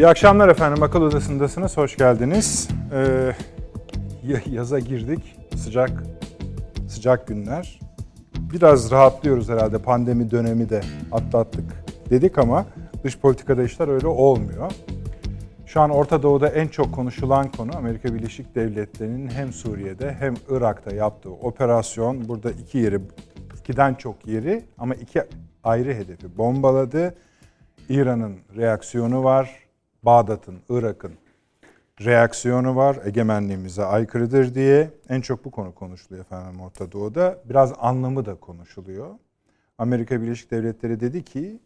İyi akşamlar efendim. Akıl Odası'ndasınız. Hoş geldiniz. Ee, yaza girdik. Sıcak sıcak günler. Biraz rahatlıyoruz herhalde. Pandemi dönemi de atlattık dedik ama dış politikada işler öyle olmuyor. Şu an Orta Doğu'da en çok konuşulan konu Amerika Birleşik Devletleri'nin hem Suriye'de hem Irak'ta yaptığı operasyon. Burada iki yeri, ikiden çok yeri ama iki ayrı hedefi bombaladı. İran'ın reaksiyonu var. Bağdat'ın, Irak'ın reaksiyonu var. Egemenliğimize aykırıdır diye. En çok bu konu konuşuluyor efendim Orta Doğu'da. Biraz anlamı da konuşuluyor. Amerika Birleşik Devletleri dedi ki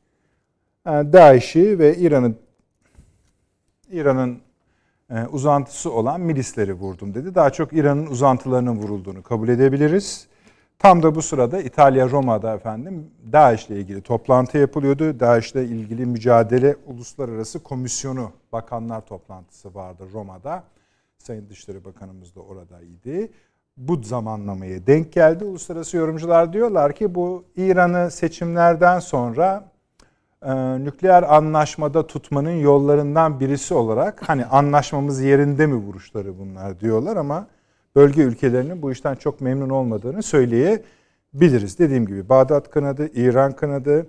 e, DAEŞ'i ve İran'ın İran'ın e, uzantısı olan milisleri vurdum dedi. Daha çok İran'ın uzantılarının vurulduğunu kabul edebiliriz. Tam da bu sırada İtalya Roma'da efendim DAEŞ ile ilgili toplantı yapılıyordu. DAEŞ ile ilgili mücadele uluslararası komisyonu bakanlar toplantısı vardı Roma'da. Sayın Dışişleri Bakanımız da oradaydı. Bu zamanlamaya denk geldi. Uluslararası yorumcular diyorlar ki bu İran'ı seçimlerden sonra e, nükleer anlaşmada tutmanın yollarından birisi olarak hani anlaşmamız yerinde mi vuruşları bunlar diyorlar ama bölge ülkelerinin bu işten çok memnun olmadığını söyleyebiliriz. Dediğim gibi Bağdat kanadı, İran kanadı.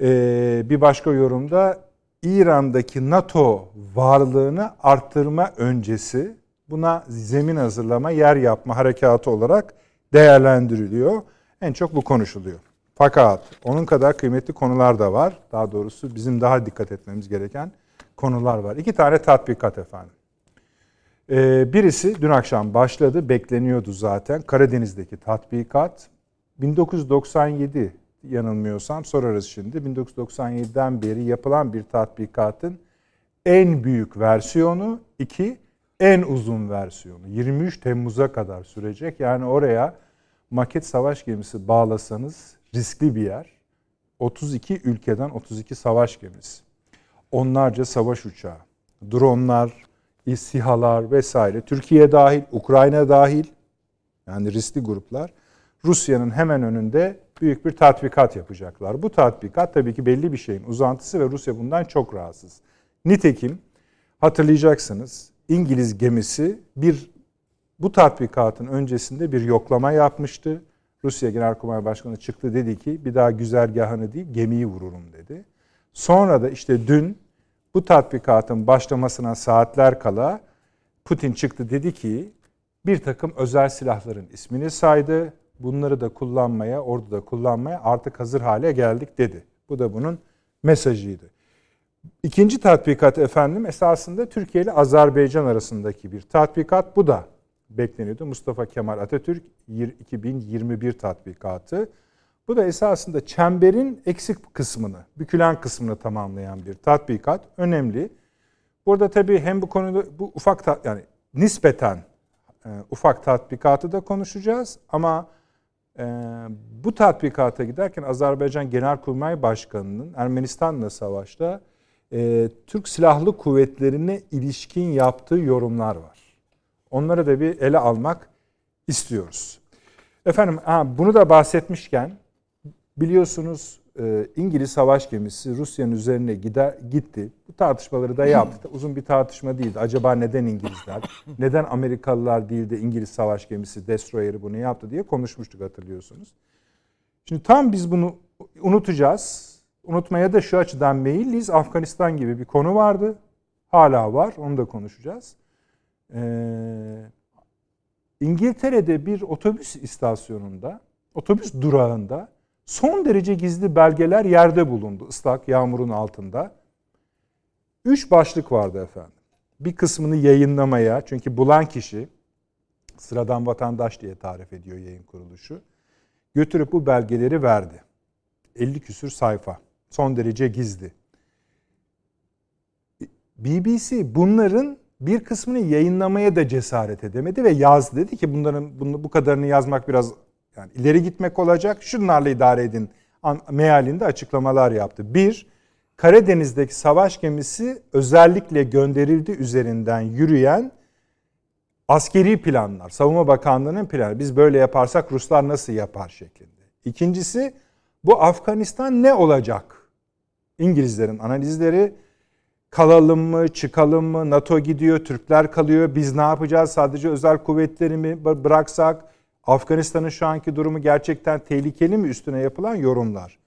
Ee, bir başka yorumda İran'daki NATO varlığını arttırma öncesi buna zemin hazırlama, yer yapma harekatı olarak değerlendiriliyor. En çok bu konuşuluyor. Fakat onun kadar kıymetli konular da var. Daha doğrusu bizim daha dikkat etmemiz gereken konular var. İki tane tatbikat efendim. Ee, birisi dün akşam başladı, bekleniyordu zaten. Karadeniz'deki tatbikat 1997 yanılmıyorsam sorarız şimdi. 1997'den beri yapılan bir tatbikatın en büyük versiyonu, iki en uzun versiyonu. 23 Temmuz'a kadar sürecek. Yani oraya maket savaş gemisi bağlasanız riskli bir yer. 32 ülkeden 32 savaş gemisi. Onlarca savaş uçağı, dronlar, İSİHA'lar vesaire, Türkiye dahil, Ukrayna dahil yani riskli gruplar Rusya'nın hemen önünde büyük bir tatbikat yapacaklar. Bu tatbikat tabii ki belli bir şeyin uzantısı ve Rusya bundan çok rahatsız. Nitekim hatırlayacaksınız İngiliz gemisi bir bu tatbikatın öncesinde bir yoklama yapmıştı. Rusya Genelkurmay Başkanı çıktı dedi ki bir daha güzergahını değil gemiyi vururum dedi. Sonra da işte dün bu tatbikatın başlamasına saatler kala Putin çıktı dedi ki bir takım özel silahların ismini saydı. Bunları da kullanmaya, orada da kullanmaya artık hazır hale geldik dedi. Bu da bunun mesajıydı. İkinci tatbikat efendim esasında Türkiye ile Azerbaycan arasındaki bir tatbikat. Bu da bekleniyordu. Mustafa Kemal Atatürk 2021 tatbikatı. Bu da esasında çemberin eksik kısmını, bükülen kısmını tamamlayan bir tatbikat. Önemli. Burada tabii hem bu konuda bu ufak yani nispeten e, ufak tatbikatı da konuşacağız ama e, bu tatbikata giderken Azerbaycan Genelkurmay Başkanı'nın Ermenistan'la savaşta e, Türk Silahlı Kuvvetlerine ilişkin yaptığı yorumlar var. Onları da bir ele almak istiyoruz. Efendim ha, bunu da bahsetmişken Biliyorsunuz e, İngiliz savaş gemisi Rusya'nın üzerine gider gitti. Bu tartışmaları da yaptı. Uzun bir tartışma değildi. Acaba neden İngilizler, neden Amerikalılar değil de İngiliz savaş gemisi Destroyer'ı bunu yaptı diye konuşmuştuk hatırlıyorsunuz. Şimdi tam biz bunu unutacağız. Unutmaya da şu açıdan meyilliyiz. Afganistan gibi bir konu vardı. Hala var. Onu da konuşacağız. Ee, İngiltere'de bir otobüs istasyonunda, otobüs durağında son derece gizli belgeler yerde bulundu ıslak yağmurun altında. Üç başlık vardı efendim. Bir kısmını yayınlamaya çünkü bulan kişi sıradan vatandaş diye tarif ediyor yayın kuruluşu. Götürüp bu belgeleri verdi. 50 küsür sayfa. Son derece gizli. BBC bunların bir kısmını yayınlamaya da cesaret edemedi ve yaz dedi ki bunların bunu, bu kadarını yazmak biraz yani ileri gitmek olacak. Şunlarla idare edin mealinde açıklamalar yaptı. Bir, Karadeniz'deki savaş gemisi özellikle gönderildi üzerinden yürüyen askeri planlar, Savunma Bakanlığı'nın planı. Biz böyle yaparsak Ruslar nasıl yapar şeklinde. İkincisi bu Afganistan ne olacak? İngilizlerin analizleri kalalım mı, çıkalım mı, NATO gidiyor, Türkler kalıyor, biz ne yapacağız, sadece özel kuvvetleri mi bıraksak, Afganistan'ın şu anki durumu gerçekten tehlikeli mi üstüne yapılan yorumlar.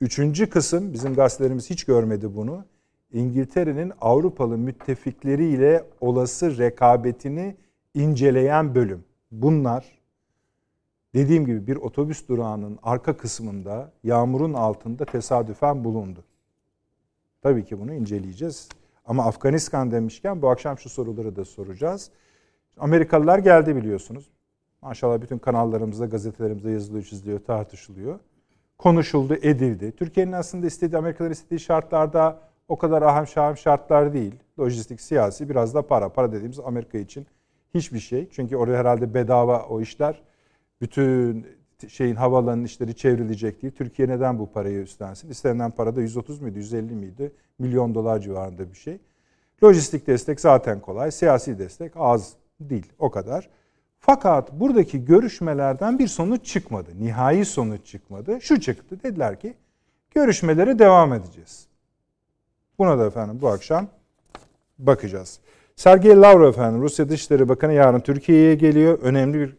Üçüncü kısım, bizim gazetelerimiz hiç görmedi bunu, İngiltere'nin Avrupalı müttefikleriyle olası rekabetini inceleyen bölüm. Bunlar dediğim gibi bir otobüs durağının arka kısmında yağmurun altında tesadüfen bulundu. Tabii ki bunu inceleyeceğiz. Ama Afganistan demişken bu akşam şu soruları da soracağız. Amerikalılar geldi biliyorsunuz. Maşallah bütün kanallarımızda, gazetelerimizde yazılıyor, çiziliyor, tartışılıyor. Konuşuldu, edildi. Türkiye'nin aslında istediği, Amerikalıların istediği şartlarda o kadar aham şaham şartlar değil. Lojistik, siyasi, biraz da para. Para dediğimiz Amerika için hiçbir şey. Çünkü orada herhalde bedava o işler. Bütün şeyin havalanın işleri çevrilecek değil. Türkiye neden bu parayı üstlensin? İstenilen para da 130 muydu, 150 miydi? Milyon dolar civarında bir şey. Lojistik destek zaten kolay. Siyasi destek az değil. O kadar. Fakat buradaki görüşmelerden bir sonuç çıkmadı. Nihai sonuç çıkmadı. Şu çıktı. Dediler ki görüşmelere devam edeceğiz. Buna da efendim bu akşam bakacağız. Sergey Lavrov efendim Rusya Dışişleri Bakanı yarın Türkiye'ye geliyor. Önemli bir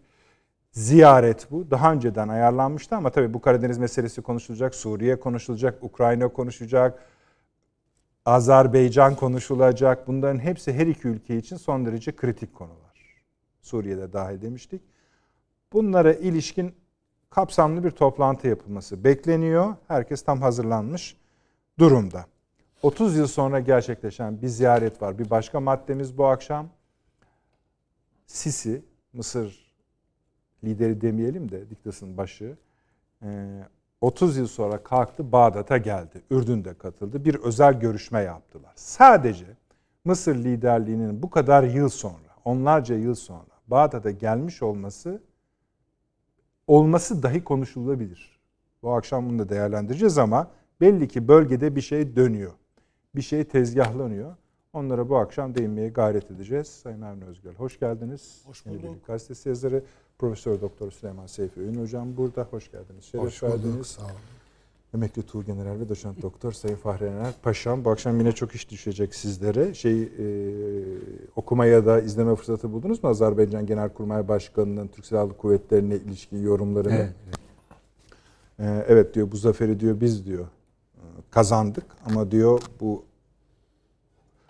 ziyaret bu. Daha önceden ayarlanmıştı ama tabii bu Karadeniz meselesi konuşulacak, Suriye konuşulacak, Ukrayna konuşulacak, Azerbaycan konuşulacak. Bunların hepsi her iki ülke için son derece kritik konular. Suriye'de dahil demiştik. Bunlara ilişkin kapsamlı bir toplantı yapılması bekleniyor. Herkes tam hazırlanmış durumda. 30 yıl sonra gerçekleşen bir ziyaret var. Bir başka maddemiz bu akşam. Sisi, Mısır lideri demeyelim de diktasının başı 30 yıl sonra kalktı Bağdat'a geldi. Ürdün'de katıldı. Bir özel görüşme yaptılar. Sadece Mısır liderliğinin bu kadar yıl sonra, onlarca yıl sonra Bağdat'a gelmiş olması olması dahi konuşulabilir. Bu akşam bunu da değerlendireceğiz ama belli ki bölgede bir şey dönüyor. Bir şey tezgahlanıyor. Onlara bu akşam değinmeye gayret edeceğiz. Sayın Avni Özgür, hoş geldiniz. Hoş bulduk. Yeni Gazetesi yazarı Profesör Doktor Süleyman Seyfi Ün hocam burada. Hoş geldiniz. Şeref hoş bulduk. Verdiniz. Sağ olun. Emekli Tuğ General ve Doçent Doktor Sayın Fahri Ener Paşam. Bu akşam yine çok iş düşecek sizlere. Şey e, okumaya da izleme fırsatı buldunuz mu? Azerbaycan Genelkurmay Başkanı'nın Türk Silahlı Kuvvetleri'ne ilişkin yorumlarını. Evet, evet. E, evet diyor bu zaferi diyor biz diyor e, kazandık ama diyor bu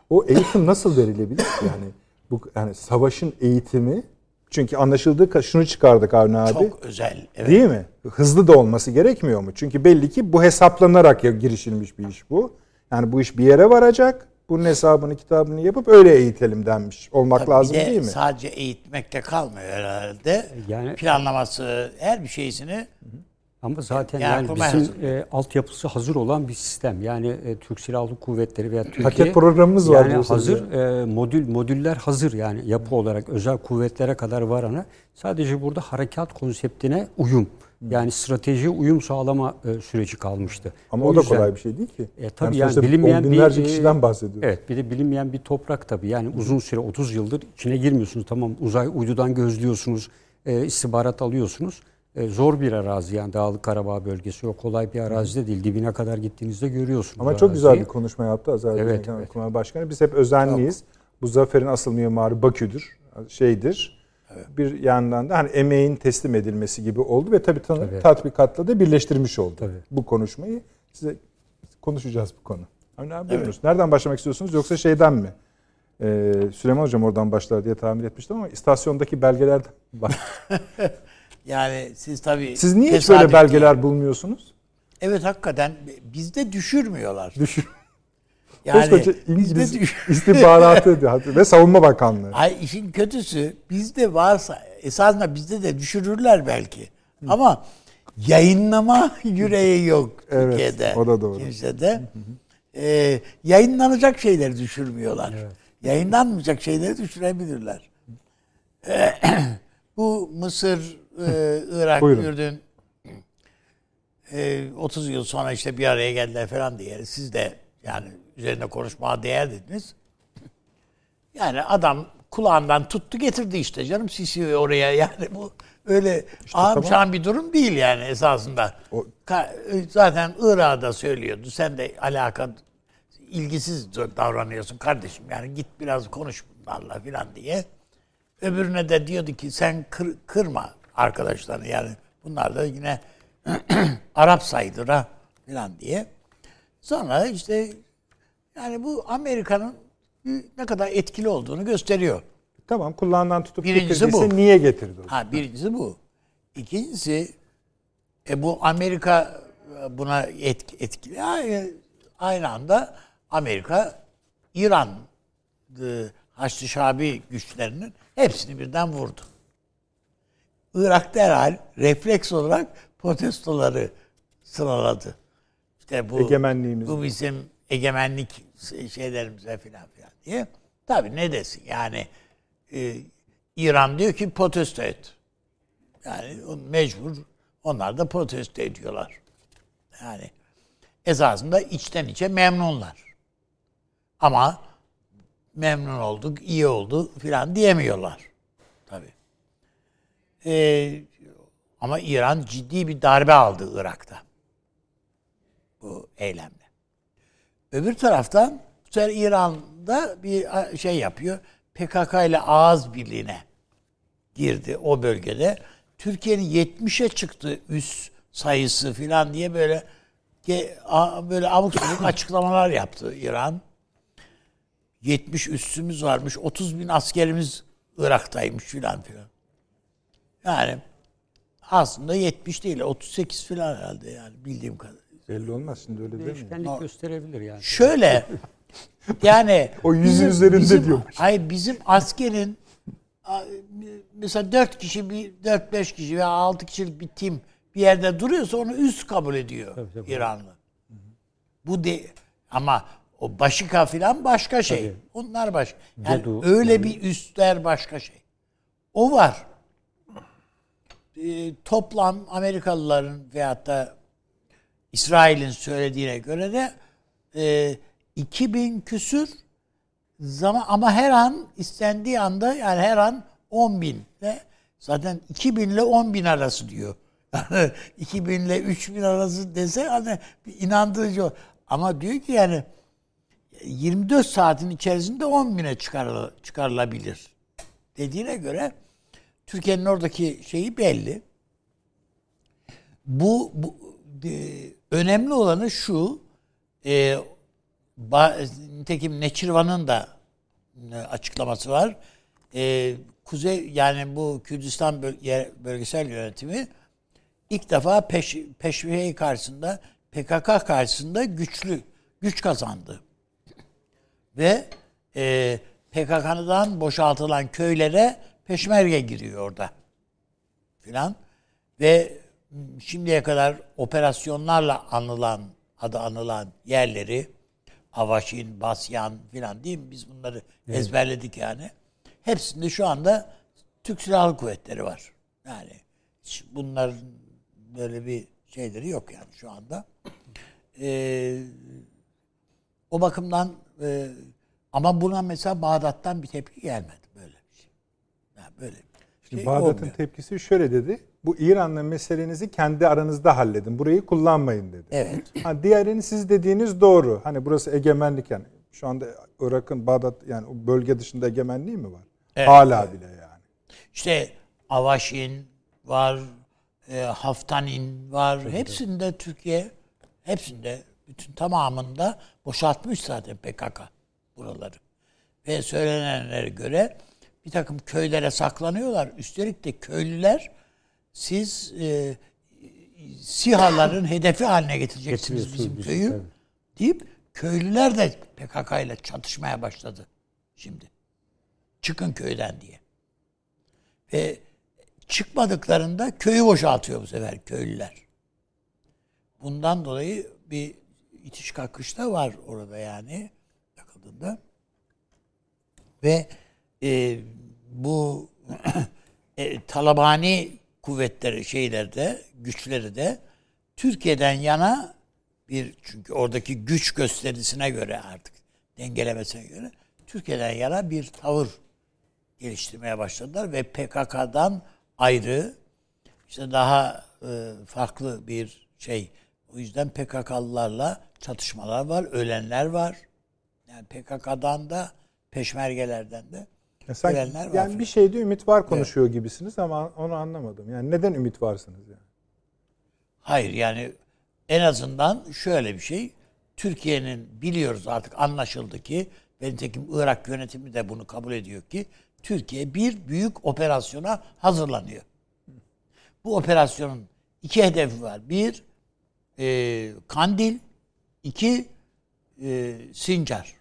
o eğitim nasıl verilebilir yani bu yani savaşın eğitimi çünkü anlaşıldığı şunu çıkardık Avni abi. Çok özel. Evet. Değil mi? Hızlı da olması gerekmiyor mu? Çünkü belli ki bu hesaplanarak girişilmiş bir iş bu. Yani bu iş bir yere varacak. Bunun hesabını kitabını yapıp öyle eğitelim denmiş olmak Tabii lazım de değil mi? Sadece eğitmekte kalmıyor herhalde. Yani planlaması her bir şeysini hı hı ama zaten yani, yani bizim e, altyapısı hazır olan bir sistem. Yani e, Türk Silahlı Kuvvetleri veya Türkiye paket programımız var yani hazır e, modül modüller hazır yani yapı olarak özel kuvvetlere kadar varana sadece burada harekat konseptine uyum yani strateji uyum sağlama e, süreci kalmıştı. Ama o, o da yüzden, kolay bir şey değil ki. E, tabii yani, yani bilinmeyen binlerce bir, kişiden bahsediyoruz. Evet bir de bilinmeyen bir toprak tabii. Yani uzun süre 30 yıldır içine girmiyorsunuz. Tamam uzay uydudan gözlüyorsunuz, e, istihbarat alıyorsunuz e, zor bir arazi yani Dağlık Karabağ bölgesi o kolay bir arazi de değil. Dibine kadar gittiğinizde görüyorsunuz. Ama çok güzel bir konuşma yaptı Azerbaycan evet, Genelkurmay evet. Başkanı. Biz hep özenliyiz. Bu zaferin asıl mimarı Bakü'dür, şeydir. Evet. Bir yandan da hani emeğin teslim edilmesi gibi oldu ve tabii, tabii. tatbikatla da birleştirmiş oldu tabii. bu konuşmayı. Size konuşacağız bu konu. Hani abi evet. Nereden başlamak istiyorsunuz yoksa şeyden mi? Ee, Süleyman Hocam oradan başlar diye tahmin etmiştim ama istasyondaki belgelerden Yani siz tabii... Siz niye hiç böyle belgeler değil. bulmuyorsunuz? Evet hakikaten bizde düşürmüyorlar. Düşür. Yani Koskoca İngiliz düş- istihbaratı ve savunma bakanlığı. Ay işin kötüsü bizde varsa esasında bizde de düşürürler belki. Hı. Ama yayınlama yüreği yok evet, Türkiye'de. o da doğru. Kimsede. Ee, yayınlanacak şeyleri düşürmüyorlar. Evet. Yayınlanmayacak şeyleri düşürebilirler. Ee, bu Mısır e, Irak, Buyurun. Ürdün e, 30 yıl sonra işte bir araya geldiler falan diye. Siz de yani üzerine konuşmaya değer dediniz. Yani adam kulağından tuttu getirdi işte canım Sisi oraya yani bu öyle işte ağam tamam. bir durum değil yani esasında. O... Zaten Irak'da söylüyordu. Sen de alaka ilgisiz davranıyorsun kardeşim. Yani git biraz konuş bunlarla filan diye. Öbürüne de diyordu ki sen kır, kırma arkadaşlarını yani bunlar da yine Arap sayılır ha filan diye. Sonra işte yani bu Amerika'nın ne kadar etkili olduğunu gösteriyor. Tamam kulağından tutup Birincisi bu. niye getirdi o? Ha birincisi bu. İkincisi e, bu Amerika e, buna etki, etkili. Yani aynı anda Amerika İran e, Haçlı Şabi güçlerinin hepsini birden vurdu. Irak derhal refleks olarak protestoları sıraladı. İşte bu Egemenliğimiz. bu bizim egemenlik şeylerimize filan filan diye. Tabii ne desin yani e, İran diyor ki protesto et. Yani mecbur onlar da protesto ediyorlar. Yani esasında içten içe memnunlar. Ama memnun olduk, iyi oldu filan diyemiyorlar. Ee, ama İran ciddi bir darbe aldı Irak'ta. Bu eylemle. Öbür taraftan bu sefer İran'da bir şey yapıyor. PKK ile ağız birliğine girdi o bölgede. Türkiye'nin 70'e çıktı üst sayısı filan diye böyle böyle abuk sabuk açıklamalar yaptı İran. 70 üstümüz varmış, 30 bin askerimiz Irak'taymış filan filan. Yani aslında 70 değil, 38 filan herhalde yani bildiğim kadarıyla. Belli olmaz şimdi öyle değil mi? Değişkenlik gösterebilir yani. Şöyle yani O yüzün bizim- üzerinde bizim, diyormuş. Hayır bizim askerin mesela 4 kişi bir 4 5 kişi veya 6 kişilik bir tim bir yerde duruyorsa onu üst kabul ediyor Tabii, tabii. İranlı. Bu de ama o başika filan başka şey. Tabii. Onlar başka. Yani Dedu, öyle bir üstler başka şey. O var. Ee, toplam Amerikalıların veyahut da İsrail'in söylediğine göre de e, 2000 küsür zaman ama her an istendiği anda yani her an 10 binle zaten 2000 ile 10 bin arası diyor. Yani 2000 ile 3000 arası dese hani inandırıcı. Ama diyor ki yani 24 saatin içerisinde 10 bine çıkarıl- çıkarılabilir dediğine göre Türkiye'nin oradaki şeyi belli. Bu, bu e, önemli olanı şu. E, ba, nitekim Neçirvan'ın da e, açıklaması var. E, Kuzey yani bu Kürdistan bölgesel yönetimi ilk defa peş, peşmerge karşısında PKK karşısında güçlü güç kazandı. Ve e, PKK'dan boşaltılan köylere peşmerge giriyor orada. Filan. Ve şimdiye kadar operasyonlarla anılan, adı anılan yerleri Avaşin, Basyan filan değil mi? Biz bunları ezberledik yani. Hepsinde şu anda Türk Silahlı Kuvvetleri var. Yani bunların böyle bir şeyleri yok yani şu anda. Ee, o bakımdan e, ama buna mesela Bağdat'tan bir tepki gelmedi böyle bir şey. Yani böyle Şimdi şey Bağdat'ın olmuyor. tepkisi şöyle dedi. Bu İran'la meselenizi kendi aranızda halledin. Burayı kullanmayın dedi. Evet. Ha, diğerini siz dediğiniz doğru. Hani burası egemenlik yani. Şu anda Irak'ın Bağdat yani o bölge dışında egemenliği mi var? Evet. Hala bile yani. İşte Avaşin var, e, Haftanin var. hepsinde Türkiye, hepsinde, bütün tamamında boşaltmış zaten PKK buraları. Ve söylenenlere göre bir takım köylere saklanıyorlar. Üstelik de köylüler siz e, SİHA'ların hedefi haline getireceksiniz bizim bizi, köyü tabii. deyip köylüler de PKK ile çatışmaya başladı şimdi. Çıkın köyden diye. Ve çıkmadıklarında köyü boşaltıyor bu sefer köylüler. Bundan dolayı bir itiş kakış da var orada yani yakınında. Ve e, bu e, Talabani kuvvetleri şeylerde, güçleri de Türkiye'den yana bir çünkü oradaki güç gösterisine göre artık dengelemesine göre Türkiye'den yana bir tavır geliştirmeye başladılar ve PKK'dan ayrı işte daha e, farklı bir şey. O yüzden PKK'lılarla çatışmalar var, ölenler var Yani PKK'dan da peşmergelerden de Ya sanki- gelenler var. yani bir şeyde ümit var konuşuyor gibisiniz ama onu anlamadım. Yani neden ümit varsınız yani? Hayır yani en azından şöyle bir şey. Türkiye'nin biliyoruz artık anlaşıldı ki ve nitekim Irak yönetimi de bunu kabul ediyor ki Türkiye bir büyük operasyona hazırlanıyor. Bu operasyonun iki hedefi var. Bir, e, Kandil. iki e, Sincar.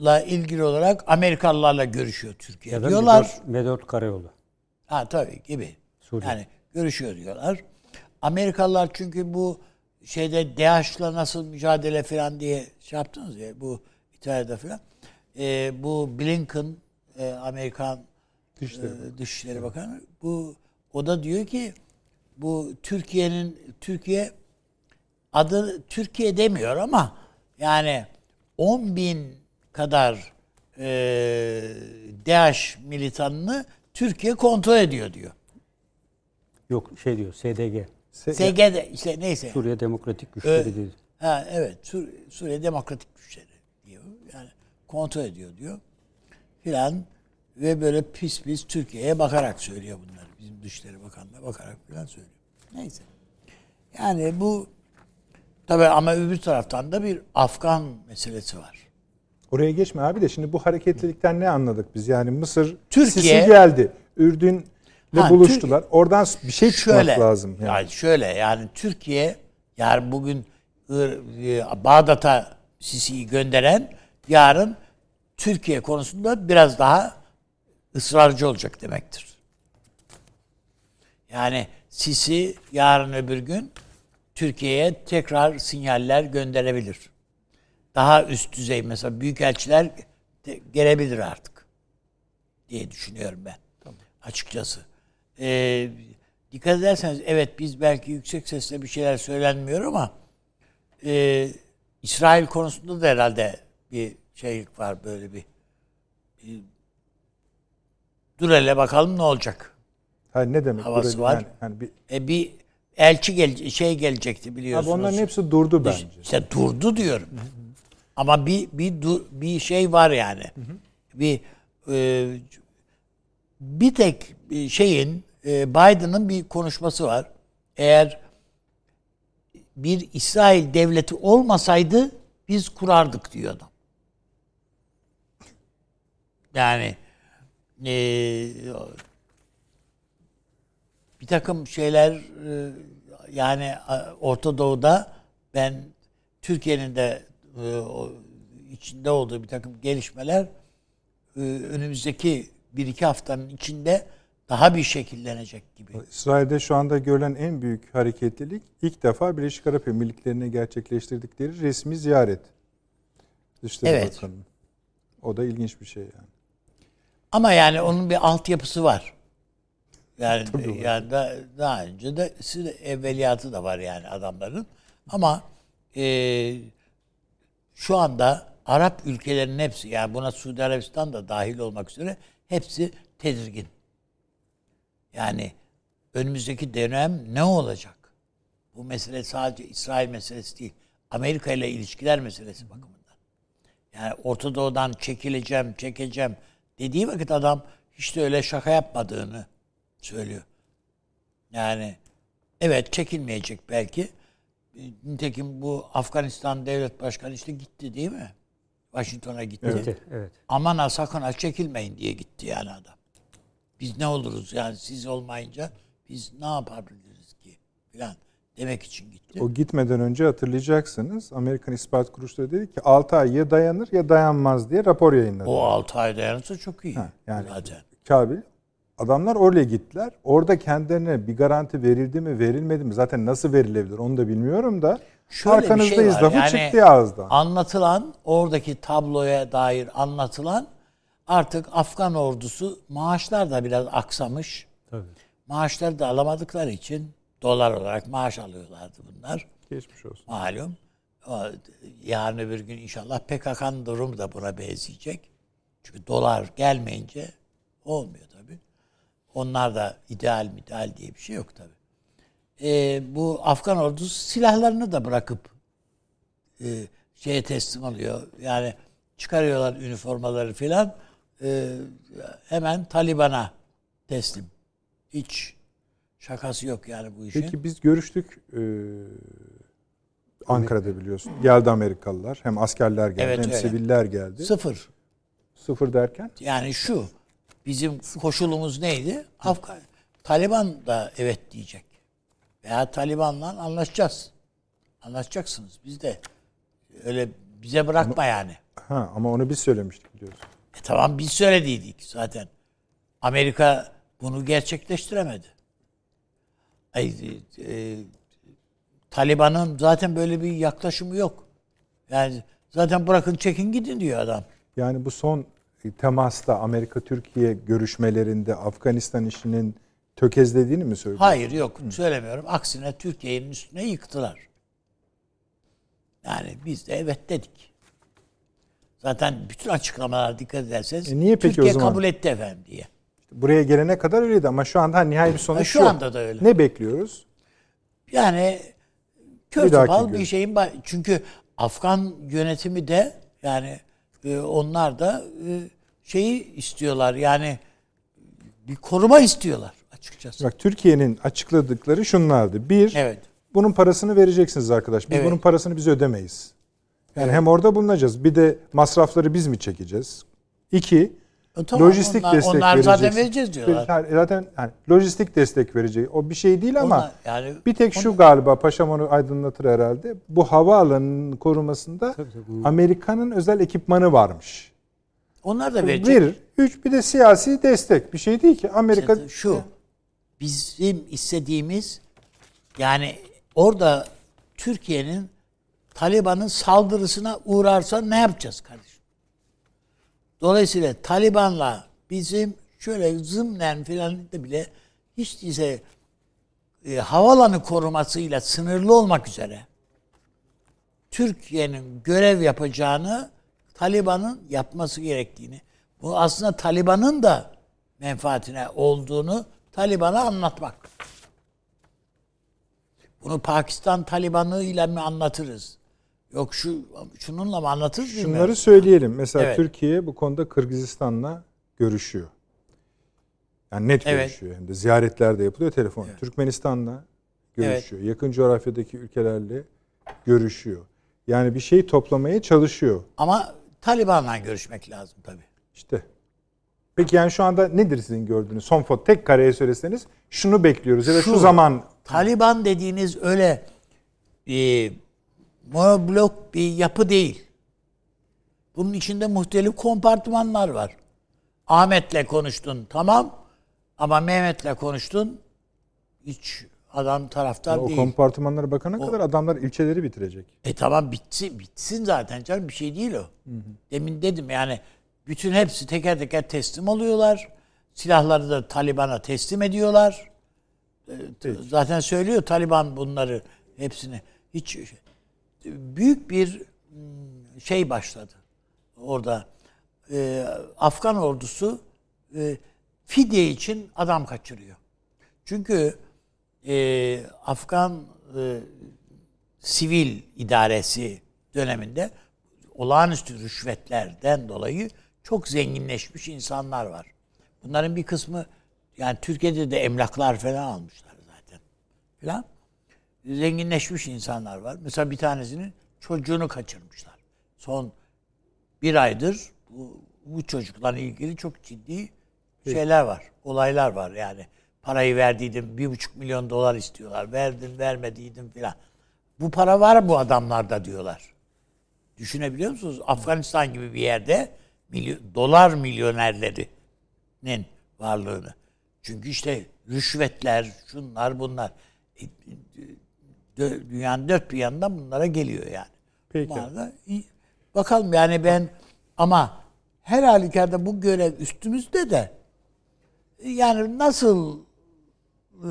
Sincar'la ilgili olarak Amerikalılarla görüşüyor Türkiye Ya diyorlar. Medört, Medört Karayolu. Ha tabii gibi. Suriye. Yani görüşüyor diyorlar. Amerikalılar çünkü bu şeyde DAEŞ'la nasıl mücadele falan diye şey yaptınız ya bu İtalya'da falan. Ee, bu Blinken e, Amerikan Dışişleri e, Dışişleri Bakanı bu o da diyor ki bu Türkiye'nin Türkiye adı Türkiye demiyor ama yani 10 bin kadar e, DAEŞ militanını Türkiye kontrol ediyor diyor. Yok şey diyor SDG. SG'de işte neyse. Suriye Demokratik Güçleri Ee, dedi. Ha evet Sur Suriye Demokratik Güçleri diyor. Yani kontrol ediyor diyor. Filan ve böyle pis pis Türkiye'ye bakarak söylüyor bunları. Bizim Dışişleri Bakanı'na bakarak filan söylüyor. Neyse. Yani bu tabii ama öbür taraftan da bir Afgan meselesi var. Oraya geçme abi de şimdi bu hareketlilikten ne anladık biz? Yani Mısır Türkiye- Sisi geldi. Ürdün'le Ha, buluştular. Oradan bir şey çıkmak şöyle lazım. Yani. Yani şöyle yani Türkiye yani bugün e, Bağdat'a Sisi'yi gönderen yarın Türkiye konusunda biraz daha ısrarcı olacak demektir. Yani Sisi yarın öbür gün Türkiye'ye tekrar sinyaller gönderebilir. Daha üst düzey mesela büyükelçiler gelebilir artık diye düşünüyorum ben. Açıkçası. Ee, dikkat ederseniz evet biz belki yüksek sesle bir şeyler söylenmiyor ama e, İsrail konusunda da herhalde bir şeylik var böyle bir, bir dur hele bakalım ne olacak. Ha, ne demek? Havası Burada var. Yani, yani bir, E bir elçi gel şey gelecekti abi biliyorsunuz. onların hepsi durdu bence. İşte durdu diyorum. Ama bir bir bir şey var yani. Bir e, bir tek şeyin e, Biden'ın bir konuşması var. Eğer bir İsrail devleti olmasaydı biz kurardık diyor adam. Yani e, bir takım şeyler e, yani a- Orta Doğu'da ben Türkiye'nin de e, içinde olduğu bir takım gelişmeler e, önümüzdeki bir iki haftanın içinde daha bir şekillenecek gibi. İsrail'de şu anda görülen en büyük hareketlilik ilk defa Birleşik Arap Emirlikleri'ne gerçekleştirdikleri resmi ziyaret. Dışişleri Evet. Bakanı'nın. O da ilginç bir şey yani. Ama yani onun bir altyapısı var. Yani Tabii yani da, daha önce de evveliyatı da var yani adamların. Ama e, şu anda Arap ülkelerinin hepsi yani buna Suudi Arabistan da dahil olmak üzere hepsi tedirgin. Yani önümüzdeki dönem ne olacak? Bu mesele sadece İsrail meselesi değil. Amerika ile ilişkiler meselesi bakımından. Yani Orta Doğu'dan çekileceğim, çekeceğim dediği vakit adam hiç de öyle şaka yapmadığını söylüyor. Yani evet çekilmeyecek belki. Nitekim bu Afganistan devlet başkanı işte gitti değil mi? Washington'a gitti. Evet. evet. Aman ha sakın ha çekilmeyin diye gitti yani adam. Biz ne oluruz yani siz olmayınca biz ne yapabiliriz ki filan demek için gitti. O gitmeden önce hatırlayacaksınız Amerikan İstihbarat Kuruluşları dedi ki 6 ay ya dayanır ya dayanmaz diye rapor yayınladı. O 6 ay dayanırsa çok iyi. Ha, yani zaten. Kabil. Adamlar oraya gittiler. Orada kendilerine bir garanti verildi mi verilmedi mi zaten nasıl verilebilir onu da bilmiyorum da Şöyle bir şey arkanızdayız var, lafı yani çıktı ağızdan. Anlatılan oradaki tabloya dair anlatılan artık Afgan ordusu maaşlar da biraz aksamış. Tabii. Maaşları da alamadıkları için dolar olarak maaş alıyorlardı bunlar. Geçmiş olsun. Malum. Yarın öbür gün inşallah PKK'nın durumu da buna benzeyecek. Çünkü dolar gelmeyince olmuyor. Onlar da ideal mi ideal diye bir şey yok tabii. Ee, bu Afgan ordusu silahlarını da bırakıp e, şeye teslim alıyor. Yani çıkarıyorlar üniformaları filan. e, hemen Taliban'a teslim. Hiç şakası yok yani bu işin. Peki biz görüştük e, Ankara'da biliyorsun. Geldi Amerikalılar. Hem askerler geldi Evet, hem öyle. siviller geldi. Sıfır. Sıfır derken Yani şu bizim koşulumuz neydi? Afgan Taliban da evet diyecek. Veya Taliban'la anlaşacağız. Anlaşacaksınız. Biz de öyle bize bırakma yani. ha ama onu biz söylemiştik biliyorsun. E tamam biz söylediydik zaten. Amerika bunu gerçekleştiremedi. Ay, e, e, Taliban'ın zaten böyle bir yaklaşımı yok. Yani zaten bırakın çekin gidin diyor adam. Yani bu son temasta Amerika Türkiye görüşmelerinde Afganistan işinin tökezlediğini mi söylüyorsun? Hayır yok söylemiyorum. Aksine Türkiye'nin üstüne yıktılar. Yani biz de evet dedik. Zaten bütün açıklamalara dikkat ederseniz E niye peki Türkiye o zaman? kabul etti efendim diye. Buraya gelene kadar öyleydi ama şu anda nihai bir sonuç şu yok. anda da öyle. Ne bekliyoruz? Yani kör Bir bir şeyin çünkü Afgan yönetimi de yani e, onlar da e, şeyi istiyorlar yani bir koruma istiyorlar açıkçası. Bak Türkiye'nin açıkladıkları şunlardı. Bir, Evet. bunun parasını vereceksiniz arkadaş. Biz Evet. bunun parasını biz ödemeyiz. Yani hem orada bulunacağız. Bir de masrafları biz mi çekeceğiz? İki, tamam, lojistik onlar- destek onlar zaten vereceksin. vereceğiz diyorlar. Yani Zaten yani lojistik destek verecek. O bir şey değil ama Onlar- yani bir tek şu galiba Paşam onu aydınlatır herhalde. Bu havaalanının korumasında Amerika'nın özel ekipmanı varmış. onlar da verecek. Verir. Üç bir de siyasi destek. Bir şey değil ki. Amerika İşte şu bizim istediğimiz yani orada Türkiye'nin Taliban'ın saldırısına uğrarsa ne yapacağız kardeşim? Dolayısıyla Taliban'la bizim şöyle zımnen filan de bile hiç değilse e, havalanı korumasıyla sınırlı olmak üzere Türkiye'nin görev yapacağını Taliban'ın yapması gerektiğini, bu aslında Taliban'ın da menfaatine olduğunu Taliban'a anlatmak. Bunu Pakistan Taliban'ı ile mi anlatırız? Yok şu şununla mı anlatırız bilmiyorum. Şunları söyleyelim. Mesela Evet. Türkiye bu konuda Kırgızistan'la görüşüyor. Yani net Evet. görüşüyor. Hem de ziyaretler de yapılıyor telefon. Türkmenistan'la görüşüyor. Yakın coğrafyadaki ülkelerle görüşüyor. Yani bir şey toplamaya çalışıyor. Ama Taliban'la görüşmek lazım tabii. İşte. Peki yani şu anda nedir sizin gördüğünüz? Son foto tek kareye söyleseniz şunu bekliyoruz da şu, Şu. zaman Taliban dediğiniz öyle e, monoblok bir yapı değil. Bunun içinde muhtelif kompartımanlar var. Ahmet'le konuştun tamam ama Mehmet'le konuştun hiç adam taraftar o değil. kompartımanlara bakana kadar adamlar ilçeleri bitirecek. E tamam bitsin, bitsin zaten canım bir şey değil o. Demin dedim yani bütün hepsi teker teker teslim oluyorlar. Silahları da Taliban'a teslim ediyorlar. E, t- Zaten söylüyor Taliban bunları hepsini. Hiç büyük bir mm, şey başladı orada. E, Afgan ordusu e, fidye için adam kaçırıyor. Çünkü e, Afgan e, sivil idaresi döneminde olağanüstü rüşvetlerden dolayı çok zenginleşmiş insanlar var. Bunların bir kısmı yani Türkiye'de de emlaklar falan almışlar zaten. Falan. Zenginleşmiş insanlar var. Mesela bir tanesinin çocuğunu kaçırmışlar. Son bir aydır bu, bu çocuklarla ilgili çok ciddi şeyler var. Olaylar var yani. Parayı verdiydim, bir buçuk milyon dolar istiyorlar. Verdim, vermediydim filan. Bu para var bu adamlarda diyorlar. Düşünebiliyor musunuz? Afganistan gibi bir yerde milyon, dolar milyonerlerinin varlığını. Çünkü işte rüşvetler, şunlar bunlar. E, Dünyanın dört bir yanından bunlara geliyor yani. Peki. Bu arada iyi. Bakalım yani ben ama her halükarda bu görev üstümüzde de yani nasıl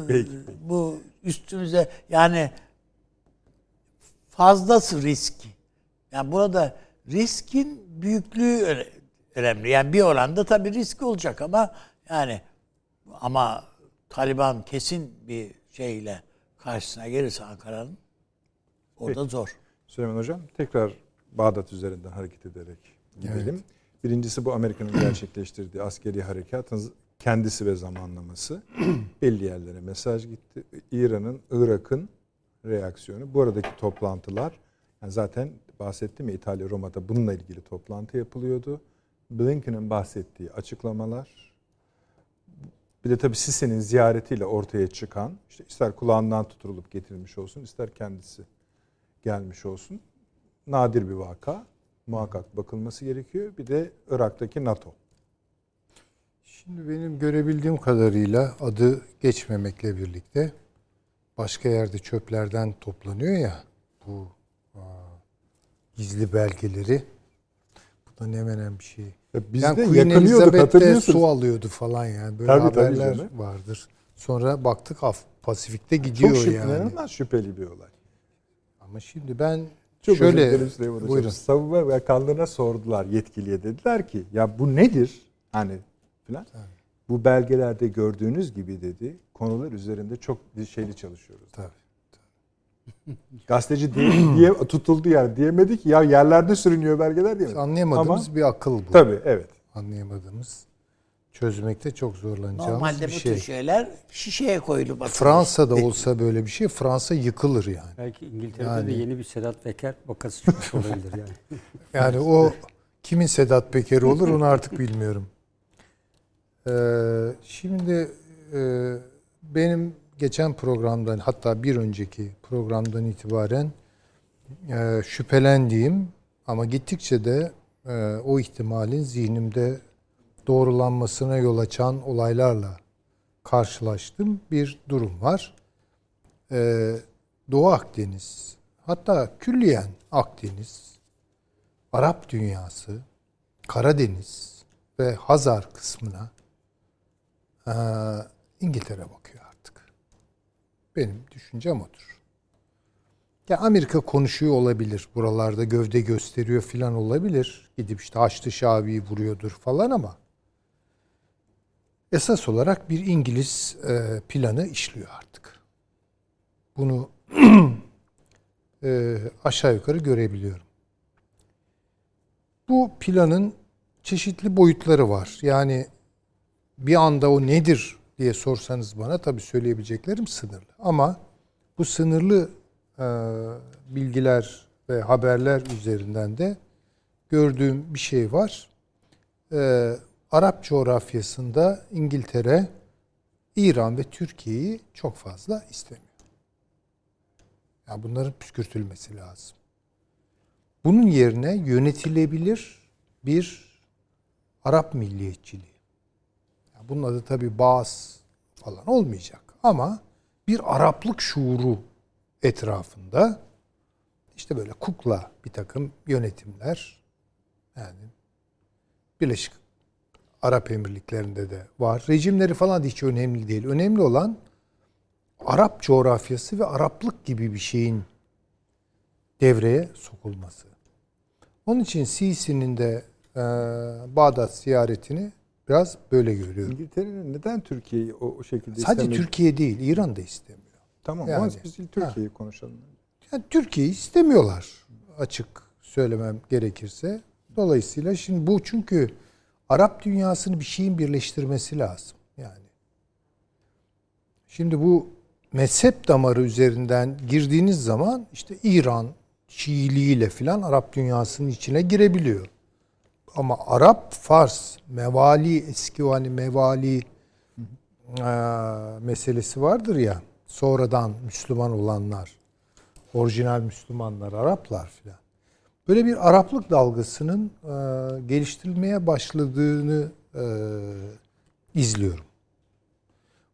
Peki. bu üstümüze yani fazlası risk. Yani burada riskin büyüklüğü öne- önemli. Yani bir oranda tabii risk olacak ama yani ama Taliban kesin bir şeyle karşısına gelirse Ankara'nın orada zor. Süleyman Hocam tekrar Bağdat üzerinden hareket ederek gidelim. Birincisi bu Amerika'nın gerçekleştirdiği askeri harekatın kendisi ve zamanlaması. Belli yerlere mesaj gitti. İran'ın, Irak'ın reaksiyonu. Bu aradaki toplantılar yani zaten bahsettim ya İtalya Roma'da bununla ilgili toplantı yapılıyordu. Blinken'ın bahsettiği açıklamalar bir de tabii Sisi'nin ziyaretiyle ortaya çıkan işte ister kulağından tutulup getirilmiş olsun ister kendisi gelmiş olsun nadir bir vaka muhakkak bakılması gerekiyor. Bir de Irak'taki NATO. Şimdi benim görebildiğim kadarıyla adı geçmemekle birlikte başka yerde çöplerden toplanıyor ya bu gizli belgeleri. Da ne menen bir şey. Biz yani de Queen Elizabeth hatırlıyorsunuz. su alıyordu falan yani. Böyle Tabii, tabii haberler canım. vardır. Sonra baktık Af Pasifik'te gidiyor Çok şüpheli, yani. inanılmaz şüpheli bir olay. Ama şimdi ben Çok şöyle dilerim Süleyman Hocam. buyurun. Savunma Bakanlığı'na sordular yetkiliye dediler ki ya bu nedir? Hani filan. Bu belgelerde gördüğünüz gibi dedi konular üzerinde çok şeyli çalışıyoruz. Tabii. Gazeteci diye, diye tutuldu yani diyemedi ki ya yerlerde sürünüyor belgeler diye. Anlayamadığımız Ama, bir akıl bu. Tabii evet. Anlayamadığımız. Çözmekte çok zorlanacağımız Normalde bir bu şey. tür şeyler şişeye koyulup atılır. Fransa'da olsa böyle bir şey Fransa yıkılır yani. Belki İngiltere'de Yani- de yeni bir Sedat Peker vakası çıkmış olabilir yani. Yani o kimin Sedat Peker olur onu artık bilmiyorum. Ee, şimdi e, benim geçen programdan hatta bir önceki programdan itibaren e, şüphelendiğim ama gittikçe de e, o ihtimalin zihnimde doğrulanmasına yol açan olaylarla karşılaştım bir durum var. Ee, Doğu Akdeniz hatta külliyen Akdeniz Arap dünyası, Karadeniz ve Hazar kısmına eee, İngiltere bakıyor. Benim düşüncem odur. Ya Amerika konuşuyor olabilir. Buralarda gövde gösteriyor filan olabilir. Gidip işte Haçlı Şabi'yi vuruyordur falan ama esas olarak bir İngiliz eee, planı işliyor artık. Bunu eee, aşağı yukarı görebiliyorum. Bu planın çeşitli boyutları var. Yani bir anda o nedir diye sorsanız bana tabii söyleyebileceklerim sınırlı. Ama bu sınırlı e, bilgiler ve haberler üzerinden de gördüğüm bir şey var. E, Arap coğrafyasında İngiltere, İran ve Türkiye'yi çok fazla istemiyor. Yani bunların püskürtülmesi lazım. Bunun yerine yönetilebilir bir Arap milliyetçiliği. Bunun adı tabii Bağız falan olmayacak. Ama bir Araplık şuuru etrafında işte böyle kukla bir takım yönetimler yani Birleşik Arap Emirlikleri'nde de var. Rejimleri falan da hiç önemli değil. Önemli olan Arap coğrafyası ve Araplık gibi bir şeyin devreye sokulması. Onun için Sisi'nin de e, Bağdat ziyaretini biraz böyle görüyorum. İngiltere'nin neden Türkiye'yi o, o şekilde Sadece istemedi? Türkiye değil, İran da istemiyor. Tamam Yani. ama biz Türkiye'yi konuşalım. Yani Türkiye'yi istemiyorlar açık söylemem gerekirse. Dolayısıyla şimdi bu çünkü Arap dünyasını bir şeyin birleştirmesi lazım. Yani şimdi bu mezhep damarı üzerinden girdiğiniz zaman işte İran Şiiliğiyle filan Arap dünyasının içine girebiliyor. Ama Arap, Fars, Mevali, eski hani Mevali eee, meselesi vardır ya. Sonradan Müslüman olanlar, orijinal Müslümanlar, Araplar filan. Böyle bir Araplık dalgasının eee, geliştirilmeye başladığını eee, izliyorum.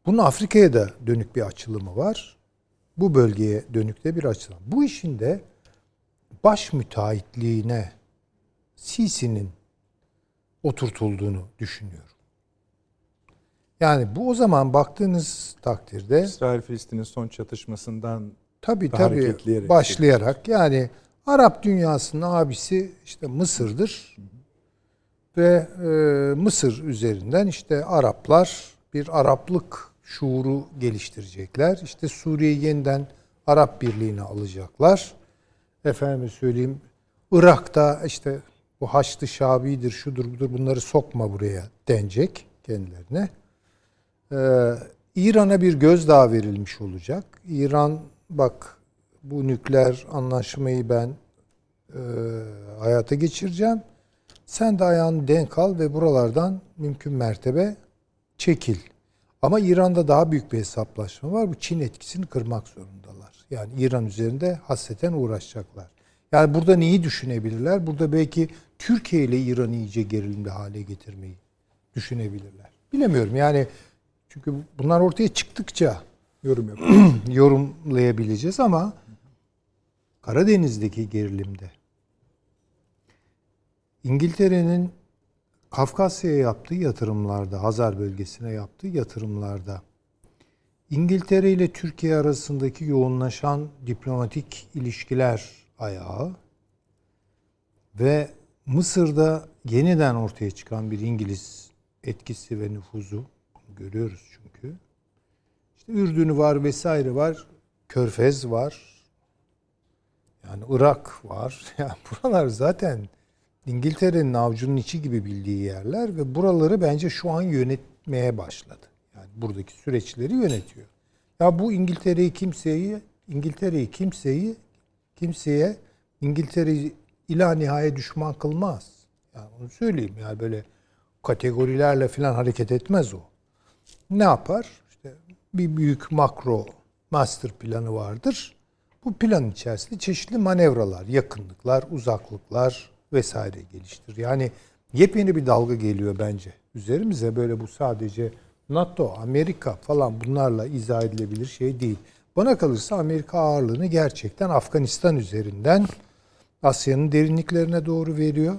Bunun Afrika'ya da dönük bir açılımı var. Bu bölgeye dönük de bir açılım. Bu işin de baş müteahhitliğine Sisi'nin oturtulduğunu düşünüyorum. Yani bu o zaman baktığınız takdirde İsrail-Filistin'in son çatışmasından tabii tabii başlayarak yani Arap dünyasının abisi işte Mısır'dır. Ve e, Mısır üzerinden işte Araplar bir Araplık şuuru geliştirecekler. İşte Suriye'yi yeniden Arap Birliği'ne alacaklar. Efendim söyleyeyim Irak'ta işte bu Haçlı Şabi'dir, şudur budur bunları sokma buraya denecek kendilerine. Ee, İran'a bir gözdağı verilmiş olacak. İran bak bu nükleer anlaşmayı ben e, hayata geçireceğim. Sen de ayağını denk al ve buralardan mümkün mertebe çekil. Ama İran'da daha büyük bir hesaplaşma var. Bu Çin etkisini kırmak zorundalar. Yani İran üzerinde hasreten uğraşacaklar. Yani burada neyi düşünebilirler? Burada belki Türkiye ile İran'ı iyice gerilimli hale getirmeyi düşünebilirler. Bilemiyorum yani çünkü bunlar ortaya çıktıkça Yorum yorumlayabileceğiz ama Karadeniz'deki gerilimde İngiltere'nin Kafkasya'ya yaptığı yatırımlarda, Hazar bölgesine yaptığı yatırımlarda İngiltere ile Türkiye arasındaki yoğunlaşan diplomatik ilişkiler ayağı ve Mısır'da yeniden ortaya çıkan bir İngiliz etkisi ve nüfuzu görüyoruz çünkü. İşte Ürdün'ü var vesaire var. Körfez var. Yani Irak var. Yani buralar zaten İngiltere'nin avucunun içi gibi bildiği yerler ve buraları bence şu an yönetmeye başladı. Yani buradaki süreçleri yönetiyor. Ya bu İngiltere'yi kimseyi İngiltere'yi kimseyi kimseye İngiltere'yi ila nihaya düşman kılmaz. Yani onu söyleyeyim. Yani böyle kategorilerle falan hareket etmez o. Ne yapar? İşte bir büyük makro master planı vardır. Bu plan içerisinde çeşitli manevralar, yakınlıklar, uzaklıklar vesaire geliştir. Yani yepyeni bir dalga geliyor bence. Üzerimize böyle bu sadece NATO, Amerika falan bunlarla izah edilebilir şey değil. Bana kalırsa Amerika ağırlığını gerçekten Afganistan üzerinden Asya'nın derinliklerine doğru veriyor.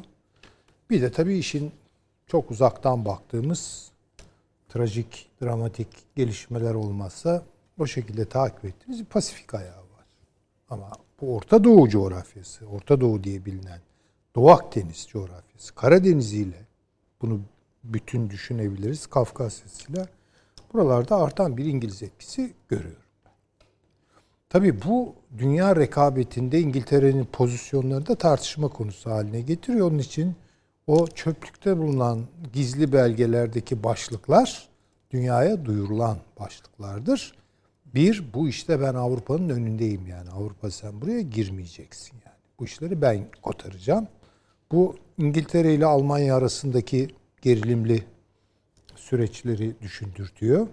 Bir de tabii işin çok uzaktan baktığımız trajik, dramatik gelişmeler olmazsa o şekilde takip ettiğimiz bir Pasifik ayağı var. Ama bu Orta Doğu coğrafyası, Orta Doğu diye bilinen Doğu Akdeniz coğrafyası, Karadeniz ile bunu bütün düşünebiliriz. Kafkasya'sıyla buralarda artan bir İngiliz etkisi görüyorum. Tabii bu dünya rekabetinde İngiltere'nin pozisyonları da tartışma konusu haline getiriyor. Onun için o çöplükte bulunan gizli belgelerdeki başlıklar dünyaya duyurulan başlıklardır. Bir, bu işte ben Avrupa'nın önündeyim yani. Avrupa sen buraya girmeyeceksin yani. Bu işleri ben kotaracağım. Bu İngiltere ile Almanya arasındaki gerilimli süreçleri düşündürtüyor.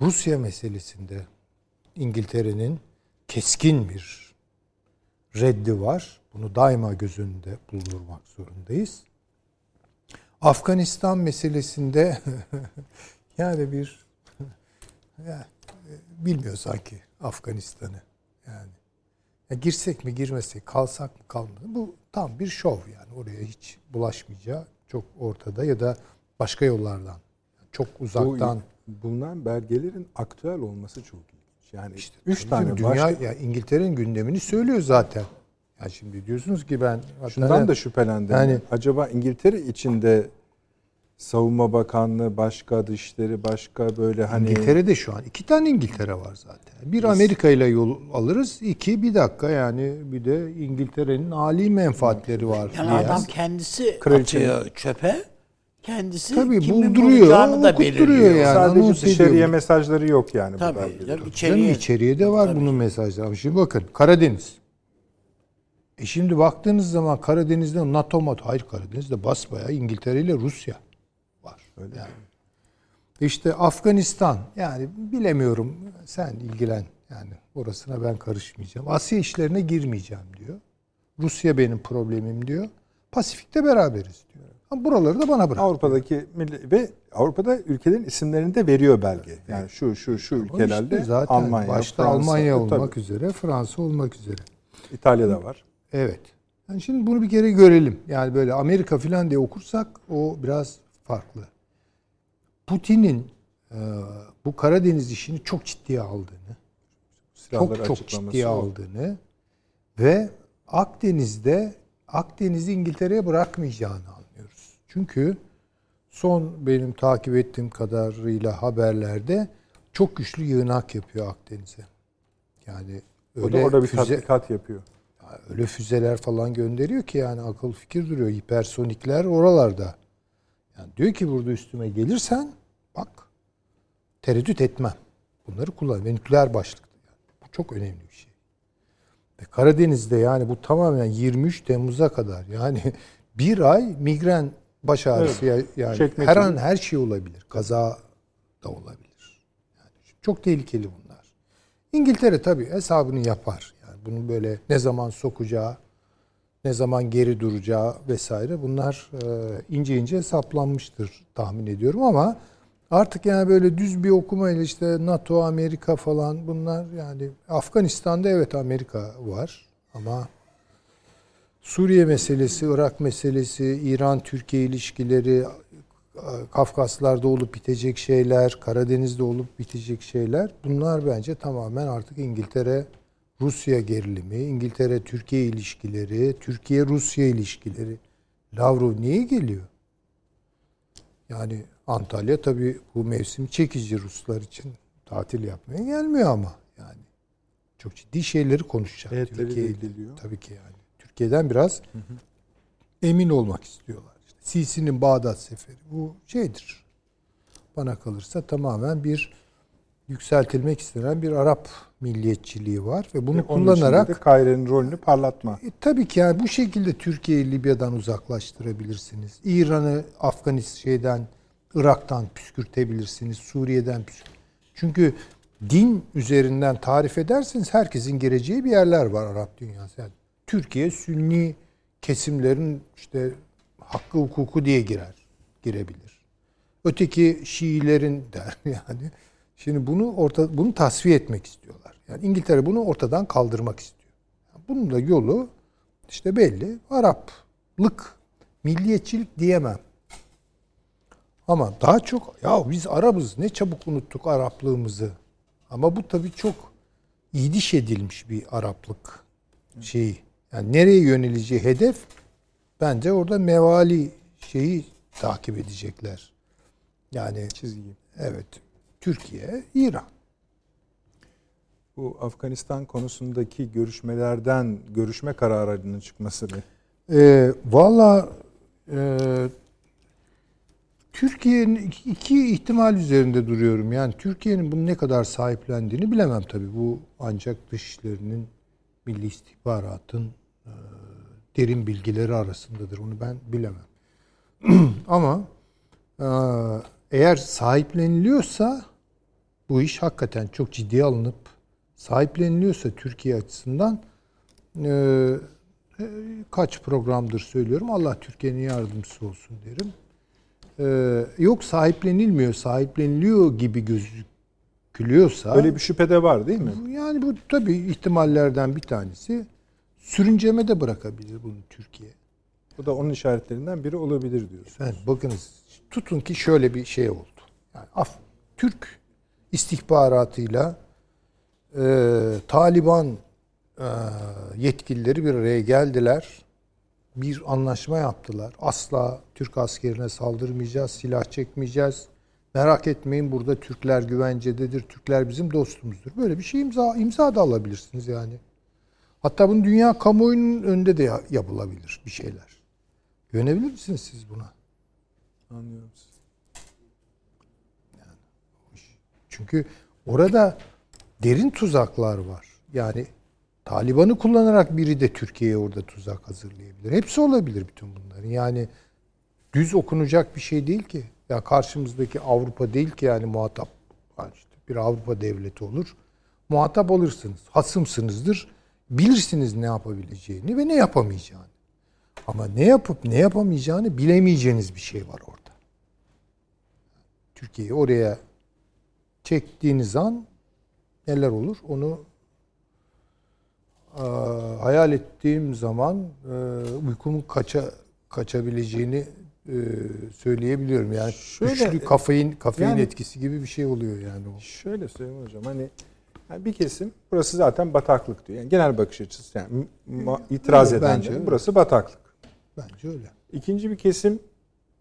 Rusya meselesinde İngiltere'nin keskin bir reddi var. Bunu daima göz önünde bulundurmak zorundayız. Afganistan meselesinde yani bir ya, bilmiyor sanki Afganistan'ı yani. Ya girsek mi girmesek, kalsak mı kalmadı. Bu tam bir şov yani. Oraya hiç bulaşmayacağı çok ortada ya da başka yollardan çok uzaktan. Bu, bunlar belgelerin aktüel olması çok. Yani İşte üç tane dünya başka- ya İngiltere'nin gündemini söylüyor zaten. Ya şimdi diyorsunuz ki ben Şundan da şüphelendim. Yani- Acaba İngiltere içinde Savunma Bakanlığı, başka dışişleri, başka böyle hani İngiltere'de şu an iki tane İngiltere var zaten. Bir Amerika ile yol alırız. iki bir dakika yani bir de İngiltere'nin ali menfaatleri var. Yani diye. adam kendisi Kraliçenin- atıyor çöpe. Kendisi Tabii kimin bulduruyor, bulacağını da belirliyor. yani. sadece anons dışarıya mesajları yok yani bu Tabii. belgelerin. tabii içeriye. içeriye de var bunun mesajları. Ama Şimdi bakın Karadeniz. E şimdi baktığınız zaman Karadeniz'de NATO NATO. Hayır Karadeniz'de basbayağı İngiltere ile Rusya var. Öyle. Yani. İşte Afganistan. Yani bilemiyorum. Sen ilgilen. Yani orasına ben karışmayacağım. Asya işlerine girmeyeceğim diyor. Rusya benim problemim diyor. Pasifik'te beraberiz diyor. Ama buraları da bana bırak. Avrupa'daki milli ve Avrupa'da ülkelerin isimlerini de veriyor belge. Yani şu şu şu ülkelerde işte zaten Almanya, başta Fransa, Almanya tabii, olmak üzere, Fransa olmak üzere. İtalya'da var. Evet. Yani şimdi bunu bir kere görelim. Yani böyle Amerika falan diye okursak o biraz farklı. Putin'in e, bu Karadeniz işini çok ciddiye aldığını, Silahları çok çok ciddiye o. aldığını ve Akdeniz'de Akdeniz'i İngiltere'ye bırakmayacağını. Çünkü son benim takip ettiğim kadarıyla haberlerde çok güçlü yığınak yapıyor Akdeniz'e. Yani O da öyle orada bir füze, tatbikat yapıyor. Ya öyle füzeler falan gönderiyor ki yani akıl fikir duruyor. Hipersonikler oralarda. Yani diyor ki burada üstüme gelirsen bak tereddüt etmem. Bunları kullan. Ve nükleer başlıklı. Yani. Bu çok önemli bir şey. Ve Karadeniz'de yani bu tamamen 23 Temmuz'a kadar yani bir ay migren baş ağrısı ya- yani Çekme her an her şey olabilir. Kaza da olabilir. Yani çok tehlikeli bunlar. İngiltere tabii hesabını yapar. Yani bunu böyle ne zaman sokacağı, ne zaman geri duracağı vesaire bunlar e, ince ince hesaplanmıştır tahmin ediyorum ama artık yani böyle düz bir okumayla işte NATO, Amerika falan bunlar yani Afganistan'da evet Amerika var ama Suriye meselesi, Irak meselesi, İran-Türkiye ilişkileri, Kafkaslar'da olup bitecek şeyler, Karadeniz'de olup bitecek şeyler bunlar bence tamamen artık İngiltere Rusya gerilimi, İngiltere Türkiye ilişkileri, Türkiye Rusya ilişkileri. Lavrov niye geliyor? Yani Antalya tabii bu mevsim çekici Ruslar için tatil yapmaya gelmiyor ama yani çok ciddi şeyleri konuşacak. De Türkiye ile. Tabii ki yani. Türkiye'den biraz emin olmak istiyorlar. İşte Sisi'nin Bağdat seferi bu şeydir. Bana kalırsa tamamen bir yükseltilmek istenen bir Arap milliyetçiliği var ve bunu Ve kullanarak de Kaire'nin rolünü parlatma. e, tabii ki yani bu şekilde Türkiye'yi Libya'dan uzaklaştırabilirsiniz. İran'ı Afganistan şeyden Irak'tan püskürtebilirsiniz. Suriye'den püskürt. Çünkü din üzerinden tarif ederseniz herkesin gireceği bir yerler var Arap dünyası. Yani Türkiye Sünni kesimlerin işte hakkı hukuku diye girer. Girebilir. Öteki Şiilerin der yani. Şimdi bunu orta bunu tasfiye etmek istiyorlar. Yani İngiltere bunu ortadan kaldırmak istiyor. Bunun da yolu işte belli. Araplık, milliyetçilik diyemem. Ama daha çok ya biz Arabız ne çabuk unuttuk Araplığımızı. Ama bu tabii çok iyiliş edilmiş bir Araplık şeyi. Yani nereye yöneleceği hedef bence orada mevali şeyi takip edecekler. Yani Çizgi. evet Türkiye, İran. Bu Afganistan konusundaki görüşmelerden görüşme kararının çıkması ne? Ee, Valla e, Türkiye'nin iki, iki ihtimal üzerinde duruyorum. Yani Türkiye'nin bunu ne kadar sahiplendiğini bilemem tabii. Bu ancak dışişlerinin, milli istihbaratın derin bilgileri arasındadır. Onu ben bilemem. Ama e, eğer sahipleniliyorsa bu iş hakikaten çok ciddiye alınıp sahipleniliyorsa Türkiye açısından e, e, kaç programdır söylüyorum. Allah Türkiye'nin yardımcısı olsun derim. Ee, yok sahiplenilmiyor, sahipleniliyor gibi gözükülüyorsa Öyle bir şüphe de var değil mi? yani bu tabii ihtimallerden bir tanesi sürünceme de bırakabilir bunu Türkiye. Bu da onun işaretlerinden biri olabilir diyorsun. Yani bakınız tutun ki şöyle bir şey oldu. Yani Af Türk istihbaratıyla e, Taliban e, yetkilileri bir araya geldiler. Bir anlaşma yaptılar. Asla Türk askerine saldırmayacağız, silah çekmeyeceğiz. Merak etmeyin burada Türkler güvencededir. Türkler bizim dostumuzdur. Böyle bir şey imza imza da alabilirsiniz yani. Hatta bunu dünya kamuoyunun önünde de ya- yapılabilir bir şeyler. Güvenebilir misiniz siz buna? Anlıyorum. Çünkü orada derin tuzaklar var. Yani Taliban'ı kullanarak biri de Türkiye'ye orada tuzak hazırlayabilir. Hepsi olabilir bütün bunların. Yani düz okunacak bir şey değil ki. Ya karşımızdaki Avrupa değil ki yani muhatap. Yani işte bir Avrupa devleti olur. Muhatap alırsınız. Hasımsınızdır. Bilirsiniz ne yapabileceğini ve ne yapamayacağını. Ama ne yapıp ne yapamayacağını bilemeyeceğiniz bir şey var orada. Türkiye'yi oraya çektiğiniz an neler olur onu e, hayal ettiğim zaman e, uykumun kaça kaçabileceğini e, söyleyebiliyorum. Yani Şöyle, güçlü kafein kafein yani- etkisi gibi bir şey oluyor yani o. Şöyle söyleyeyim hocam hani yani bir kesim burası zaten bataklık diyor. Yani genel bakış açısı yani itiraz bence öyle. burası bataklık. Bence öyle. İkinci bir kesim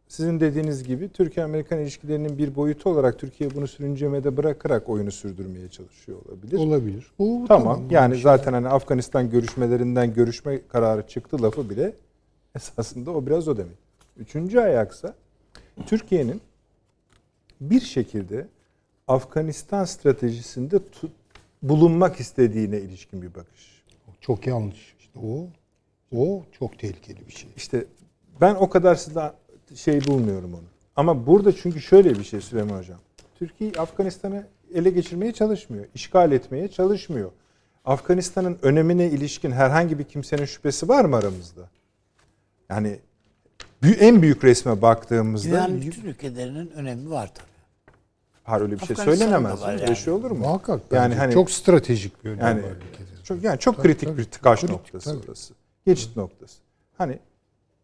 sizin dediğiniz gibi Türkiye-Amerikan ilişkilerinin bir boyutu olarak Türkiye bunu sürüncemede bırakarak oyunu sürdürmeye çalışıyor olabilir. Olabilir. O, Tamam. Yani bu şey- zaten hani Afganistan görüşmelerinden görüşme kararı çıktı lafı bile esasında o biraz o demek. Üçüncü ayaksa Türkiye'nin bir şekilde Afganistan stratejisinde tu- bulunmak istediğine ilişkin bir bakış. çok yanlış. İşte o o çok tehlikeli bir şey. İşte ben o kadar size şey bulmuyorum onu. Ama burada çünkü şöyle bir şey Süleyman Hocam. Türkiye Afganistan'ı ele geçirmeye çalışmıyor. işgal etmeye çalışmıyor. Afganistan'ın önemine ilişkin herhangi bir kimsenin şüphesi var mı aramızda? Yani en büyük resme baktığımızda Yani bütün ülkelerinin önemi var tabii. Har öyle bir şey söylenemez. var Öyle yani. şey olur mu? Muhakkak Yani yani hani- çok stratejik bir önemi Yani var çok yani çok Tabii, kritik tabii. bir tıkaç Kritik, noktası tabii. orası. Geçit noktası. Hani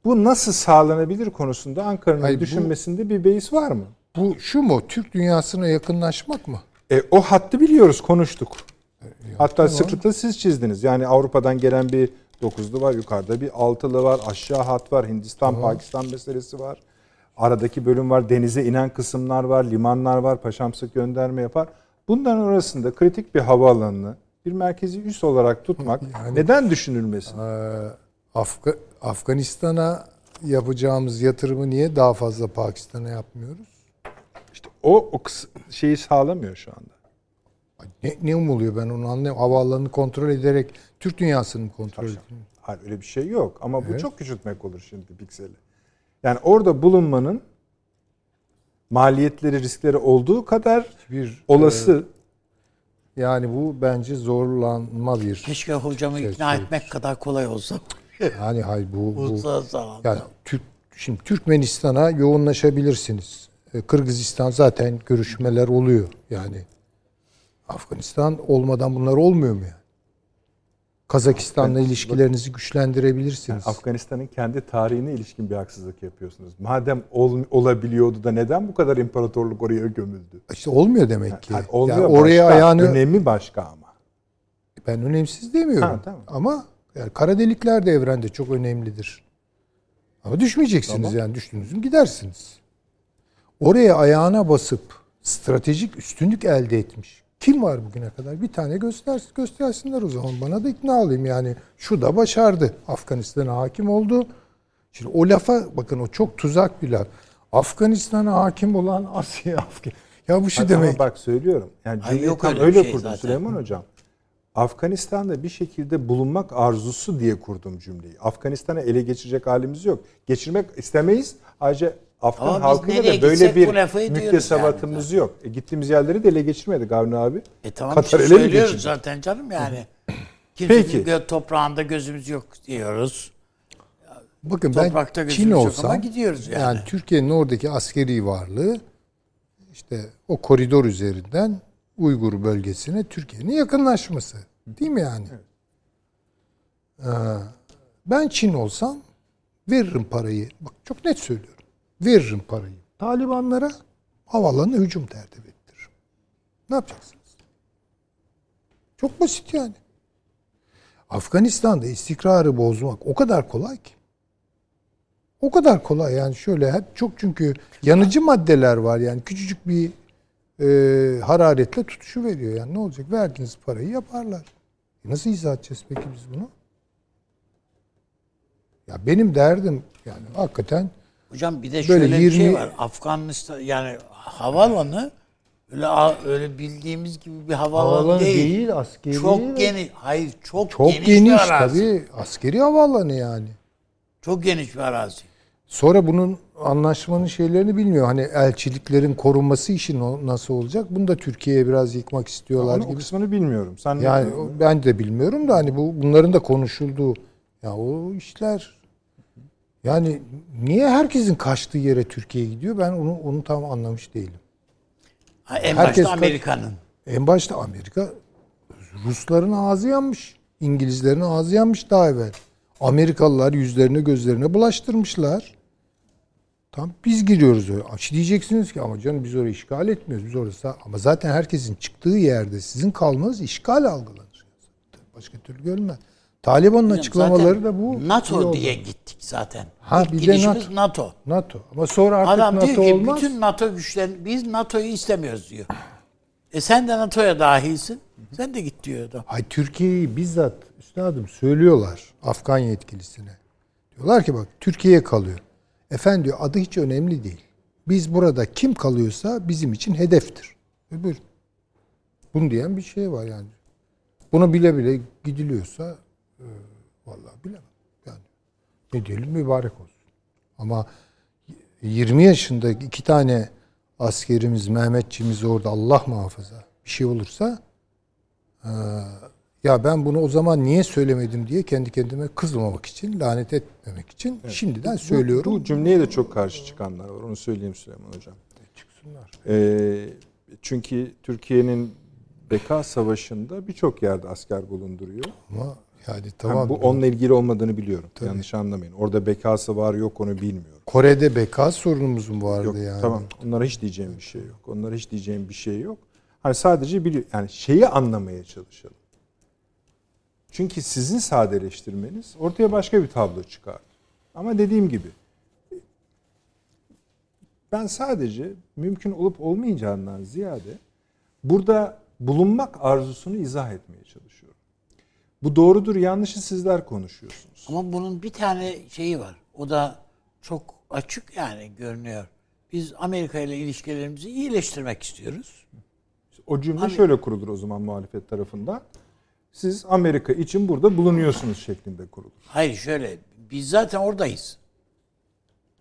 bu nasıl sağlanabilir konusunda Ankara'nın Hayır, bu- düşünmesinde bir beis var mı? Bu şu mu? Türk dünyasına yakınlaşmak mı? E, o hattı biliyoruz, konuştuk. Hatta tamam. sıklıkla siz çizdiniz. Yani Avrupa'dan gelen bir dokuzlu var, yukarıda bir altılı var, aşağı hat var, Hindistan, Pakistan meselesi var. Aradaki bölüm var, denize inen kısımlar var, limanlar var, paşamsık gönderme yapar. Bunların arasında kritik bir havaalanını bir merkezi üs olarak tutmak neden düşünülmesin? Ee, Afga- Afganistan'a yapacağımız yatırımı niye daha fazla Pakistan'a yapmıyoruz? İşte o, o şeyi sağlamıyor şu anda. Ne, ne umuluyor ben onu anlayamıyorum. Havaalanını kontrol ederek Türk dünyasını mı kontrol ediyor? Hayır öyle bir şey yok ama bu Evet. çok küçültmek olur şimdi pikseli. Yani orada bulunmanın maliyetleri, riskleri olduğu kadar Bir olası yani bu bence zorlanma bir. Keşke hocamı Şey, ikna şey. etmek kadar kolay olsa. Yani hayır bu, bu yani Türk şimdi Türkmenistan'a yoğunlaşabilirsiniz. Ee, Kırgızistan zaten görüşmeler oluyor. Yani Afganistan olmadan bunlar olmuyor mu yani? Kazakistan'la ilişkilerinizi güçlendirebilirsiniz. Afganistan'ın kendi tarihine ilişkin bir haksızlık yapıyorsunuz. Madem ol- olabiliyordu da neden bu kadar imparatorluk oraya gömüldü? İşte olmuyor demek ki. Yani olmuyor Yani oraya başka, ayağını önemi başka ama. ben önemsiz demiyorum. Ha, tamam. Ama yani kara delikler de evrende çok önemlidir. Ama düşmeyeceksiniz Tamam. yani düştünüz mü gidersiniz. Oraya ayağına basıp stratejik üstünlük elde etmiş. Kim var bugüne kadar? Bir tane göster, göstersinler o zaman. Bana da ikna olayım yani. Şu da başardı. Afganistan'a hakim oldu. Şimdi o lafa bakın o çok tuzak bir laf. Afganistan'a hakim olan Asya Afgan. Ya bu Ama demek. bak söylüyorum. Yani Ay, cümleyi yok öyle öyle şey kurdum zaten. Süleyman Hocam. Afganistan'da bir şekilde bulunmak arzusu diye kurdum cümleyi. Afganistan'ı ele geçirecek halimiz yok. Geçirmek istemeyiz. Ayrıca Afgan Ama halkıyla da böyle bir müktesebatımız yok. E, gittiğimiz yerleri de ele geçirmedik Avni abi. E tamam Katar işte söylüyoruz geçirdi? zaten canım yani. Kimsenin Peki. toprağında gözümüz yok diyoruz. Bakın Toprakta ben Çin olsam ama gidiyoruz yani. yani Türkiye'nin oradaki askeri varlığı işte o koridor üzerinden Uygur bölgesine Türkiye'nin yakınlaşması. Değil mi yani? Ee, ben Çin olsam veririm parayı. Bak çok net söylüyorum. Veririm parayı. Talibanlara havalanı hücum tertip ettiririm. Ne yapacaksınız? Çok basit yani. Afganistan'da istikrarı bozmak o kadar kolay ki. O kadar kolay yani şöyle hep çok çünkü yanıcı maddeler var yani küçücük bir e, hararetle tutuşu veriyor yani ne olacak verdiğiniz parayı yaparlar. E nasıl izah edeceğiz peki biz bunu? Ya benim derdim yani hakikaten Hocam bir de Böyle şöyle bir şey 20 var. Afganistan yani havaalanı öyle öyle bildiğimiz gibi bir havaalanı, havaalanı değil. değil, askeri Çok geniş. Hayır çok, çok geniş, geniş, bir arazi. tabii askeri havaalanı yani. Çok geniş bir arazi. Sonra bunun anlaşmanın şeylerini bilmiyor. Hani elçiliklerin korunması işi nasıl olacak? Bunu da Türkiye'ye biraz yıkmak istiyorlar Onun o gibi. kısmını bilmiyorum. Sen ne Yani o- ben de bilmiyorum da hani bu bunların da konuşulduğu ya o işler yani niye herkesin kaçtığı yere Türkiye gidiyor? Ben onu onu tam anlamış değilim. Ha, en Herkes başta Amerika'nın. En başta Amerika Rusların ağzı yanmış. İngilizlerin ağzı yanmış daha evvel. Amerikalılar yüzlerine gözlerine bulaştırmışlar. Tam biz giriyoruz öyle. Şimdi diyeceksiniz ki ama canım biz orayı işgal etmiyoruz. Biz orası ama zaten herkesin çıktığı yerde sizin kalmanız işgal algılanır. Başka türlü görünmez. Taliban'ın Zaten açıklamaları da bu. NATO diye gittik zaten. Ha, İlk bir de NATO. NATO. NATO. Ama sonra artık Adam NATO diyor ki olmaz. bütün NATO güçlerini biz NATO'yu istemiyoruz diyor. E sen de NATO'ya dahilsin. Sen de git diyor adam. Ay Türkiye'yi bizzat üstadım söylüyorlar Afgan yetkilisine. Diyorlar ki bak Türkiye kalıyor. Efendim diyor adı hiç önemli değil. Biz burada kim kalıyorsa bizim için hedeftir. E buyurun. Bunu diyen bir şey var yani. Bunu bile bile gidiliyorsa e, vallahi bilemem. Yani ne diyelim mübarek olsun. Ama 20 yaşında iki tane askerimiz, Mehmetçimiz orada Allah muhafaza bir şey olursa ee, ya ben bunu o zaman niye söylemedim diye kendi kendime kızmamak için, lanet etmemek için şimdiden söylüyorum. Bu cümleye de çok karşı çıkanlar var. Onu söyleyeyim Süleyman Hocam. Çıksınlar. Ee, çünkü Türkiye'nin Beka Savaşı'nda birçok yerde asker bulunduruyor. Ama yani Tamam, tamam. bu onunla ilgili olmadığını biliyorum. Yanlış anlamayın. Orada bekası var yok onu bilmiyorum. Kore'de beka sorunumuz mu vardı Yok yani? tamam. Onlara hiç diyeceğim bir şey yok. Onlara hiç diyeceğim bir şey yok. Hani sadece biliyor yani şeyi anlamaya çalışalım. Çünkü sizin sadeleştirmeniz ortaya başka bir tablo çıkar. Ama dediğim gibi ben sadece mümkün olup olmayacağından ziyade burada bulunmak arzusunu izah etmeye çalışıyorum. Bu doğrudur yanlışı sizler konuşuyorsunuz. Ama bunun bir tane şeyi var. O da çok açık yani görünüyor. Biz Amerika ile ilişkilerimizi iyileştirmek istiyoruz. O cümle Abi- şöyle kurulur o zaman muhalefet tarafından. Siz Amerika için burada bulunuyorsunuz şeklinde kurulur. Hayır şöyle biz zaten oradayız.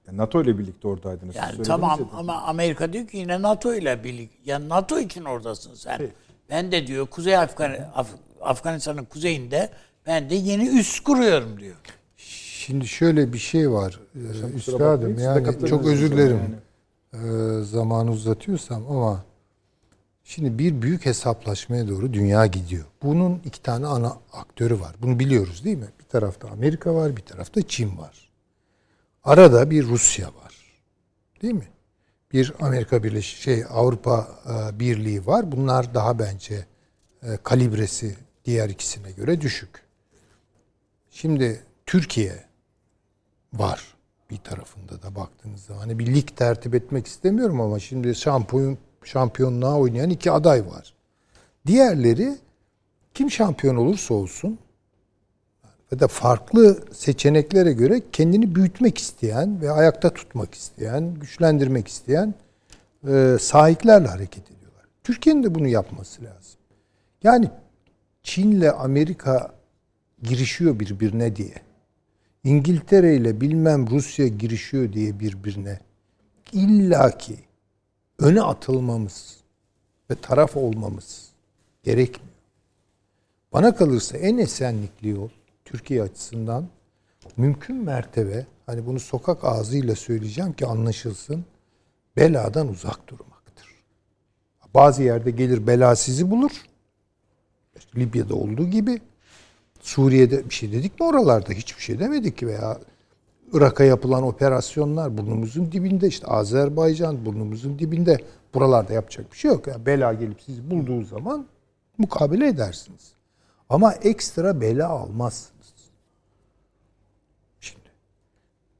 Yani NATO ile birlikte oradaydınız. Yani tamam ya. ama Amerika diyor ki yine NATO ile birlikte. Yani NATO için oradasın sen. Peki. Ben de diyor Kuzey Afgan Af- Afganistan'ın kuzeyinde ben de yeni üs kuruyorum diyor. Şimdi şöyle bir şey var. Ee, Üstadım yani çok özür dilerim. yani. Ee, zamanı uzatıyorsam ama şimdi bir büyük hesaplaşmaya doğru dünya gidiyor. Bunun iki tane ana aktörü var. Bunu biliyoruz değil mi? Bir tarafta Amerika var, bir tarafta Çin var. Arada bir Rusya var. Değil mi? Bir Amerika Birleşik şey Avrupa e, Birliği var. Bunlar daha bence e, kalibresi diğer ikisine göre düşük. Şimdi Türkiye var bir tarafında da baktığınız zaman. Hani bir lig tertip etmek istemiyorum ama şimdi şampiyon şampiyonluğa oynayan iki aday var. Diğerleri kim şampiyon olursa olsun ve de farklı seçeneklere göre kendini büyütmek isteyen ve ayakta tutmak isteyen, güçlendirmek isteyen e, sahiplerle hareket ediyorlar. Türkiye'nin de bunu yapması lazım. Yani Çin'le Amerika girişiyor birbirine diye. İngiltere ile bilmem Rusya girişiyor diye birbirine illaki öne atılmamız ve taraf olmamız gerekmiyor. Bana kalırsa en esenlikli yol Türkiye açısından mümkün mertebe hani bunu sokak ağzıyla söyleyeceğim ki anlaşılsın beladan uzak durmaktır. Bazı yerde gelir bela sizi bulur. Libya'da olduğu gibi Suriye'de bir şey dedik mi oralarda? Hiçbir şey demedik veya Irak'a yapılan operasyonlar burnumuzun dibinde işte Azerbaycan burnumuzun dibinde buralarda yapacak bir şey yok. Yani bela gelip sizi bulduğu zaman mukabele edersiniz. Ama ekstra bela almazsınız. Şimdi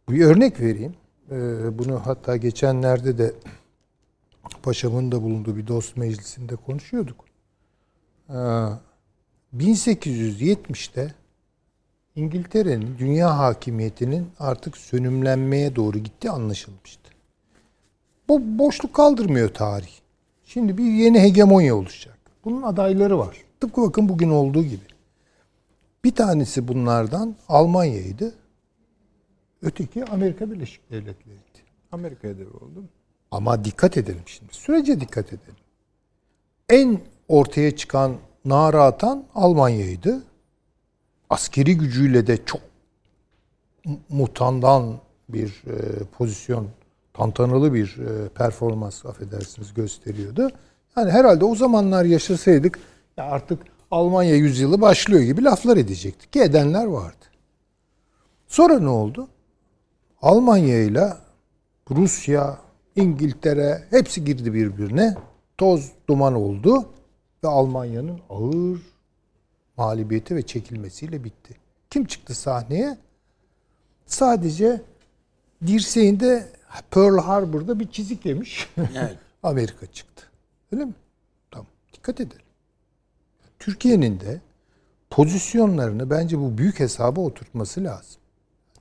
bir örnek vereyim. Ee, bunu hatta geçenlerde de Paşam'ın da bulunduğu bir dost meclisinde konuşuyorduk. Ee, 1870'te İngiltere'nin dünya hakimiyetinin artık sönümlenmeye doğru gitti anlaşılmıştı. Bu boşluk kaldırmıyor tarih. Şimdi bir yeni hegemonya oluşacak. Bunun adayları var. Tıpkı bakın bugün olduğu gibi. Bir tanesi bunlardan Almanya'ydı. Öteki Amerika Birleşik Devletleri'ydi. Amerika'ya dev oldu. Ama dikkat edelim şimdi. Sürece dikkat edelim. En ortaya çıkan nara atan Almanya'ydı. Askeri gücüyle de çok mu- mutandan bir e, pozisyon, tantanalı bir e, performans affedersiniz gösteriyordu. Yani herhalde o zamanlar yaşasaydık ya artık Almanya yüzyılı başlıyor gibi laflar edecektik ki edenler vardı. Sonra ne oldu? Almanya ile Rusya, İngiltere hepsi girdi birbirine. Toz duman oldu ve Almanya'nın ağır mağlubiyeti ve çekilmesiyle bitti. Kim çıktı sahneye? Sadece dirseğinde Pearl Harbor'da bir çizik yemiş. Evet. Amerika çıktı. Öyle mi? Tamam. Dikkat edelim. Türkiye'nin de pozisyonlarını bence bu büyük hesaba oturtması lazım.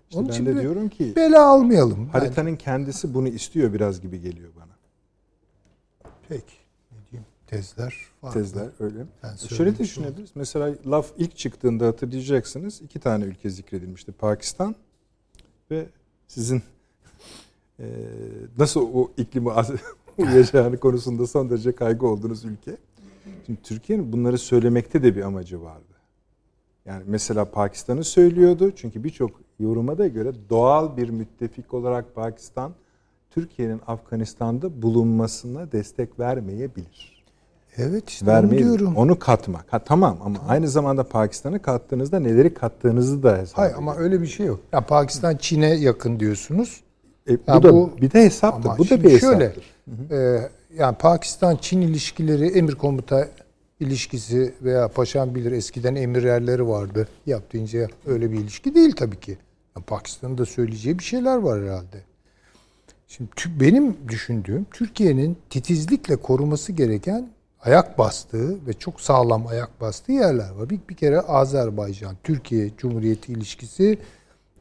İşte Onun ben için de diyorum ki Bela almayalım. Yani. haritanın kendisi bunu istiyor biraz gibi geliyor bana. Peki. Tezler var. Tezler öyle. Ben Şöyle söyleyeyim. düşünebiliriz. Mesela laf ilk çıktığında hatırlayacaksınız. iki tane ülke zikredilmişti. Pakistan ve sizin eee, nasıl o iklimi uyacağını konusunda son derece kaygı olduğunuz ülke. Şimdi Türkiye'nin bunları söylemekte de bir amacı vardı. Yani mesela Pakistan'ı söylüyordu. Çünkü birçok yoruma da göre doğal bir müttefik olarak Pakistan Türkiye'nin Afganistan'da bulunmasına destek vermeyebilir Evet işte onu vermeyi diyorum. onu katmak. Ha tamam ama aynı zamanda Pakistan'ı kattığınızda neleri kattığınızı da hesap Hayır ama öyle bir şey yok. Ya Pakistan Çin'e yakın diyorsunuz. E, bu Ya da bu- bir de hesaptır. Bu da bir hesaptır. şöyle, e, yani Pakistan-Çin ilişkileri emir komuta ilişkisi veya paşam bilir eskiden emir erleri vardı. Yap deyince öyle bir ilişki değil tabii ki. Ya Pakistan'ın da söyleyeceği bir şeyler var herhalde. Şimdi benim düşündüğüm Türkiye'nin titizlikle koruması gereken ayak bastığı ve çok sağlam ayak bastığı yerler var. Bir, bir kere Azerbaycan, Türkiye Cumhuriyeti ilişkisi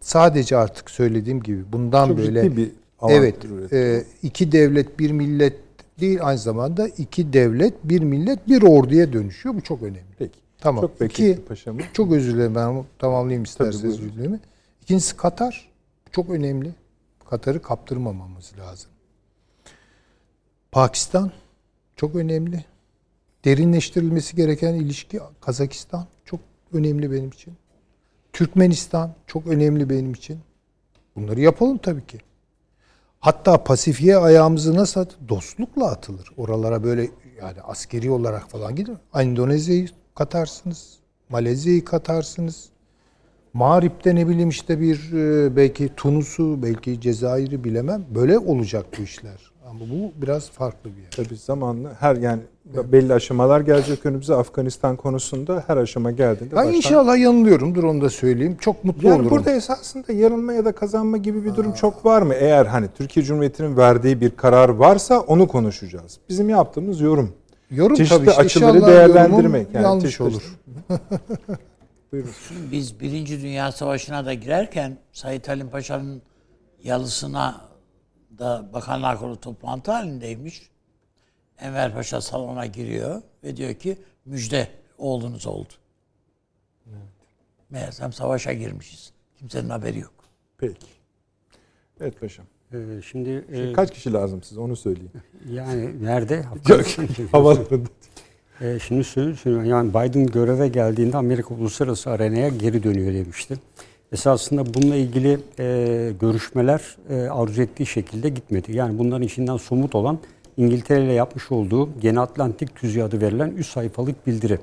sadece artık söylediğim gibi bundan Çok böyle bir evet e, iki devlet bir millet değil aynı zamanda iki devlet bir millet bir orduya dönüşüyor. Bu çok önemli. Peki. Tamam. Çok İki- paşamı. Çok özür dilerim ben tamamlayayım isterseniz buyurun. cümlemi. İkincisi Katar. Çok önemli. Katar'ı kaptırmamamız lazım. Pakistan çok önemli. Derinleştirilmesi gereken ilişki Kazakistan çok önemli benim için. Türkmenistan çok önemli benim için. Bunları yapalım tabii ki. Hatta Pasifik'e ayağımızı nasıl at? Dostlukla atılır. Oralara böyle yani askeri olarak falan gidin. Endonezya'yı katarsınız. Malezya'yı katarsınız. Mağrip'te ne bileyim işte bir e, belki Tunus'u, belki Cezayir'i bilemem. Böyle olacak bu işler. Ama bu biraz farklı bir yer. Tabii zamanla her yani belli aşamalar gelecek önümüze Afganistan konusunda her aşama geldiğinde Ben baştan- inşallah yanılıyorumdur onu da söyleyeyim. Çok mutlu Yani olurum. burada esasında yanılma ya da kazanma gibi bir durum çok var mı? Eğer hani Türkiye Cumhuriyeti'nin verdiği bir karar varsa onu konuşacağız. Bizim yaptığımız yorum. Yorum çeşitli tabii işte açıları inşallah değerlendirmek, yani yanlış çeşitli- olur. Şimdi biz Birinci Dünya Savaşı'na da girerken Said Halim Paşa'nın yalısına da Bakanlar Kurulu toplantı halindeymiş. Enver Paşa salona giriyor ve diyor ki müjde oğlunuz oldu. Meğersem savaşa girmişiz. Kimsenin haberi yok. Peki. Evet paşam. Ee, şimdi e, Kaç kişi lazım size onu söyleyin. yani nerede? Havalarında. Ee, şimdi söyle- söylüyorum. Yani Biden göreve geldiğinde Amerika uluslararası arenaya geri dönüyor demişti. Esasında bununla ilgili e, görüşmeler e, arzu ettiği şekilde gitmedi. Yani bunların içinden somut olan İngiltere ile yapmış olduğu Gene Atlantik Tüzüğü adı verilen 3 sayfalık bildiri.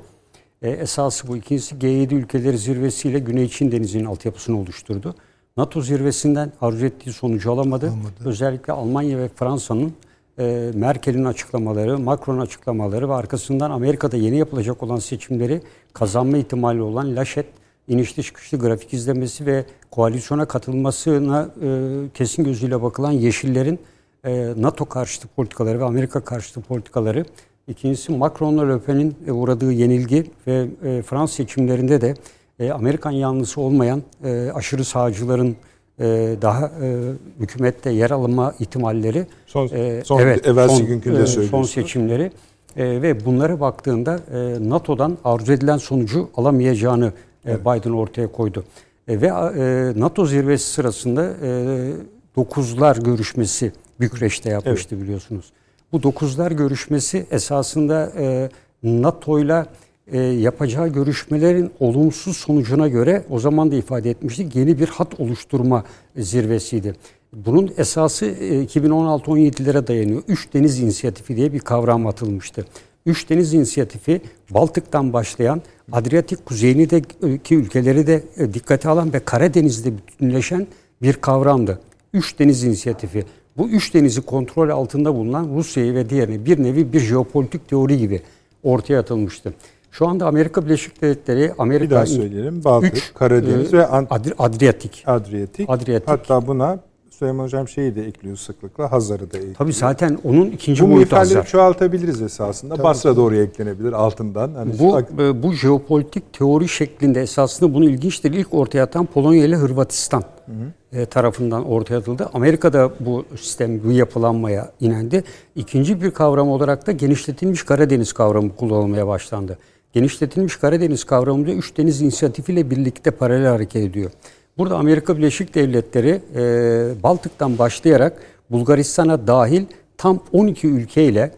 E, esası bu. İkincisi G7 ülkeleri zirvesiyle Güney Çin Denizi'nin altyapısını oluşturdu. NATO zirvesinden arzu ettiği sonucu alamadı. Özellikle Almanya ve Fransa'nın e, Merkel'in açıklamaları, Macron'un açıklamaları ve arkasından Amerika'da yeni yapılacak olan seçimleri kazanma ihtimali olan Laşet inişli çıkışlı grafik izlemesi ve koalisyona katılmasına e, kesin gözüyle bakılan Yeşillerin e, NATO karşıtı politikaları ve Amerika karşıtı politikaları. İkincisi Macron'la Le Pen'in e, uğradığı yenilgi ve e, Fransız seçimlerinde de e, Amerikan yanlısı olmayan e, aşırı sağcıların e, daha e, hükümette yer alma ihtimalleri Son- e, son- evvelsi günkü de e, Son söylüyorsunuz. seçimleri e, ve bunlara baktığında e, NATO'dan arzu edilen sonucu alamayacağını e, Biden ortaya koydu. E, ve e, NATO zirvesi sırasında e, dokuzlar görüşmesi Bükreş'te yapmıştı biliyorsunuz. Bu dokuzlar görüşmesi esasında e, NATO'yla e, yapacağı görüşmelerin olumsuz sonucuna göre o zaman da ifade etmiştik yeni bir hat oluşturma zirvesiydi. Bunun esası e, 2016-17'lere dayanıyor. Üç Deniz İnisiyatifi diye bir kavram atılmıştı. Üç Deniz İnisiyatifi Baltık'tan başlayan Adriyatik kuzeyini de ki ülkeleri de e, dikkate alan ve Karadeniz'de bütünleşen bir kavramdı. Üç Deniz İnisiyatifi. Bu üç denizi kontrol altında bulunan Rusya'yı ve diğerini bir nevi bir jeopolitik teori gibi ortaya atılmıştı. Şu anda Amerika Birleşik Devletleri, Amerika... Bir daha söyleyelim. Baltık, Üç, Karadeniz e, ve Ant- Adri- Adriyatik. Adriyatik. Adriyatik. Hatta buna Süleyman Hocam şeyi de ekliyor sıklıkla. Hazar'ı da ekliyor. Tabii zaten onun ikinci Bu boyutu Hazar. çoğaltabiliriz esasında. Basra doğru eklenebilir altından. Hani Bu bak- e, bu jeopolitik teori şeklinde esasında bunu ilginçtir. İlk ortaya atan Polonya ile Hırvatistan e, tarafından ortaya atıldı. Amerika da bu sistem, bu yapılanmaya inendi. İkinci bir kavram olarak da genişletilmiş Karadeniz kavramı kullanılmaya başlandı. Genişletilmiş Karadeniz kavramı da üç deniz inisiyatifiyle birlikte paralel hareket ediyor. Burada Amerika Birleşik Devletleri e, Baltık'tan başlayarak Bulgaristan'a dahil tam 12 ülkeyle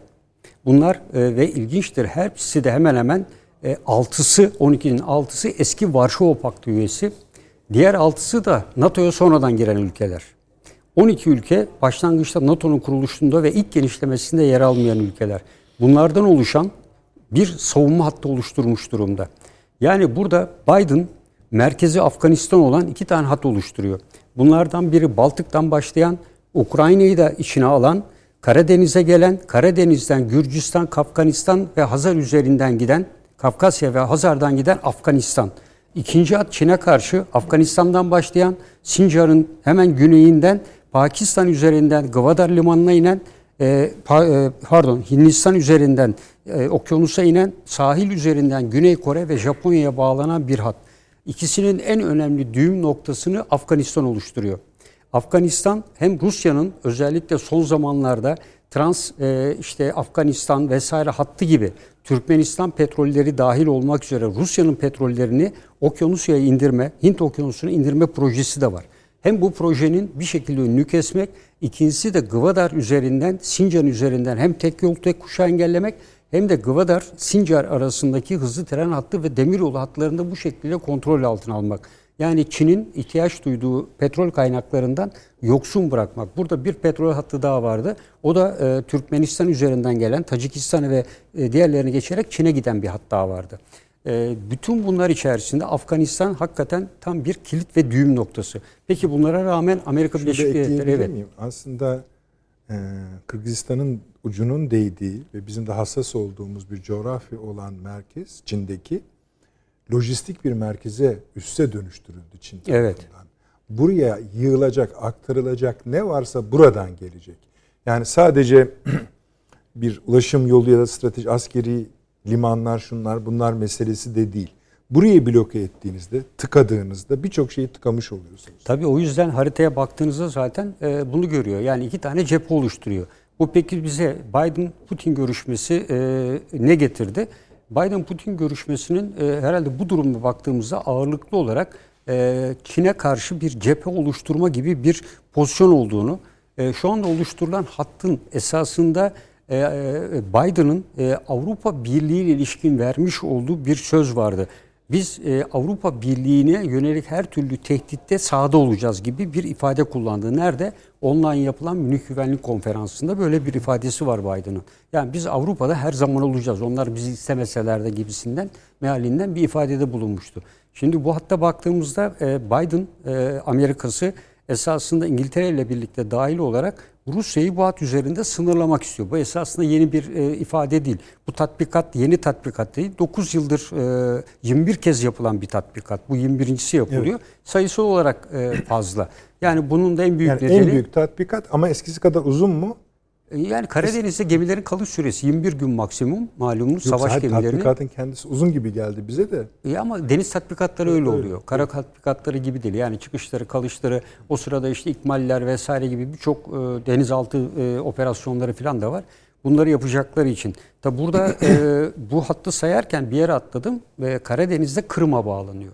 Bunlar e, ve ilginçtir. Hepsi de hemen hemen e, 6'sı 12'nin 6'sı eski Varşova Paktı üyesi. Diğer 6'sı da NATO'ya sonradan giren ülkeler. 12 ülke başlangıçta NATO'nun kuruluşunda ve ilk genişlemesinde yer almayan ülkeler. Bunlardan oluşan bir savunma hattı oluşturmuş durumda. Yani burada Biden merkezi Afganistan olan iki tane hat oluşturuyor. Bunlardan biri Baltık'tan başlayan, Ukrayna'yı da içine alan, Karadeniz'e gelen, Karadeniz'den Gürcistan, Kafganistan ve Hazar üzerinden giden, Kafkasya ve Hazar'dan giden Afganistan. İkinci hat Çin'e karşı Afganistan'dan başlayan, Sincar'ın hemen güneyinden Pakistan üzerinden Gwadar limanına inen, e, pa- e, pardon Hindistan üzerinden e, okyanusa inen, sahil üzerinden Güney Kore ve Japonya'ya bağlanan bir hat. İkisinin en önemli düğüm noktasını Afganistan oluşturuyor. Afganistan hem Rusya'nın özellikle son zamanlarda trans e, işte Afganistan vesaire hattı gibi Türkmenistan petrolleri dahil olmak üzere Rusya'nın petrollerini Okyanusya'ya indirme, Hint Okyanusu'na indirme projesi de var. Hem bu projenin bir şekilde önünü kesmek, ikincisi de Gwadar üzerinden, Sincar üzerinden hem tek yol tek kuşağı engellemek hem de Gwadar, Sincar arasındaki hızlı tren hattı ve demiryolu hatlarını bu şekilde kontrol altına almak. Yani Çin'in ihtiyaç duyduğu petrol kaynaklarından yoksun bırakmak. Burada bir petrol hattı daha vardı. O da e, Türkmenistan üzerinden gelen, Tacikistan ve e, diğerlerini geçerek Çin'e giden bir hat daha vardı. E, bütün bunlar içerisinde Afganistan hakikaten tam bir kilit ve düğüm noktası. Peki bunlara rağmen Amerika Birleşik Devletleri evet. miyim? Aslında Kırgızistan'ın ucunun değdiği ve bizim de hassas olduğumuz bir coğrafya olan merkez Çin'deki lojistik bir merkeze üsse dönüştürüldü Çin Evet. tarafından. Buraya yığılacak, aktarılacak ne varsa buradan gelecek. Yani sadece bir ulaşım yolu ya da strateji askeri limanlar şunlar bunlar meselesi de değil. Burayı bloke ettiğinizde, tıkadığınızda birçok şeyi tıkamış oluyorsunuz. Tabii o yüzden haritaya baktığınızda zaten e, bunu görüyor. Yani iki tane cephe oluşturuyor. Bu peki bize Biden-Putin görüşmesi e, ne getirdi? Biden-Putin görüşmesinin e, herhalde bu durumda baktığımızda ağırlıklı olarak e, Çin'e karşı bir cephe oluşturma gibi bir pozisyon olduğunu, e, şu anda oluşturulan hattın esasında e, e, Biden'ın e, Avrupa Birliği ile ilişkin vermiş olduğu bir söz vardı. Biz e, Avrupa Birliği'ne yönelik her türlü tehditte sahada olacağız gibi bir ifade kullandı. Nerede? Online yapılan Münih Güvenlik Konferansı'nda böyle bir ifadesi var Biden'ın. Yani biz Avrupa'da her zaman olacağız. Onlar bizi istemeseler de gibisinden mealinden bir ifadede bulunmuştu. Şimdi bu hatta baktığımızda e, Biden e, Amerikası esasında İngiltere ile birlikte dahil olarak Rusya'yı bu hat üzerinde sınırlamak istiyor. Bu esasında yeni bir e, ifade değil. Bu tatbikat yeni tatbikat değil. 9 yıldır e, 21 kez yapılan bir tatbikat. Bu 21.si yapılıyor. Sayısal olarak e, fazla. Yani bunun da en büyük Yani nedeni en büyük tatbikat ama eskisi kadar uzun mu? E, yani Karadeniz'de gemilerin kalış süresi 21 gün maksimum malumunuz Yoksa savaş gemilerinin. tatbikatın kendisi uzun gibi geldi bize de. Ya ama deniz tatbikatları öyle Öyle. oluyor. Kara tatbikatları gibi değil. Yani çıkışları, kalışları, o sırada işte ikmaller vesaire gibi birçok e, denizaltı e, operasyonları falan da var. Bunları yapacakları için. Tabi burada e, bu hattı sayarken bir yere atladım ve Karadeniz'de Kırım'a bağlanıyor.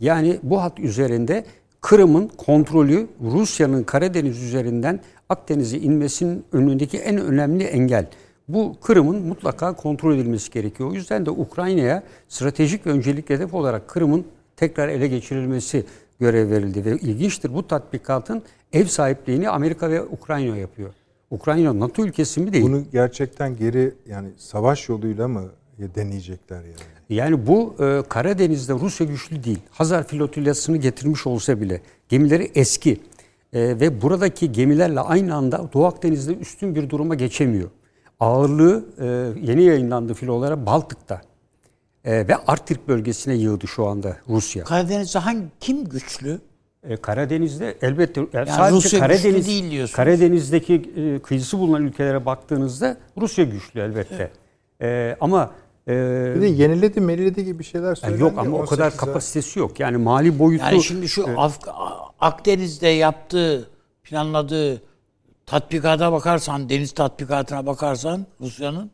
Yani bu hat üzerinde Kırım'ın kontrolü Rusya'nın Karadeniz üzerinden Akdeniz'e inmesinin önündeki en önemli engel. Bu Kırım'ın mutlaka kontrol edilmesi gerekiyor. O yüzden de Ukrayna'ya stratejik ve öncelik hedef olarak Kırım'ın tekrar ele geçirilmesi görev verildi. Ve ilginçtir bu tatbikatın ev sahipliğini Amerika ve Ukrayna yapıyor. Ukrayna NATO ülkesi mi değil? Bunu gerçekten geri yani savaş yoluyla mı deneyecekler yani? Yani bu e, Karadeniz'de Rusya güçlü değil. Hazar flotilyasını getirmiş olsa bile gemileri eski E, ve buradaki gemilerle aynı anda Doğu Akdeniz'de üstün bir duruma geçemiyor. Ağırlığı e, yeni yayınlandı filolara Baltık'ta. E, ve Arktik bölgesine yığdı şu anda Rusya. Karadeniz'de hangi kim güçlü? E, Karadeniz'de elbette yani Yani sadece Rusya güçlü Karadeniz değil diyorsunuz. Karadeniz'deki e, kıyısı bulunan ülkelere baktığınızda Rusya güçlü elbette. E, ama e, Bir de yeniledi meliledi gibi şeyler yani söylendi. yok ama o kadar 18'e. kapasitesi yok. Yani mali boyutu Yani şimdi şu Af- Akdeniz'de yaptığı, planladığı tatbikata bakarsan, deniz tatbikatına bakarsan Rusya'nın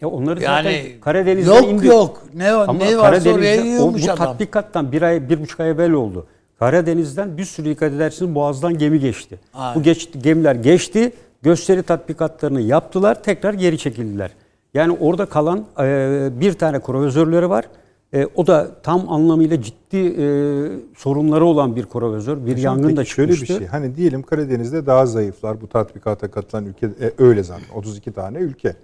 ya onları yani zaten Karadeniz'de yok indi. yok ne Ama ne varsa oraya yığılmış bu adam. tatbikattan bir ay, bir buçuk ay evvel oldu. Karadeniz'den bir sürü dikkat edersiniz Boğaz'dan gemi geçti. Aynen. Bu geçti, gemiler geçti, gösteri tatbikatlarını yaptılar, tekrar geri çekildiler. Yani orada kalan e, bir tane kruvazörleri var. E, o da tam anlamıyla ciddi e, sorunları olan bir kruvazör. Bir yangın da Peki şöyle çıkmıştı. bir şey. Hani diyelim Karadeniz'de daha zayıflar bu tatbikata katılan ülke e, öyle zaten 32 tane ülke.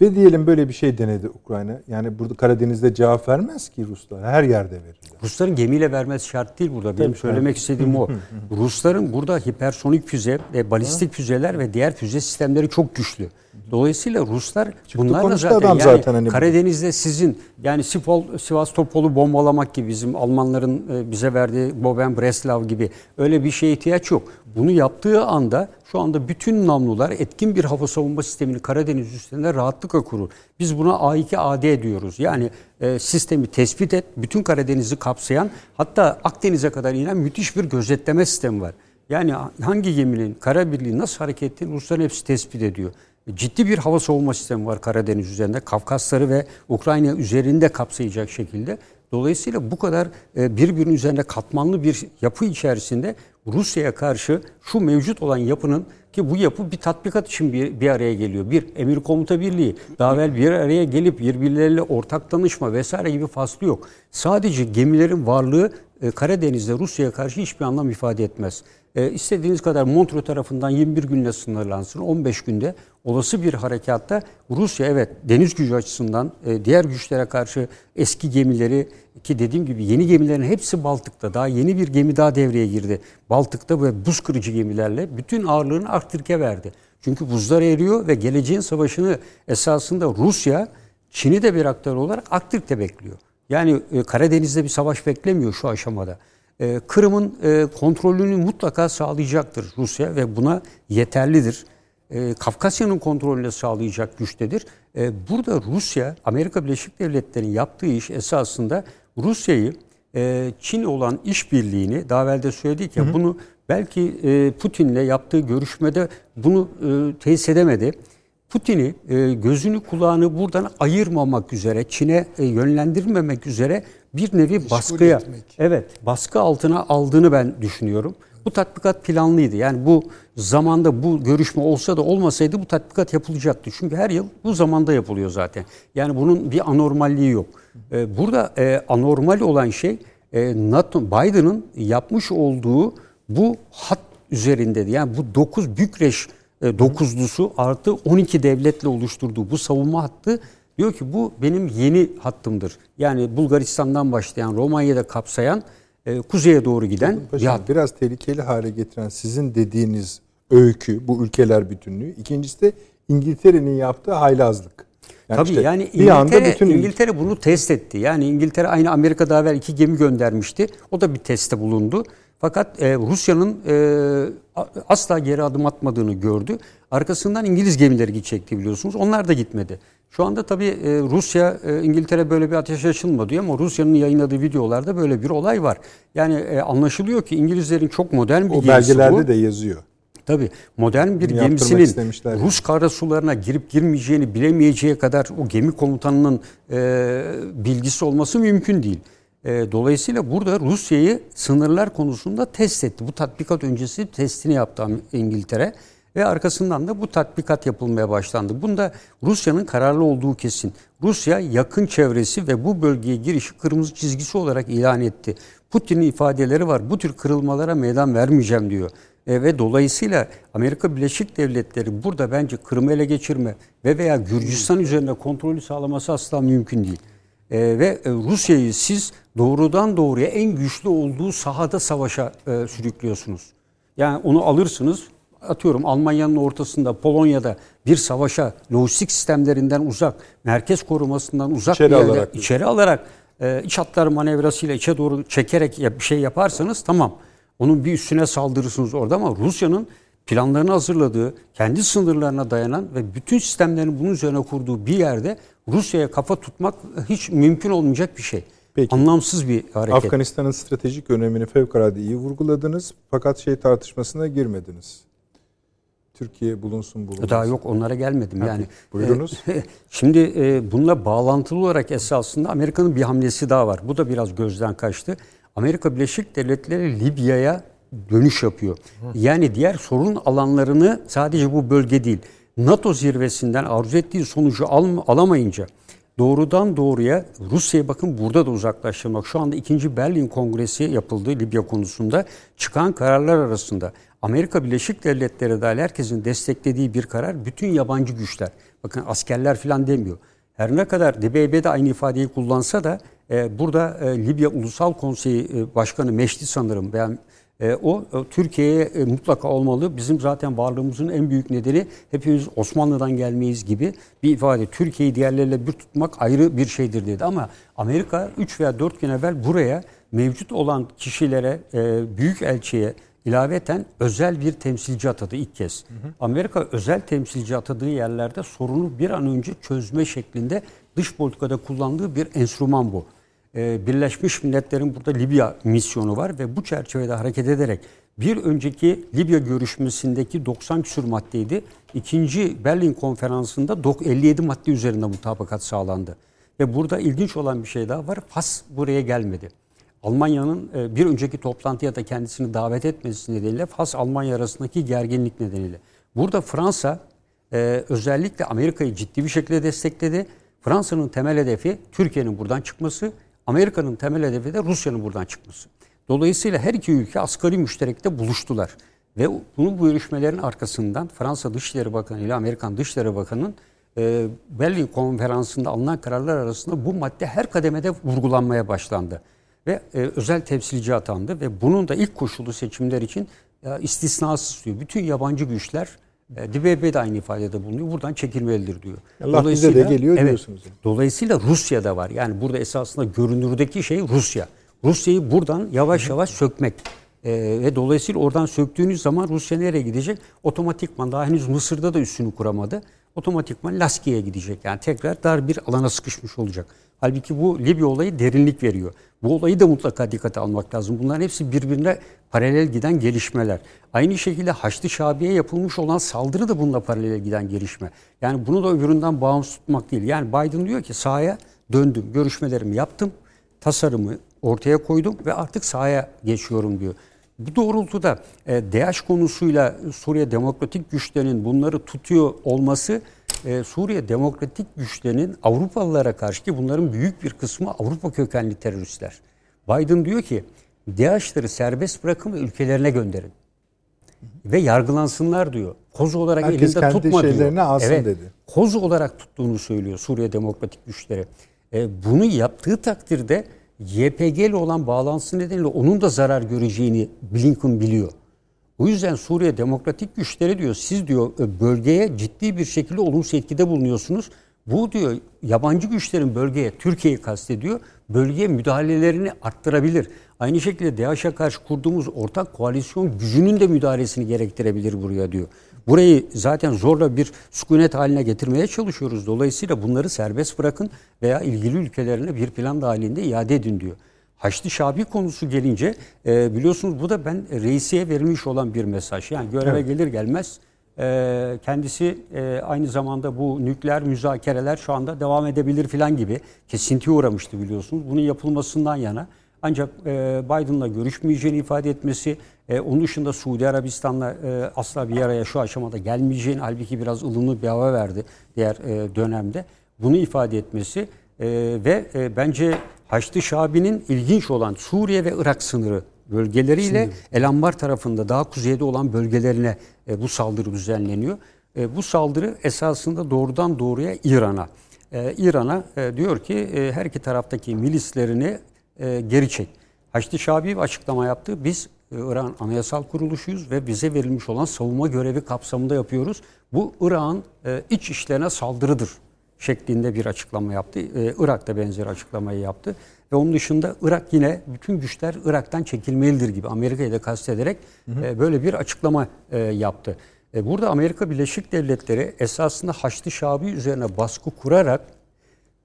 Ve diyelim böyle bir şey denedi Ukrayna. Yani burada Karadeniz'de cevap vermez ki Ruslar. Her yerde verirler. Rusların gemiyle vermesi şart değil burada. Benim söylemek istediğim o. Rusların burada hipersonik füze, ve balistik füzeler ve diğer füze sistemleri çok güçlü. Dolayısıyla Ruslar bunlarla konuştu zaten, adam yani zaten hani. Karadeniz'de sizin yani Sivas, Sivastopol'u bombalamak gibi bizim Almanların e, bize verdiği Boben Breslav gibi öyle bir şeye ihtiyaç yok. Bunu yaptığı anda şu anda bütün namlular etkin bir hava savunma sistemini Karadeniz üstünde rahatlıkla kurur. Biz buna A2AD diyoruz. Yani e, sistemi tespit et, bütün Karadeniz'i kapsayan hatta Akdeniz'e kadar inen müthiş bir gözetleme sistemi var. Yani hangi geminin, kara birliği nasıl hareket ettiğini Rusların hepsi tespit ediyor. Ciddi bir hava savunma sistemi var Karadeniz üzerinde. Kafkasları ve Ukrayna üzerinde kapsayacak şekilde. Dolayısıyla bu kadar e, birbirinin üzerinde katmanlı bir yapı içerisinde Rusya'ya karşı şu mevcut olan yapının ki bu yapı bir tatbikat için bir, bir araya geliyor. Bir emir komuta birliği daha evvel bir araya gelip birbirleriyle ortak danışma vesaire gibi faslı yok. Sadece gemilerin varlığı e, Karadeniz'de Rusya'ya karşı hiçbir anlam ifade etmez. E, istediğiniz kadar Montreux tarafından 21 günle sınırlansın. 15 günde olası bir harekatta Rusya evet deniz gücü açısından e, diğer güçlere karşı eski gemileri ki dediğim gibi yeni gemilerin hepsi Baltık'ta. Daha yeni bir gemi daha devreye girdi. Baltık'ta ve buz kırıcı gemilerle bütün ağırlığını Arktik'e verdi. Çünkü buzlar eriyor ve geleceğin savaşını esasında Rusya Çin'i de bir aktör olarak Arktik'te bekliyor. Yani e, Karadeniz'de bir savaş beklemiyor şu aşamada. E, Kırım'ın e, kontrolünü mutlaka sağlayacaktır Rusya ve buna yeterlidir. E, Kafkasya'nın kontrolünü sağlayacak güçtedir. E, burada Rusya, Amerika Birleşik Devletleri'nin yaptığı iş esasında Rusya'yı e, Çin olan işbirliğini, daha evvel de söyledik ya bunu belki e, Putin'le yaptığı görüşmede bunu e, tesis edemedi. Putin'i e, gözünü kulağını buradan ayırmamak üzere, Çin'e e, yönlendirmemek üzere bir nevi baskıya, etmek. evet baskı altına aldığını ben düşünüyorum. Bu tatbikat planlıydı. Yani bu zamanda bu görüşme olsa da olmasaydı bu tatbikat yapılacaktı. Çünkü her yıl bu zamanda yapılıyor zaten. Yani bunun bir anormalliği yok. E, burada e, anormal olan şey e, NATO, Biden'ın yapmış olduğu bu hat üzerindeydi. Yani bu 9 Bükreş e, dokuzlusu artı 12 devletle oluşturduğu bu savunma hattı diyor ki bu benim yeni hattımdır. Yani Bulgaristan'dan başlayan Romanya'da kapsayan e, kuzeye doğru giden Paşam, biraz tehlikeli hale getiren sizin dediğiniz öykü, bu ülkeler bütünlüğü. İkincisi de İngiltere'nin yaptığı haylazlık. Yani Tabii işte yani İngiltere, bütün İngiltere bunu test etti. Yani İngiltere aynı Amerika daha evvel iki gemi göndermişti. O da bir testte bulundu. Fakat e, Rusya'nın e, asla geri adım atmadığını gördü. Arkasından İngiliz gemileri gidecekti biliyorsunuz. Onlar da gitmedi. Şu anda tabii e, Rusya, e, İngiltere böyle bir ateş açılmadı diyor ama Rusya'nın yayınladığı videolarda böyle bir olay var. Yani e, anlaşılıyor ki İngilizlerin çok modern bir o gemisi belgelerde bu. de yazıyor. Tabii modern bir Yaptırmak gemisinin. Rus karasularına girip girmeyeceğini bilemeyeceği kadar o gemi komutanının e, bilgisi olması mümkün değil. E, dolayısıyla burada Rusya'yı sınırlar konusunda test etti. Bu tatbikat öncesi testini yaptı İngiltere ve arkasından da bu tatbikat yapılmaya başlandı. Bunda Rusya'nın kararlı olduğu kesin. Rusya yakın çevresi ve bu bölgeye girişi kırmızı çizgisi olarak ilan etti. Putin'in ifadeleri var. Bu tür kırılmalara meydan vermeyeceğim diyor. E, ve dolayısıyla Amerika Birleşik Devletleri burada bence Kırım'ı ele geçirme ve veya Gürcistan üzerine kontrolü sağlaması asla mümkün değil. E, ve e, Rusya'yı siz doğrudan doğruya en güçlü olduğu sahada savaşa e, sürüklüyorsunuz. Yani onu alırsınız, atıyorum Almanya'nın ortasında Polonya'da bir savaşa lojistik sistemlerinden uzak, merkez korumasından uzak İçeri bir yerde alarak. içeri alarak e, iç hatlar manevrasıyla içe doğru çekerek bir şey yaparsanız tamam. Onun bir üstüne saldırırsınız orada ama Rusya'nın planlarını hazırladığı, kendi sınırlarına dayanan ve bütün sistemlerini bunun üzerine kurduğu bir yerde Rusya'ya kafa tutmak hiç mümkün olmayacak bir şey. Peki. Anlamsız bir hareket. Afganistan'ın stratejik önemini fevkalade iyi vurguladınız. Fakat şey tartışmasına girmediniz. Türkiye bulunsun bulunmasın. Daha yok onlara gelmedim Ha, yani. buyurunuz. E, Şimdi e, bununla bağlantılı olarak esasında Amerika'nın bir hamlesi daha var. Bu da biraz gözden kaçtı. Amerika Birleşik Devletleri Libya'ya dönüş yapıyor. Yani diğer sorun alanlarını sadece bu bölge değil. NATO zirvesinden arzu ettiği sonucu al- alamayınca doğrudan doğruya Rusya'yı bakın burada da uzaklaştırmak. Şu anda 2. Berlin Kongresi yapıldı Libya konusunda. Çıkan kararlar arasında Amerika Birleşik Devletleri dahil herkesin desteklediği bir karar bütün yabancı güçler. Bakın askerler falan demiyor. Her ne kadar DBB de aynı ifadeyi kullansa da e, burada e, Libya Ulusal Konseyi e, Başkanı Meşti sanırım ben e, o e, Türkiye'ye e, mutlaka olmalı. Bizim zaten varlığımızın en büyük nedeni hepimiz Osmanlı'dan gelmeyiz gibi bir ifade. Türkiye'yi diğerleriyle bir tutmak ayrı bir şeydir dedi. Ama Amerika 3 veya 4 gün evvel buraya mevcut olan kişilere, e, büyük elçiye ilaveten özel bir temsilci atadı ilk kez. Amerika özel temsilci atadığı yerlerde sorunu bir an önce çözme şeklinde dış politikada kullandığı bir enstrüman bu. Ee, Birleşmiş Milletler'in burada Libya misyonu var ve bu çerçevede hareket ederek bir önceki Libya görüşmesindeki 90 küsur maddeydi. İkinci Berlin konferansında dok- 57 madde üzerinde mutabakat sağlandı. Ve burada ilginç olan bir şey daha var. Fas buraya gelmedi. Almanya'nın e, bir önceki toplantıya da kendisini davet etmesi nedeniyle Fas-Almanya arasındaki gerginlik nedeniyle. Burada Fransa e, özellikle Amerika'yı ciddi bir şekilde destekledi. Fransa'nın temel hedefi Türkiye'nin buradan çıkması, Amerika'nın temel hedefi de Rusya'nın buradan çıkması. Dolayısıyla her iki ülke asgari müşterekte buluştular. Ve bunu bu görüşmelerin arkasından Fransa Dışişleri Bakanı ile Amerikan Dışişleri Bakanı'nın e, Berlin konferansında alınan kararlar arasında bu madde her kademede vurgulanmaya başlandı. Ve e, özel temsilci atandı ve bunun da ilk koşulu seçimler için e, istisnasız diyor. Bütün yabancı güçler e, DBB de aynı ifadede bulunuyor. Buradan çekilmelidir diyor. Allah bize de geliyor diyorsunuz yani. Dolayısıyla Rusya'da var. Yani burada esasında görünürdeki şey Rusya. Rusya'yı buradan yavaş yavaş sökmek. Ee, ve dolayısıyla oradan söktüğünüz zaman Rusya nereye gidecek? Otomatikman daha henüz Mısır'da da üstünü kuramadı. Otomatikman Laski'ye gidecek. Yani tekrar dar bir alana sıkışmış olacak. Halbuki bu Libya olayı derinlik veriyor. Bu olayı da mutlaka dikkate almak lazım. Bunların hepsi birbirine paralel giden gelişmeler. Aynı şekilde Haçlı Şabi'ye yapılmış olan saldırı da bununla paralel giden gelişme. Yani bunu da öbüründen bağımsız tutmak değil. Yani Biden diyor ki sahaya döndüm, görüşmelerimi yaptım, tasarımı ortaya koydum ve artık sahaya geçiyorum diyor. Bu doğrultuda e, DAEŞ konusuyla Suriye Demokratik Güçlerinin bunları tutuyor olması e, Suriye Demokratik Güçlerinin Avrupalılara karşı ki bunların büyük bir kısmı Avrupa kökenli teröristler. Biden diyor ki DAEŞ'leri serbest bırakın ve ülkelerine gönderin. Ve yargılansınlar diyor. Koz olarak Herkes elinde tutma diyor. alsın evet, dedi. Koz olarak tuttuğunu söylüyor Suriye Demokratik Güçleri. E, bunu yaptığı takdirde YPG ile olan bağlantısı nedeniyle onun da zarar göreceğini Blinken biliyor. O yüzden Suriye Demokratik Güçleri diyor siz diyor e, bölgeye ciddi bir şekilde olumsuz etkide bulunuyorsunuz. Bu diyor yabancı güçlerin bölgeye Türkiye'yi kastediyor. Bölgeye müdahalelerini arttırabilir. Aynı şekilde DAEŞ'e karşı kurduğumuz ortak koalisyon gücünün de müdahalesini gerektirebilir buraya diyor. Burayı zaten zorla bir sükunet haline getirmeye çalışıyoruz. Dolayısıyla bunları serbest bırakın veya ilgili ülkelerine bir plan dahilinde iade edin diyor. Haçlı Şabi konusu gelince e, biliyorsunuz bu da ben reisiye verilmiş olan bir mesaj. Yani göreve Evet. gelir gelmez e, kendisi e, aynı zamanda bu nükleer müzakereler şu anda devam edebilir filan gibi kesintiye uğramıştı biliyorsunuz. Bunun yapılmasından yana ancak e, Biden'la görüşmeyeceğini ifade etmesi, e, onun dışında Suudi Arabistan'la e, asla bir araya şu aşamada gelmeyeceğini halbuki biraz ılımlı bir hava verdi diğer e, dönemde. Bunu ifade etmesi e, ve e, bence Haçlı Şabi'nin ilginç olan Suriye ve Irak sınırı bölgeleriyle El Anbar tarafında daha kuzeyde olan bölgelerine e, bu saldırı düzenleniyor. E, bu saldırı esasında doğrudan doğruya İran'a. E, İran'a e, diyor ki e, her iki taraftaki milislerini e, geri çek. Haçlı Şabi bir açıklama yaptı. Biz e, Irak'ın anayasal kuruluşuyuz ve bize verilmiş olan savunma görevi kapsamında yapıyoruz. Bu Irak'ın e, iç işlerine saldırıdır şeklinde bir açıklama yaptı. E, Irak da benzer açıklamayı yaptı. Ve onun dışında Irak yine bütün güçler Irak'tan çekilmelidir gibi Amerika'yı da kastederek e, böyle bir açıklama e, yaptı. E, burada Amerika Birleşik Devletleri esasında Haçlı Şabi üzerine baskı kurarak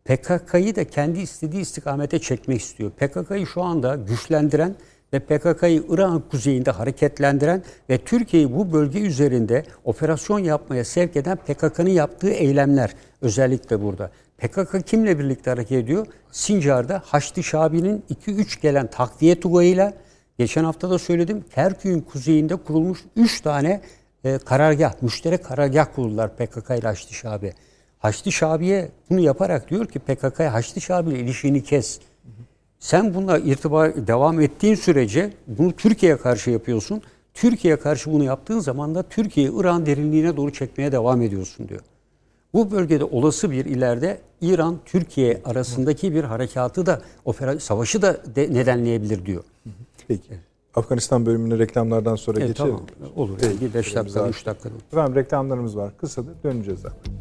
PKK'yı da kendi istediği istikamete çekmek istiyor. PKK'yı şu anda güçlendiren ve PKK'yı İran kuzeyinde hareketlendiren ve Türkiye'yi bu bölge üzerinde operasyon yapmaya sevk eden PKK'nın yaptığı eylemler özellikle burada. PKK kimle birlikte hareket ediyor? Sincar'da Haçlı Şabi'nin 2-3 gelen takviye tugayıyla geçen hafta da söyledim Kerkük'ün kuzeyinde kurulmuş 3 tane e, karargah, müşterek karargah kurdular PKK ile Haçlı Şabi. Haçlı Şabi'ye bunu yaparak diyor ki PKK'ya Haçlı Şabi ile ilişkini kes. Sen bununla irtibat devam ettiğin sürece bunu Türkiye'ye karşı yapıyorsun. Türkiye'ye karşı bunu yaptığın zaman da Türkiye'yi İran derinliğine doğru çekmeye devam ediyorsun diyor. Bu bölgede olası bir ileride İran-Türkiye arasındaki bir harekatı da opera, savaşı da de nedenleyebilir diyor. Peki. Afganistan bölümüne reklamlardan sonra Evet, geçelim. tamam olur. Yani bir 5 dakika, zaten. 3 dakika. Efendim reklamlarımız var. Kısadır. Döneceğiz zaten.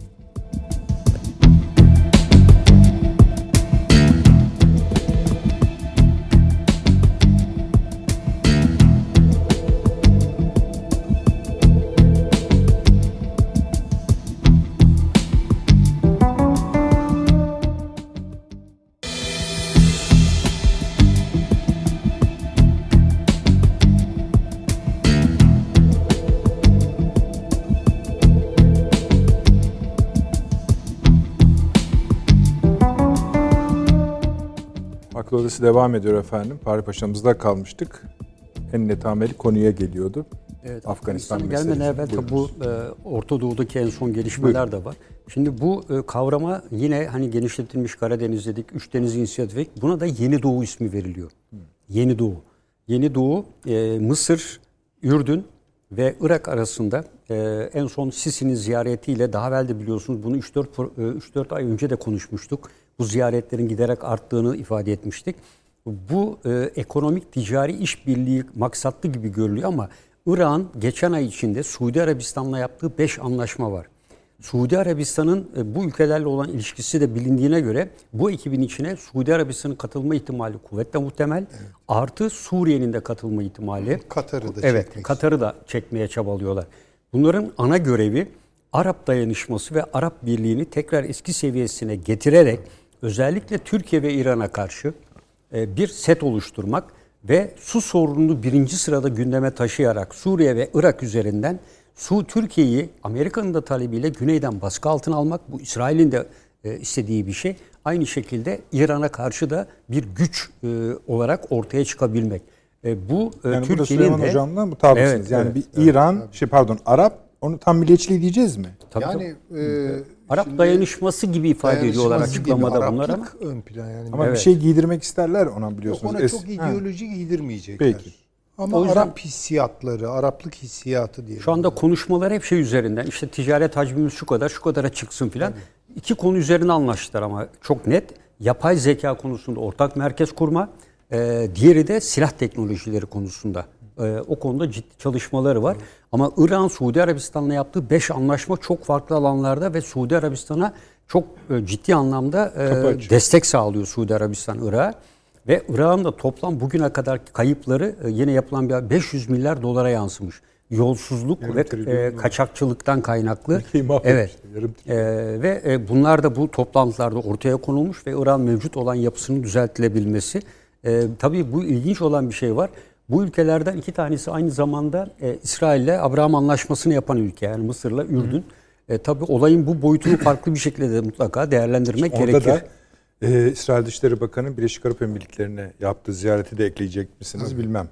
Odası devam ediyor efendim. Fahri Paşa'mızda kalmıştık. En netameli konuya geliyordu. Evet, Afganistan Afganistan'a gelmeden meselesi. evvel bu e, Orta Doğu'daki en son gelişmeler de var. Şimdi bu e, kavrama yine hani genişletilmiş Karadeniz dedik, Üç Deniz İnisiyatifi buna da Yeni Doğu ismi veriliyor. Yeni Doğu. Yeni Doğu e, Mısır, Ürdün ve Irak arasında e, en son Sisi'nin ziyaretiyle daha evvel de biliyorsunuz bunu 3-4 pro- e, 3-4 ay önce de konuşmuştuk. Bu ziyaretlerin giderek arttığını ifade etmiştik. Bu e, ekonomik ticari işbirliği maksatlı gibi görülüyor ama İran geçen ay içinde Suudi Arabistan'la yaptığı 5 anlaşma var. Suudi Arabistan'ın e, bu ülkelerle olan ilişkisi de bilindiğine göre bu ekibin içine Suudi Arabistan'ın katılma ihtimali kuvvetle muhtemel. Artı Suriye'nin de katılma ihtimali. Katar'ı da Evet, Katar'ı da çekmeye çabalıyorlar. Bunların ana görevi Arap dayanışması ve Arap birliğini tekrar eski seviyesine getirerek özellikle Türkiye ve İran'a karşı e, bir set oluşturmak ve su sorununu birinci sırada gündeme taşıyarak Suriye ve Irak üzerinden Su Türkiye'yi Amerika'nın da talebiyle güneyden baskı altına almak bu İsrail'in de e, istediği bir şey. Aynı şekilde İran'a karşı da bir güç e, olarak ortaya çıkabilmek. Bu Yani Türkiye'nin de Hocam'la mutabıksınız. Evet, yani evet, bir İran, şey pardon Arap, onu tam milliyetçiliği diyeceğiz mi? Tabii, yani tabii. e, Arap şimdi dayanışması gibi ifade ediyorlar dayanışması gibi açıklamada bunlar ama ön plan yani. Ama Evet. bir şey giydirmek isterler ona Yok, biliyorsunuz. ona Es- çok Ha. ideoloji giydirmeyecekler. Peki. Ama O yüzden- Arap hissiyatları, Araplık hissiyatı diye. Şu anda konuşmalar hep şey üzerinden. İşte ticaret hacmimiz şu kadar, şu kadara çıksın filan. İki konu üzerine anlaştılar ama çok net. Yapay zeka konusunda ortak merkez kurma. e, diğeri de silah teknolojileri konusunda. E, o konuda ciddi çalışmaları var. Ama İran, Suudi Arabistan'la yaptığı 5 anlaşma çok farklı alanlarda ve Suudi Arabistan'a çok e, ciddi anlamda e, destek sağlıyor Suudi Arabistan Irak'a. Ve Irak'ın da toplam bugüne kadar kayıpları e, yine yapılan bir 500 milyar dolara yansımış. Yolsuzluk Yarım ve e, kaçakçılıktan kaynaklı. Evet. E, ve e, bunlar da bu toplantılarda ortaya konulmuş ve İran mevcut olan yapısının düzeltilebilmesi. E, tabii bu ilginç olan bir şey var. Bu ülkelerden iki tanesi aynı zamanda e, İsrail'le Abraham Anlaşması'nı yapan ülke. Yani Mısır'la Ürdün. E, tabii olayın bu boyutunu farklı bir şekilde de mutlaka değerlendirmek Orada gerekir. da e, İsrail Dışişleri Bakanı Birleşik Arap Emirlikleri'ne yaptığı ziyareti de ekleyecek misiniz bilmem.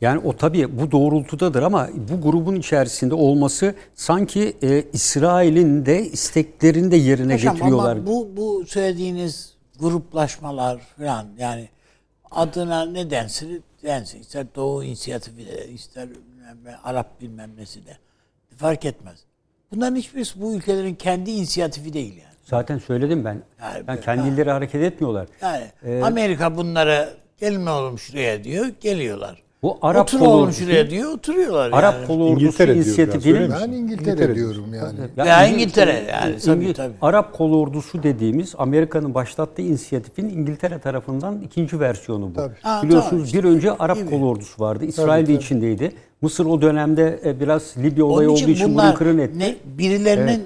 Yani o tabii bu doğrultudadır ama bu grubun içerisinde olması sanki e, İsrail'in de isteklerini de yerine Paşam getiriyorlar. ama bu, bu söylediğiniz gruplaşmalar falan yani adına ne densin, densin. ister Doğu inisiyatifi de ister bilmem ne, Arap bilmem nesi de fark etmez. Bunların hiçbirisi bu ülkelerin kendi inisiyatifi değil yani. Zaten söyledim ben. Yani yani kendileri hareket etmiyorlar. Yani Ee, Amerika bunlara gelme oğlum şuraya diyor, geliyorlar. Bu Arap Otur kolu oğlum şuraya diyor oturuyorlar Arap yani. kolu ordusu İngiltere inisiyatifinin mi? Ben İngiltere, İngiltere diyorum yani. Ya İngiliz- İngiltere yani, tabii, İngil- tabii. Arap kolu ordusu dediğimiz Amerika'nın başlattığı inisiyatifin İngiltere tarafından ikinci versiyonu bu. Tabii. Biliyorsunuz tamam bir önce Arap Gibi. kolu ordusu vardı. İsrail de içindeydi. Mısır o dönemde e, biraz Libya olayı olduğu için bunlar bunu kırın etti. Ne, birilerinin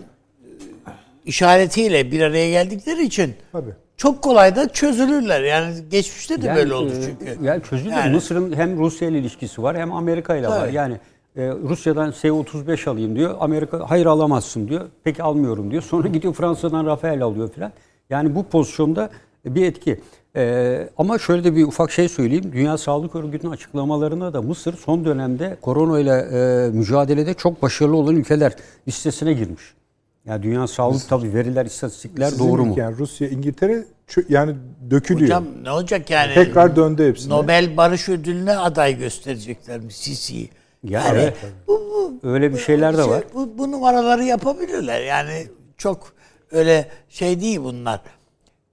işaretiyle bir araya geldikleri için Tabii. Çok kolay da çözülürler. Yani geçmişte de Yani, böyle oldu e, çünkü. Yani çözülür. Yani- Mısır'ın hem Rusya ile ilişkisi var hem Amerika ile var. Yani e, Rusya'dan S-35 alayım diyor. Amerika hayır alamazsın diyor. Peki almıyorum diyor. Sonra gidiyor Fransa'dan Rafael alıyor filan. Yani bu pozisyonda bir etki. E, ama şöyle de bir ufak şey söyleyeyim. Dünya Sağlık Örgütü'nün açıklamalarında da Mısır son dönemde korona ile e, mücadelede çok başarılı olan ülkeler listesine girmiş. Yani Dünya Sağlık tabii veriler, istatistikler Sizin doğru mu? Yani Rusya, İngiltere yani dökülüyor. Hocam ne olacak yani? Tekrar döndü hepsine. Nobel Barış Ödülü'ne aday gösterecekler mi Sisi'yi? Ya evet. Öyle bir şeyler de Şey, var. Bu, bu numaraları yapabilirler. Yani çok öyle şey değil bunlar.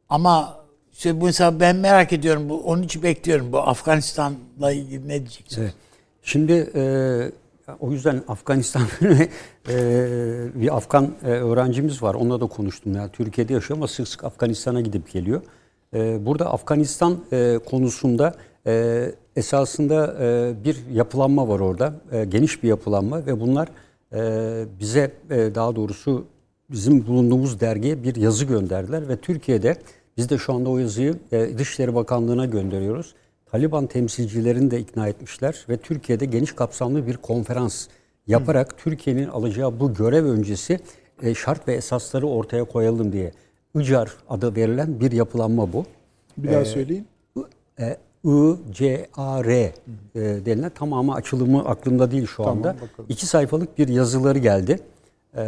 Ama işte bu mesela ben merak ediyorum. Bu, onun için bekliyorum. Bu Afganistan'la ilgili ne diyeceksin? Evet. Şimdi e, o yüzden Afganistan e, bir Afgan e, öğrencimiz var. Onunla da konuştum. Yani Türkiye'de yaşıyor ama sık sık Afganistan'a gidip geliyor. E, burada Afganistan konusunda esasında bir yapılanma var orada. Geniş bir yapılanma ve bunlar bize daha doğrusu bizim bulunduğumuz dergiye bir yazı gönderdiler ve Türkiye'de biz de şu anda o yazıyı Dışişleri Bakanlığı'na gönderiyoruz. Taliban temsilcilerini de ikna etmişler ve Türkiye'de geniş kapsamlı bir konferans yaparak Türkiye'nin alacağı bu görev öncesi e, şart ve esasları ortaya koyalım diye. ICAR adı verilen bir yapılanma bu. Bir daha söyleyin. E, ICAR e, denilen tamamı açılımı aklımda değil şu anda. bakalım. İki sayfalık bir yazıları geldi. E,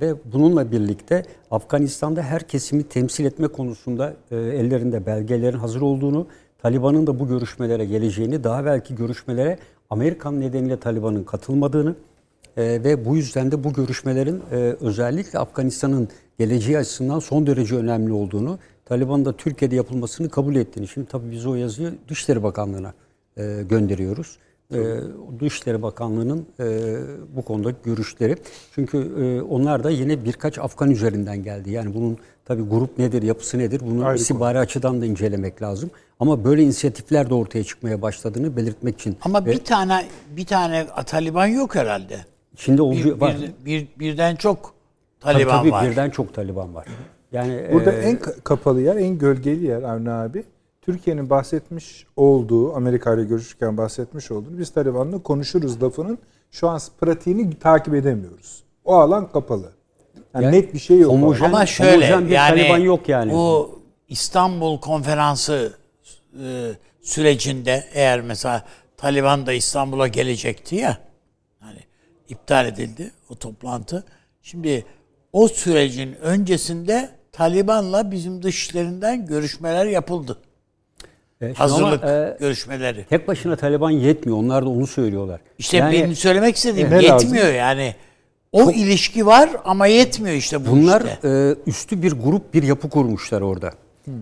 ve bununla birlikte Afganistan'da her kesimi temsil etme konusunda e, ellerinde belgelerin hazır olduğunu, Taliban'ın da bu görüşmelere geleceğini, daha belki görüşmelere Amerikan nedeniyle Taliban'ın katılmadığını e, ve bu yüzden de bu görüşmelerin e, özellikle Afganistan'ın geleceği açısından son derece önemli olduğunu, Taliban'ın da Türkiye'de yapılmasını kabul ettiğini. Şimdi tabii biz o yazıyı Dışişleri Bakanlığı'na e, gönderiyoruz. E, Dışişleri Bakanlığı'nın e, bu konudaki görüşleri. Çünkü e, onlar da yine birkaç Afgan üzerinden geldi. Yani bunun tabii grup nedir, yapısı nedir bunu Ayrı istihbari açıdan da incelemek lazım. Ama böyle inisiyatifler de ortaya çıkmaya başladığını belirtmek için. Ama bir tane bir tane Taliban yok herhalde. Şimdi Bir, olcu var. bir, bir- birden çok Tabii, Taliban tabii, var. birden çok Taliban var. Yani Burada e, en ka- kapalı yer, en gölgeli yer Avni abi. Türkiye'nin bahsetmiş olduğu, Amerika ile görüşürken bahsetmiş olduğu, biz Taliban'la konuşuruz lafının şu an pratiğini takip edemiyoruz. O alan kapalı. Yani Yani net bir şey yok. homojen- Ama şöyle homojen bir yani Taliban yok yani. Bu İstanbul konferansı e, sürecinde eğer mesela Taliban da İstanbul'a gelecekti ya hani iptal edildi o toplantı. Şimdi o sürecin öncesinde Taliban'la bizim dışişlerinden görüşmeler yapıldı. e, şimdi Hazırlık ama, e, görüşmeleri. tek başına Taliban yetmiyor. Onlar da onu söylüyorlar. İşte Yani benim söylemek istediğim Ne yetmiyor yani. O ilişki var ama yetmiyor işte bu bunlar işte. e, üstü bir grup, bir yapı kurmuşlar orada.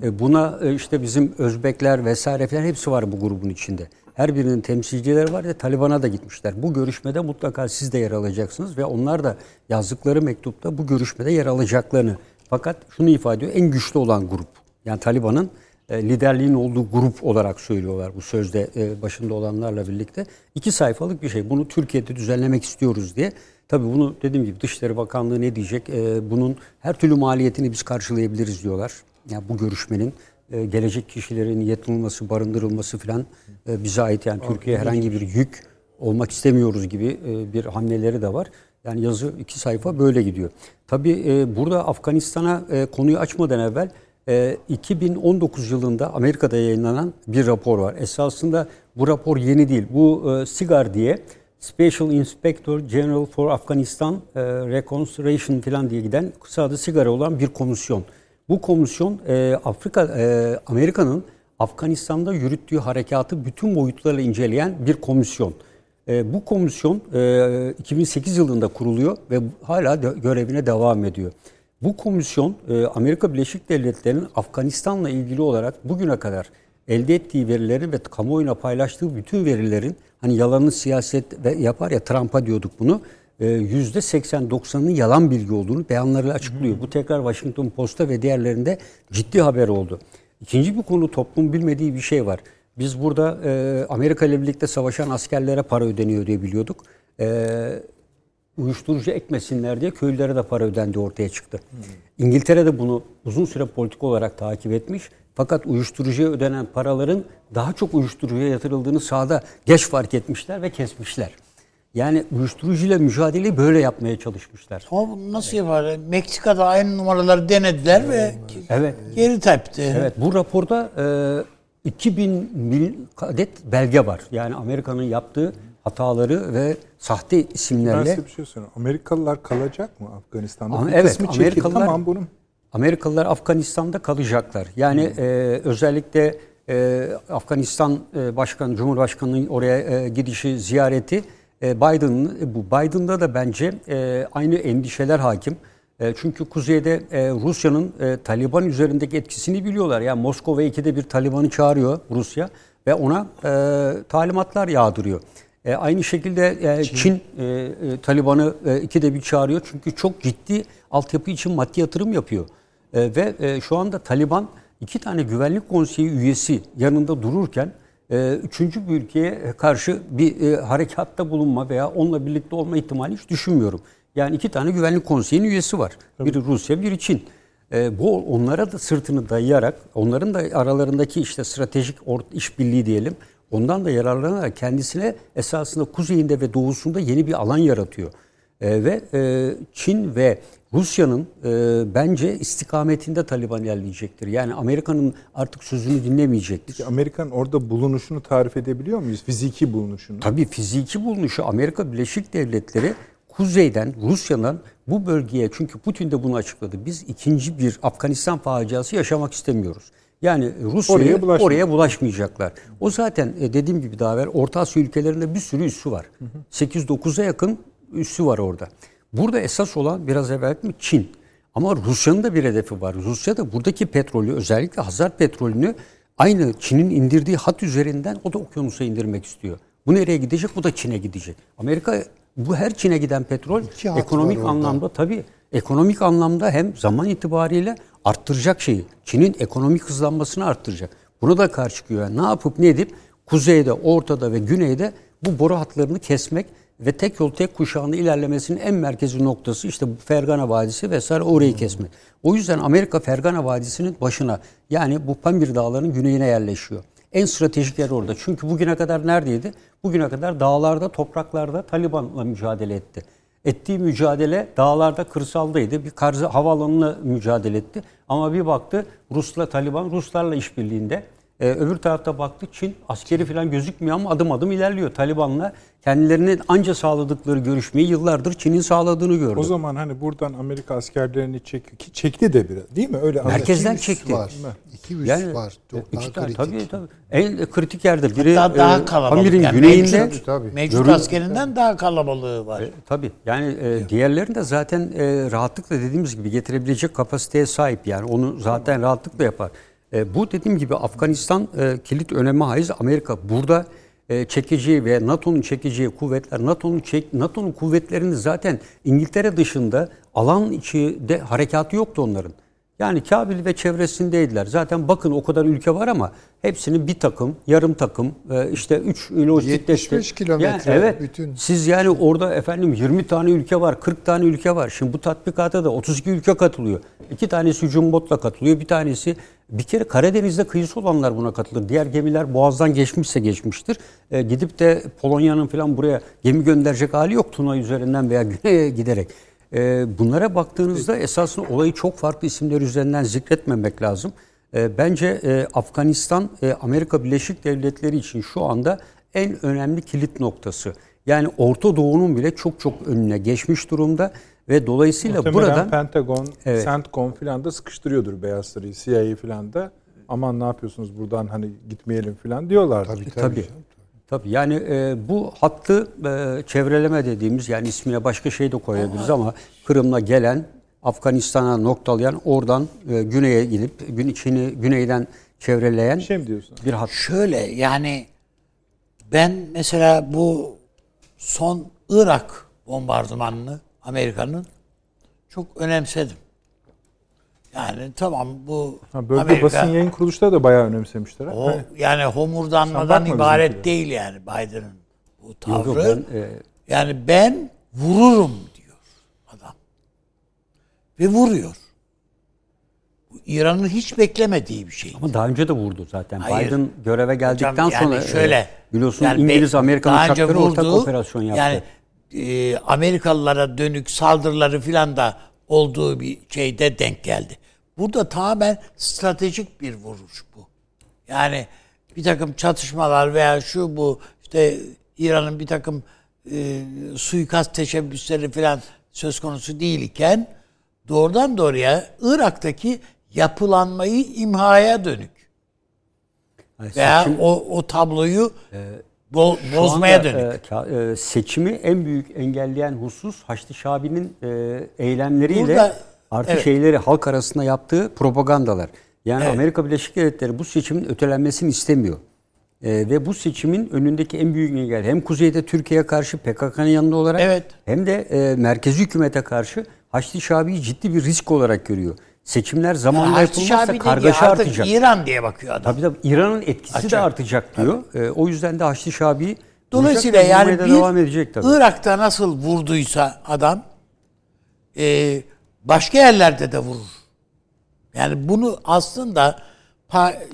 E, buna e, işte bizim Özbekler vesaire falan hepsi var bu grubun içinde. Her birinin temsilcileri var ve Taliban'a da gitmişler. Bu görüşmede mutlaka siz de yer alacaksınız ve onlar da yazdıkları mektupta bu görüşmede yer alacaklarını. Fakat şunu ifade ediyor, en güçlü olan grup. Yani Taliban'ın e, liderliğin olduğu grup olarak söylüyorlar bu sözde e, başında olanlarla birlikte. iki sayfalık bir şey. Bunu Türkiye'de düzenlemek istiyoruz diye. Tabii bunu dediğim gibi Dışişleri Bakanlığı ne diyecek? Bunun her türlü maliyetini biz karşılayabiliriz diyorlar. Yani bu görüşmenin e, gelecek kişilerin yatılması, barındırılması falan e, bize ait. Yani Türkiye'ye herhangi bir yük olmak istemiyoruz gibi e, bir hamleleri de var. Yani yazı iki sayfa böyle gidiyor. Tabii e, burada Afganistan'a e, konuyu açmadan evvel e, 2019 yılında Amerika'da yayınlanan bir rapor var. Esasında bu rapor yeni değil. Bu e, SIGAR diye Special Inspector General for Afghanistan e, Reconstruction falan diye giden kısa adı SIGAR'a olan bir komisyon. Bu komisyon e, Afrika e, Amerika'nın Afganistan'da yürüttüğü harekatı bütün boyutlarıyla inceleyen bir komisyon. E, bu komisyon e, 2008 yılında kuruluyor ve hala de, görevine devam ediyor. Bu komisyon e, Amerika Birleşik Devletleri'nin Afganistan'la ilgili olarak bugüne kadar elde ettiği verilerin ve kamuoyuna paylaştığı bütün verilerin hani yalanın siyaset ve yapar ya Trump'a diyorduk bunu yüzde 80-90'ın yalan bilgi olduğunu beyanlarıyla açıklıyor. Bu tekrar Washington Post'ta ve diğerlerinde ciddi haber oldu. İkinci bir konu toplum bilmediği bir şey var. Biz burada e, Amerika ile birlikte savaşan askerlere para ödeniyor diye biliyorduk. E, uyuşturucu ekmesinler diye köylülere de para ödendi ortaya çıktı. İngiltere de bunu uzun süre politik olarak takip etmiş. Fakat uyuşturucuya ödenen paraların daha çok uyuşturucuya yatırıldığını sahada geç fark etmişler ve kesmişler. Yani uyuşturucuyla mücadeleyi böyle yapmaya çalışmışlar. Ama bunu nasıl yapar? Meksika'da aynı numaraları denediler ve Evet. geri tepti. Evet bu raporda e, 2000 mil adet belge var. Yani Amerika'nın yaptığı hataları ve sahte Ben isimlerle size bir şey söyleyeyim. Amerikalılar kalacak mı Afganistan'da? Ama Bir evet. Amerikalılar- Tamam bunun. Amerikalılar Afganistan'da kalacaklar. Yani e, özellikle e, Afganistan e, Başkanı, Cumhurbaşkanı'nın oraya e, gidişi, ziyareti e, Biden'ın bu Biden'da da bence e, aynı endişeler hakim. E, çünkü kuzeyde e, Rusya'nın e, Taliban üzerindeki etkisini biliyorlar. Yani Moskova ikide bir Taliban'ı çağırıyor Rusya ve ona e, talimatlar yağdırıyor. E, aynı şekilde e, Çin, e, e, Taliban'ı e, ikide bir çağırıyor. Çünkü çok ciddi altyapı için maddi yatırım yapıyor. E, ve e, şu anda Taliban iki tane güvenlik konseyi üyesi yanında dururken e, üçüncü bir ülkeye karşı bir e, harekatta bulunma veya onunla birlikte olma ihtimali hiç düşünmüyorum. Yani iki tane güvenlik konseyinin üyesi var. Biri Rusya, biri Çin. E, bu onlara da sırtını dayayarak, onların da aralarındaki işte stratejik işbirliği diyelim, ondan da yararlanarak kendisine esasında kuzeyinde ve doğusunda yeni bir alan yaratıyor. E, ve e, Çin ve Rusya'nın e, bence istikametinde Taliban ilerleyecektir. Yani Amerika'nın artık sözünü dinlemeyecektir. Amerika'nın orada bulunuşunu tarif edebiliyor muyuz? Fiziki bulunuşunu. Tabii fiziki bulunuşu Amerika Birleşik Devletleri kuzeyden Rusya'dan bu bölgeye çünkü Putin de bunu açıkladı. Biz ikinci bir Afganistan faciası yaşamak istemiyoruz. Yani Rusya'ya Oraya oraya, bulaşmayacak. bulaşmayacaklar. O zaten e, dediğim gibi daha evvel Orta Asya ülkelerinde bir sürü üssü var. 8-9'a yakın üssü var orada. Burada esas olan biraz evvel mi Çin. Ama Rusya'nın da bir hedefi var. Rusya da buradaki petrolü özellikle Hazar petrolünü aynı Çin'in indirdiği hat üzerinden o da okyanusa indirmek istiyor. Bu nereye gidecek? Bu da Çin'e gidecek. Amerika bu her Çin'e giden petrol İki ekonomik anlamda tabii ekonomik anlamda hem zaman itibariyle arttıracak şeyi. Çin'in ekonomik hızlanmasını arttıracak. Bunu da karşı çıkıyor. Yani ne yapıp ne edip kuzeyde, ortada ve güneyde bu boru hatlarını kesmek ve tek yol tek kuşağında ilerlemesinin en merkezi noktası işte Fergana Vadisi vesaire orayı kesmek. O yüzden Amerika Fergana Vadisi'nin başına yani bu Pamir Dağları'nın güneyine yerleşiyor. En stratejik yer orada. Çünkü bugüne kadar neredeydi? Bugüne kadar dağlarda, topraklarda Taliban'la mücadele etti. Ettiği mücadele dağlarda, kırsaldaydı. Bir karşı havaalanına mücadele etti. Ama bir baktı Rusla Taliban, Ruslarla işbirliğinde. Ee, öbür tarafta baktı Çin askeri falan gözükmüyor ama adım adım ilerliyor. Taliban'la kendilerinin anca sağladıkları görüşmeyi yıllardır Çin'in sağladığını gördü. O zaman hani buradan Amerika askerlerini çek, ki çekti de biraz değil mi? Öyle Merkezden İki çekti. var. İki üs Yani var. Çok iki daha tane, kritik. tabii tabii. En kritik yerde biri Hatta daha e, kalabalık. Pamir'in Yani güneyinde mevcut, Tabii. mevcut Görün- askerinden daha kalabalığı var. E, tabii. Yani e, diğerlerini de zaten e, rahatlıkla dediğimiz gibi getirebilecek kapasiteye sahip yani. Onu zaten rahatlıkla yapar. E, bu dediğim gibi Afganistan e, kilit öneme haiz. Amerika burada e, çekeceği ve NATO'nun çekeceği kuvvetler, NATO'nun çek, NATO'nun kuvvetlerinin zaten İngiltere dışında alan içinde harekatı yoktu onların. Yani Kabil ve çevresindeydiler. Zaten bakın o kadar ülke var ama hepsinin bir takım, yarım takım, e, işte 3 lojistik 75 destek. kilometre Yani evet. bütün. Siz yani orada efendim 20 tane ülke var, 40 tane ülke var. Şimdi bu tatbikata da 32 ülke katılıyor. İki tanesi hücum botla katılıyor, bir tanesi bir kere Karadeniz'de kıyısı olanlar buna katılır. Diğer gemiler Boğaz'dan geçmişse geçmiştir. E, gidip de Polonya'nın falan buraya gemi gönderecek hali yok Tuna üzerinden veya güneye giderek. E, bunlara baktığınızda esasında olayı çok farklı isimler üzerinden zikretmemek lazım. E, bence e, Afganistan e, Amerika Birleşik Devletleri için şu anda en önemli kilit noktası. Yani Orta Doğu'nun bile çok çok önüne geçmiş durumda ve dolayısıyla Muhtemelen buradan Pentagon, Evet. CENTCOM filan da sıkıştırıyordur Beyaz Sarayı, CIA filan da. Aman ne yapıyorsunuz buradan hani gitmeyelim filan diyorlar. Tabii tabii. Tabii. Tabii yani e, bu hattı e, çevreleme dediğimiz yani ismine başka şey de koyabiliriz ama Kırım'la gelen Afganistan'a noktalayan oradan e, güneye gidip gün Çin'i güneyden çevreleyen Bir şey mi diyorsun? bir hat. Şöyle yani ben mesela bu son Irak bombardımanını Amerika'nın çok önemsedim. Yani tamam bu Ha, bölge Amerika basın yayın kuruluşları da bayağı önemsemişler. o Hani yani homurdanmadan ibaret değil yani Biden'ın bu tavrı. yok, ben, e, Yani ben vururum diyor adam. Ve vuruyor. Bu İran'ın hiç beklemediği bir şey. ama daha önce de vurdu zaten. Hayır. Biden göreve geldikten Hocam yani sonra şöyle e, biliyorsun yani İngiliz Amerikan uçakları ortak vurduğu, operasyon yaptı. Yani e, Amerikalılara dönük saldırıları filan da olduğu bir şeyde denk geldi. Burada tamamen stratejik bir vuruş bu. Yani bir takım çatışmalar veya şu bu işte İran'ın bir takım e, suikast teşebbüsleri filan söz konusu değil iken doğrudan doğruya Irak'taki yapılanmayı imhaya dönük Yani veya seçim- o o tabloyu bo- Şu bozmaya anda, dönük. e, ka- e, seçimi en büyük engelleyen husus Haçlı Şabi'nin e, eylemleriyle Burada- artı evet. şeyleri halk arasında yaptığı propagandalar. Yani Evet. Amerika Birleşik Devletleri bu seçimin ötelenmesini istemiyor. E, ve bu seçimin önündeki en büyük engel hem kuzeyde Türkiye'ye karşı PKK'nın yanında olarak Evet. hem de e, merkezi hükümete karşı Haçlı Şabi'yi ciddi bir risk olarak görüyor. Seçimler zamanla yapılmazsa Şabi kargaşa artık artacak. İran diye bakıyor adam. Tabii tabii İran'ın etkisi de Açacak. artacak diyor. E, o yüzden de Haçlı Şabi'yi Dolayısıyla yani bir devam edecek tabii. Irak'ta nasıl vurduysa adam e, başka yerlerde de vurur. Yani bunu aslında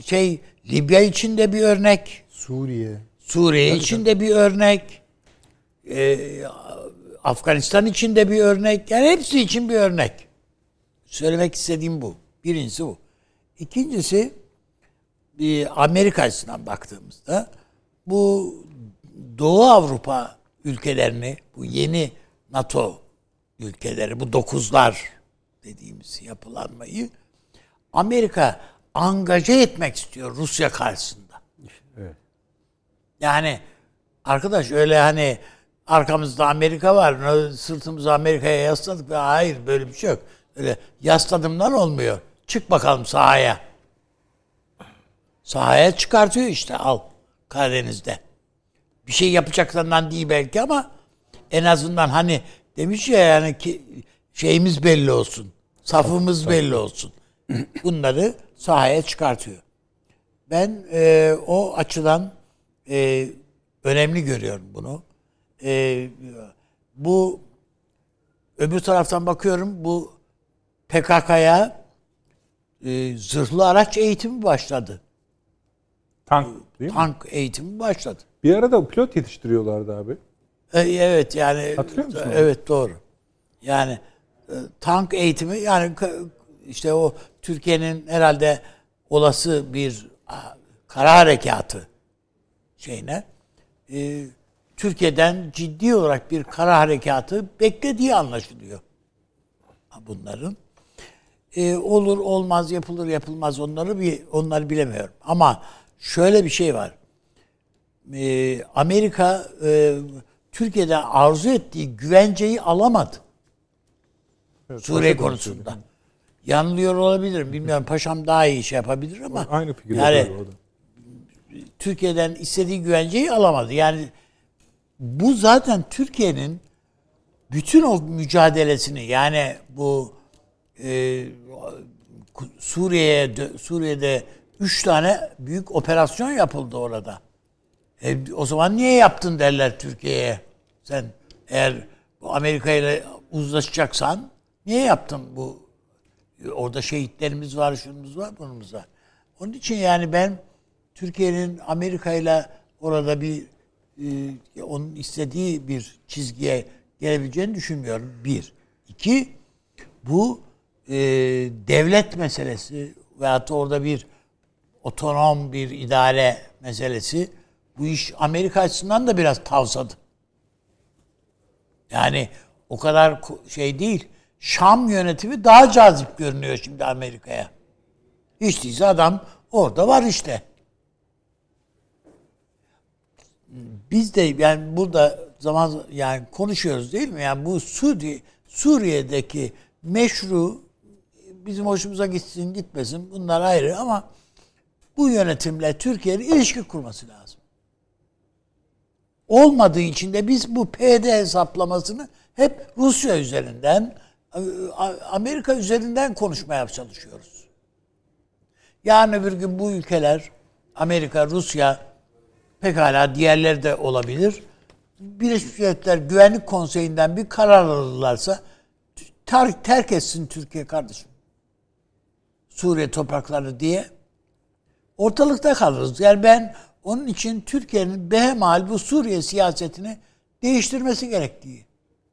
şey Libya için de bir örnek, Suriye. Suriye için de bir örnek, e, Afganistan için de bir örnek. Yani hepsi için bir örnek. Söylemek istediğim bu. Birincisi bu. İkincisi bir Amerika açısından baktığımızda bu Doğu Avrupa ülkelerini, bu yeni NATO ülkeleri, bu dokuzlar dediğimiz yapılanmayı Amerika angaje etmek istiyor Rusya karşısında. evet. Yani arkadaş öyle hani arkamızda Amerika var, sırtımızı Amerika'ya yasladık ve hayır böyle bir şey yok. Öyle yasladımdan olmuyor. Çık bakalım sahaya. Sahaya çıkartıyor işte al Karadeniz'de. Bir şey yapacaklarından değil belki ama en azından hani demiş ya yani ki şeyimiz belli olsun. Safımız belli olsun. Bunları sahaya çıkartıyor. Ben e, o açıdan e, önemli görüyorum bunu. E, bu öbür taraftan bakıyorum bu PKK'ya e, zırhlı araç eğitimi başladı. Tank değil mi? Tank eğitimi başladı. Bir arada pilot yetiştiriyorlardı abi. E, Evet yani Hatırlıyor musun onu? Evet doğru. Yani e, tank eğitimi yani işte o Türkiye'nin herhalde olası bir kara harekatı şeyine e, Türkiye'den ciddi olarak bir kara harekatı beklediği anlaşılıyor. Bunların E, olur olmaz yapılır yapılmaz onları bir onları bilemiyorum. Ama şöyle bir şey var. E, Amerika e, Türkiye'den arzu ettiği güvenceyi alamadı. Suriye Paşa da konusunda. Yanılıyor olabilirim. Bilmiyorum. Paşam daha iyi şey yapabilir ama Aynı fikirde yani. Türkiye'den istediği güvenceyi alamadı. Yani bu zaten Türkiye'nin bütün o mücadelesini yani bu e, Suriye'ye Suriye'de üç tane büyük operasyon yapıldı orada. E, o zaman niye yaptın derler Türkiye'ye. Sen eğer Amerika ile uzlaşacaksan niye yaptın bu? Orada şehitlerimiz var, şunumuz var, bunumuz var. Onun için yani ben Türkiye'nin Amerika ile orada bir e, onun istediği bir çizgiye gelebileceğini düşünmüyorum. Bir. İki, bu e, devlet meselesi veyahut da orada bir otonom bir idare meselesi bu iş Amerika açısından da biraz tavsadı. Yani o kadar şey değil. Şam yönetimi daha cazip görünüyor şimdi Amerika'ya. Hiç değilse adam orada var işte. Biz de yani burada zaman yani konuşuyoruz değil mi? Yani bu Suriye Suriye'deki meşru bizim hoşumuza gitsin gitmesin bunlar ayrı ama bu yönetimle Türkiye'nin ilişki kurması lazım. Olmadığı için de biz bu PD hesaplamasını hep Rusya üzerinden, Amerika üzerinden konuşmaya çalışıyoruz. Yarın öbür gün bu ülkeler, Amerika, Rusya, pekala diğerleri de olabilir. Birleşmiş Milletler Güvenlik Konseyi'nden bir karar alırlarsa ter, terk etsin Türkiye kardeşim. Suriye toprakları diye ortalıkta kalırız. Yani ben onun için Türkiye'nin behemal bu Suriye siyasetini değiştirmesi gerektiği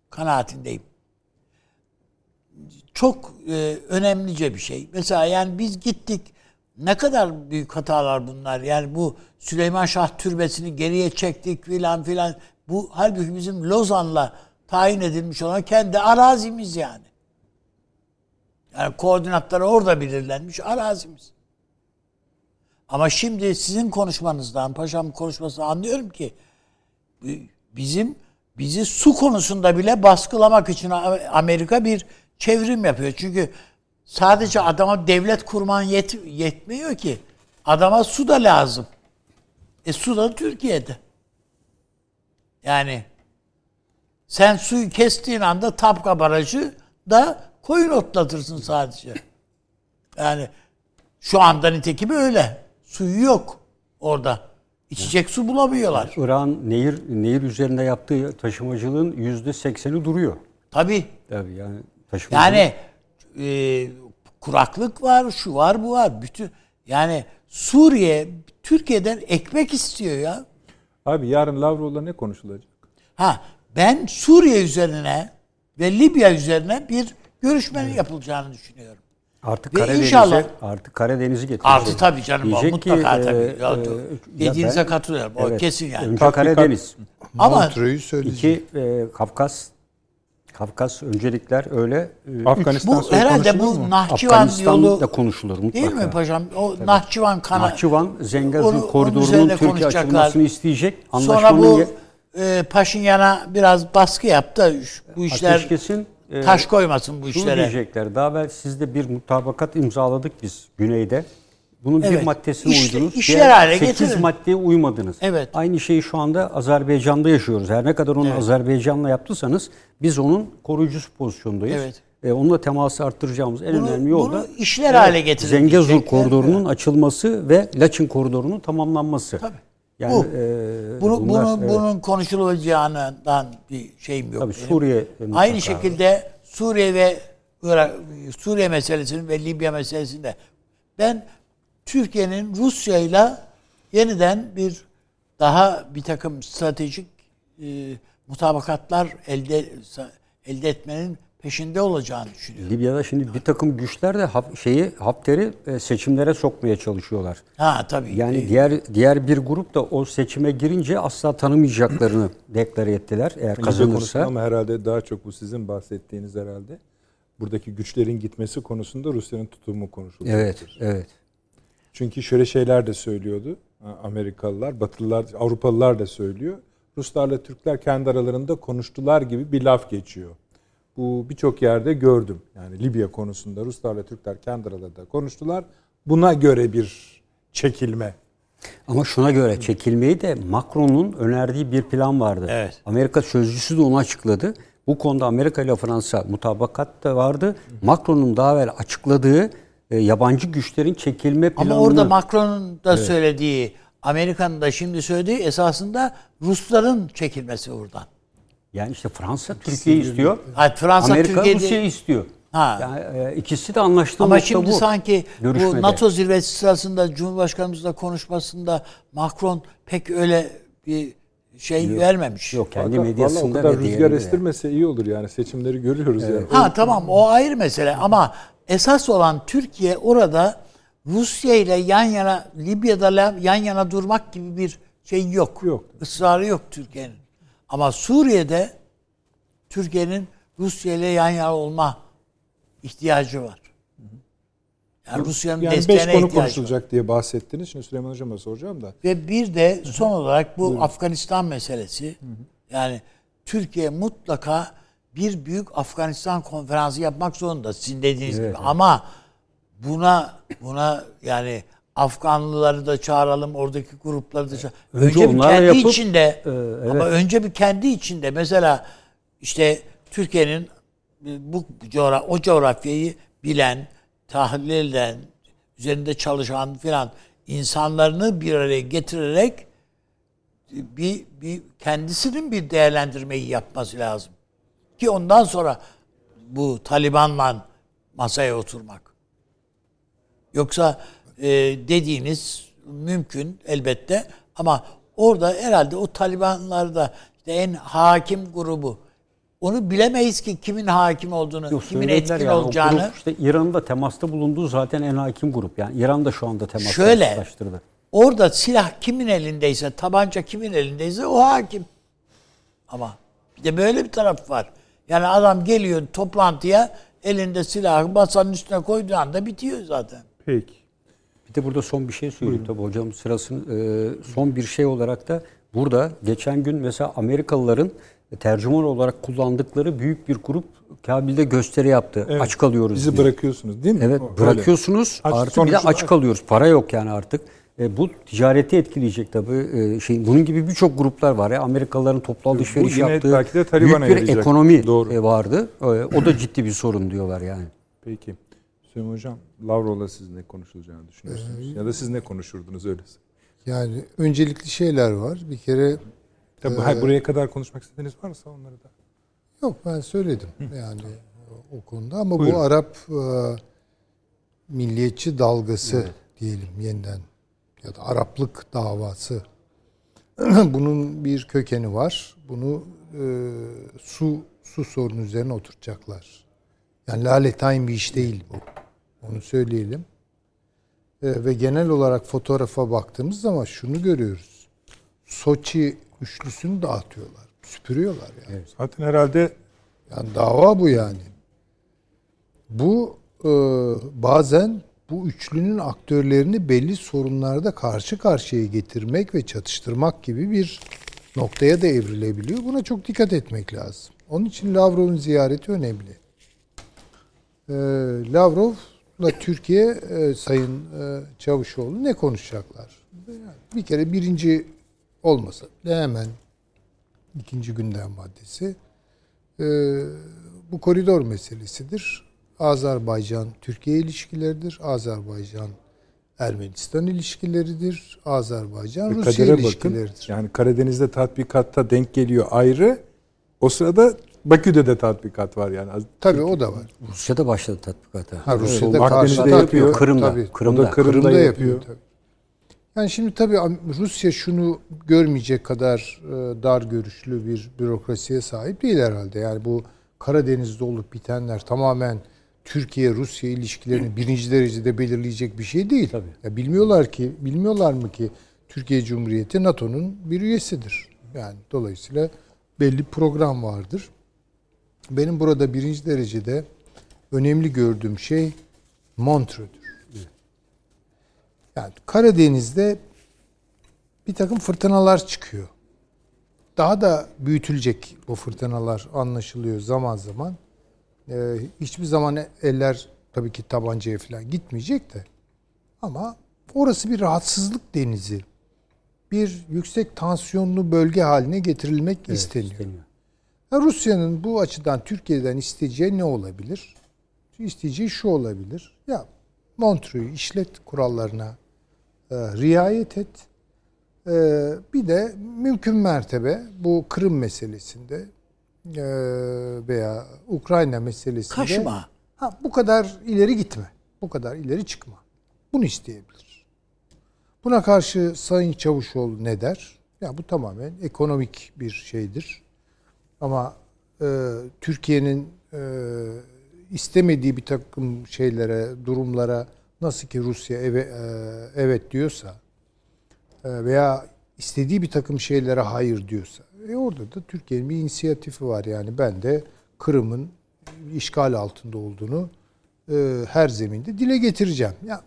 kanaatindeyim. Çok e, önemlice bir şey. Mesela yani biz gittik ne kadar büyük hatalar bunlar. Yani bu Süleyman Şah türbesini geriye çektik filan filan. Bu halbuki bizim Lozan'la tayin edilmiş olan kendi arazimiz yani. Yani koordinatları orada belirlenmiş arazimiz. Ama şimdi sizin konuşmanızdan, paşam konuşmasından anlıyorum ki bizim bizi su konusunda bile baskılamak için Amerika bir çevrim yapıyor. Çünkü sadece adama devlet kurman yet, yetmiyor ki. Adama su da lazım. E su da Türkiye'de. Yani sen suyu kestiğin anda Tapka Barajı da koyun otlatırsın sadece. Yani şu anda nitekim öyle. Suyu yok orada. İçecek su bulamıyorlar. İran nehir nehir üzerinde yaptığı taşımacılığın yüzde sekseni duruyor. Tabii. Tabii yani taşımacılık. Yani e, kuraklık var, şu var, bu var. Bütün yani Suriye Türkiye'den ekmek istiyor ya. Abi yarın Lavrov'la ne konuşulacak? Ha ben Suriye üzerine ve Libya üzerine bir görüşmenin evet. yapılacağını düşünüyorum. Artık Karadeniz'e inşallah, artık Karadeniz'i getirecek. Artı tabii canım Diyecek mutlaka ki, tabii. E, ya, e, dediğinize ben, katılıyorum. O evet, kesin yani. Önce Karadeniz. Ama iki e, Kafkas Kafkas öncelikler öyle. E, Afganistan bu herhalde bu mu? Nahçıvan yolu da konuşulur mutlaka. Değil mi paşam? O Tabii. Nahçıvan kana Nahçıvan Zengezur koridorunun Türkiye açılmasını isteyecek. Sonra bu e, Paşinyan'a biraz baskı yaptı. Bu işler Ateşkesin e, taş koymasın bu işlere. diyecekler. Daha evvel sizde bir mutabakat imzaladık biz güneyde. Bunun evet. bir maddesine İşte, uydunuz. İşler hale 8 getirin. maddeye uymadınız. Evet. Aynı şeyi şu anda Azerbaycan'da yaşıyoruz. Her ne kadar onu evet. Azerbaycan'la yaptıysanız biz onun koruyucusu pozisyondayız. Evet. E, onunla teması arttıracağımız en bunu, önemli yol da işler evet, hale getirin. Zengezur koridorunun evet. açılması ve Laçin koridorunun tamamlanması. Tabii. Yani, bu. E, bunu, bunlar, bunun, evet. bunun konuşulacağından bir şeyim yok. Tabii Suriye. Aynı şekilde Suriye ve Irak, Suriye meselesinin ve Libya meselesinde ben Türkiye'nin Rusya ile yeniden bir daha bir takım stratejik e, mutabakatlar elde elde etmenin peşinde olacağını düşünüyorum. Libya'da şimdi bir takım güçler de hap, şeyi Hafter'i e, seçimlere sokmaya çalışıyorlar. Ha tabii. Yani e, diğer diğer bir grup da o seçime girince asla tanımayacaklarını deklare ettiler eğer kazanırsa. Ama herhalde daha çok bu sizin bahsettiğiniz herhalde. Buradaki güçlerin gitmesi konusunda Rusya'nın tutumu konuşuluyor. Evet, evet. Çünkü şöyle şeyler de söylüyordu. Amerikalılar, Batılılar, Avrupalılar da söylüyor. Ruslarla Türkler kendi aralarında konuştular gibi bir laf geçiyor. Bu birçok yerde gördüm. Yani Libya konusunda Ruslarla Türkler kendi aralarında konuştular. Buna göre bir çekilme. Ama şuna göre çekilmeyi de Macron'un önerdiği bir plan vardı. Evet. Amerika sözcüsü de onu açıkladı. Bu konuda Amerika ile Fransa mutabakat da vardı. Macron'un daha evvel açıkladığı e, yabancı güçlerin çekilme planını... Ama orada Macron'un da evet. söylediği, Amerika'nın da şimdi söylediği esasında Rusların çekilmesi buradan. Yani işte Fransa Türkiye istiyor. Hayır, Fransa Amerika Türkiye Rusya istiyor. Ha. Yani e, ikisi de anlaştığı Ama şimdi bu, sanki görüşmede. bu NATO zirvesi sırasında Cumhurbaşkanımızla konuşmasında Macron pek öyle bir şey yok. vermemiş. Yok kendi medyasında o kadar rüzgar estirmese iyi olur yani seçimleri görüyoruz evet. yani. Ha tamam o ayrı mesele ama esas olan Türkiye orada Rusya ile yan yana Libya'da yan yana durmak gibi bir şey yok. Yok. Israrı yok Türkiye'nin. Ama Suriye'de Türkiye'nin Rusya ile yan yana olma ihtiyacı var. Yani Rusya'nın yani desteğine beş konu konuşulacak var. diye bahsettiniz. Şimdi Süleyman Hocam'a soracağım da. Ve bir de son olarak bu Buyurun. Afganistan meselesi. Yani Türkiye mutlaka bir büyük Afganistan konferansı yapmak zorunda sizin dediğiniz evet, gibi. Evet. Ama buna buna yani Afganlıları da çağıralım, oradaki grupları da çağıralım. Önce Önce, bir kendi yapıp, içinde e, evet. ama önce bir kendi içinde mesela işte Türkiye'nin bu coğra o coğrafyayı bilen, tahlil eden, üzerinde çalışan filan insanlarını bir araya getirerek bir, bir kendisinin bir değerlendirmeyi yapması lazım. Ki ondan sonra bu Taliban'la masaya oturmak. Yoksa e, dediğiniz mümkün elbette ama orada herhalde o Talibanlarda işte en hakim grubu onu bilemeyiz ki kimin hakim olduğunu, Yok, kimin etkin yani. O olacağını. grup işte İran'ın da temasta bulunduğu zaten en hakim grup. Yani İran da şu anda temas Şöyle. Orada silah kimin elindeyse, tabanca kimin elindeyse o hakim. Ama bir de böyle bir taraf var. Yani adam geliyor toplantıya elinde silahı masanın üstüne koyduğu anda bitiyor zaten. Peki. Bir de burada son bir şey söyleyeyim tabii hocam sırasını e, son bir şey olarak da burada geçen gün mesela Amerikalıların tercüman olarak kullandıkları büyük bir grup Kabil'de gösteri yaptı. Evet. Aç kalıyoruz Bizi diye. bırakıyorsunuz değil mi? Evet O- öyle. bırakıyorsunuz Aç- artı bir de aç kalıyoruz. Para yok yani artık. E, bu ticareti etkileyecek tabii. E, şey, bunun gibi birçok gruplar var. Ya. Amerikalıların toplu alışveriş yaptığı belki de büyük bir yarayacak. ekonomi Doğru. e, vardı. E, o da ciddi bir sorun diyorlar yani. Peki. Süleyman Hocam, Lavrov'la siz ne konuşulacağını düşünüyorsunuz? ya da siz ne konuşurdunuz öyleyse? Yani öncelikli şeyler var. Bir kere Tabii Ee, hayır, buraya kadar konuşmak istediğiniz varsa onları da. yok ben söyledim yani o konuda ama Buyurun. bu Arap e, milliyetçi dalgası diyelim yeniden ya da Araplık davası bunun bir kökeni var. Bunu e, su su sorunu üzerine oturtacaklar. Yani laletain bir iş değil bu. Onu söyleyelim. E, ve genel olarak fotoğrafa baktığımız zaman şunu görüyoruz. Soçi üçlüsünü dağıtıyorlar. Süpürüyorlar yani. Zaten herhalde Yani dava bu yani. Bu e, bazen bu üçlünün aktörlerini belli sorunlarda karşı karşıya getirmek ve çatıştırmak gibi bir noktaya da evrilebiliyor. Buna çok dikkat etmek lazım. Onun için Lavrov'un ziyareti önemli. E, Lavrov'la Türkiye e, Sayın e, Çavuşoğlu ne konuşacaklar? Yani bir kere birinci olmasa bile hemen ikinci gündem maddesi e, bu koridor meselesidir. Azerbaycan-Türkiye ilişkileridir. Azerbaycan-Ermenistan ilişkileridir. Azerbaycan-Rusya kadere bakın. ilişkileridir. Yani Karadeniz'de tatbikatta denk geliyor ayrı. O sırada Bakü'de de tatbikat var yani. Tabii o da var. Rusya'da başladı tatbikata. Ha, Rusya'da Evet, Akdeniz'de yapıyor. Kırım'da. Tabii. Kırım'da. O da Kırım'da Kırım'da yapıyor. yapıyor. tabii. Yani şimdi tabii Rusya şunu görmeyecek kadar e, dar görüşlü bir bürokrasiye sahip değil herhalde. Yani bu Karadeniz'de olup bitenler tamamen Türkiye-Rusya ilişkilerini birinci derecede belirleyecek bir şey değil. Tabii. Ya bilmiyorlar ki, bilmiyorlar mı ki Türkiye Cumhuriyeti NATO'nun bir üyesidir. Yani dolayısıyla belli program vardır. Benim burada birinci derecede önemli gördüğüm şey Montreux'dur. Yani Karadeniz'de bir takım fırtınalar çıkıyor. Daha da büyütülecek bu fırtınalar anlaşılıyor zaman zaman. Ee, hiçbir zaman eller tabii ki tabancaya falan gitmeyecek de. Ama orası bir rahatsızlık denizi. Bir yüksek tansiyonlu bölge haline getirilmek isteniyor. isteniyor. Ya Rusya'nın bu açıdan Türkiye'den isteyeceği ne olabilir? İsteyeceği şu olabilir. Ya Montreux'u işlet kurallarına e, riayet et. E, bir de mümkün mertebe bu Kırım meselesinde e, veya Ukrayna meselesinde Kaşma. Ha, bu kadar ileri gitme. Bu kadar ileri çıkma. Bunu isteyebilir. Buna karşı Sayın Çavuşoğlu ne der? Ya bu tamamen ekonomik bir şeydir. Ama e, Türkiye'nin e, istemediği bir takım şeylere, durumlara nasıl ki Rusya eve, e, evet diyorsa e, veya istediği bir takım şeylere hayır diyorsa e orada da Türkiye'nin bir inisiyatifi var yani ben de Kırım'ın işgal altında olduğunu e, her zeminde dile getireceğim. Ya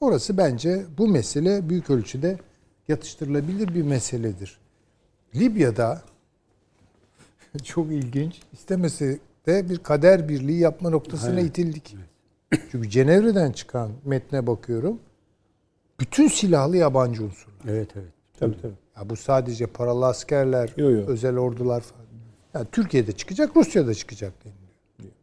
orası bence bu mesele büyük ölçüde yatıştırılabilir bir meseledir. Libya'da çok ilginç istemese de bir kader birliği yapma noktasına itildik. Çünkü Cenevre'den çıkan metne bakıyorum. bütün silahlı yabancı unsurlar. Evet evet. Tabii tabii. Ya bu sadece paralı askerler, Yo, yo. özel ordular falan. Yani Türkiye'de çıkacak, Rusya'da çıkacak deniliyor.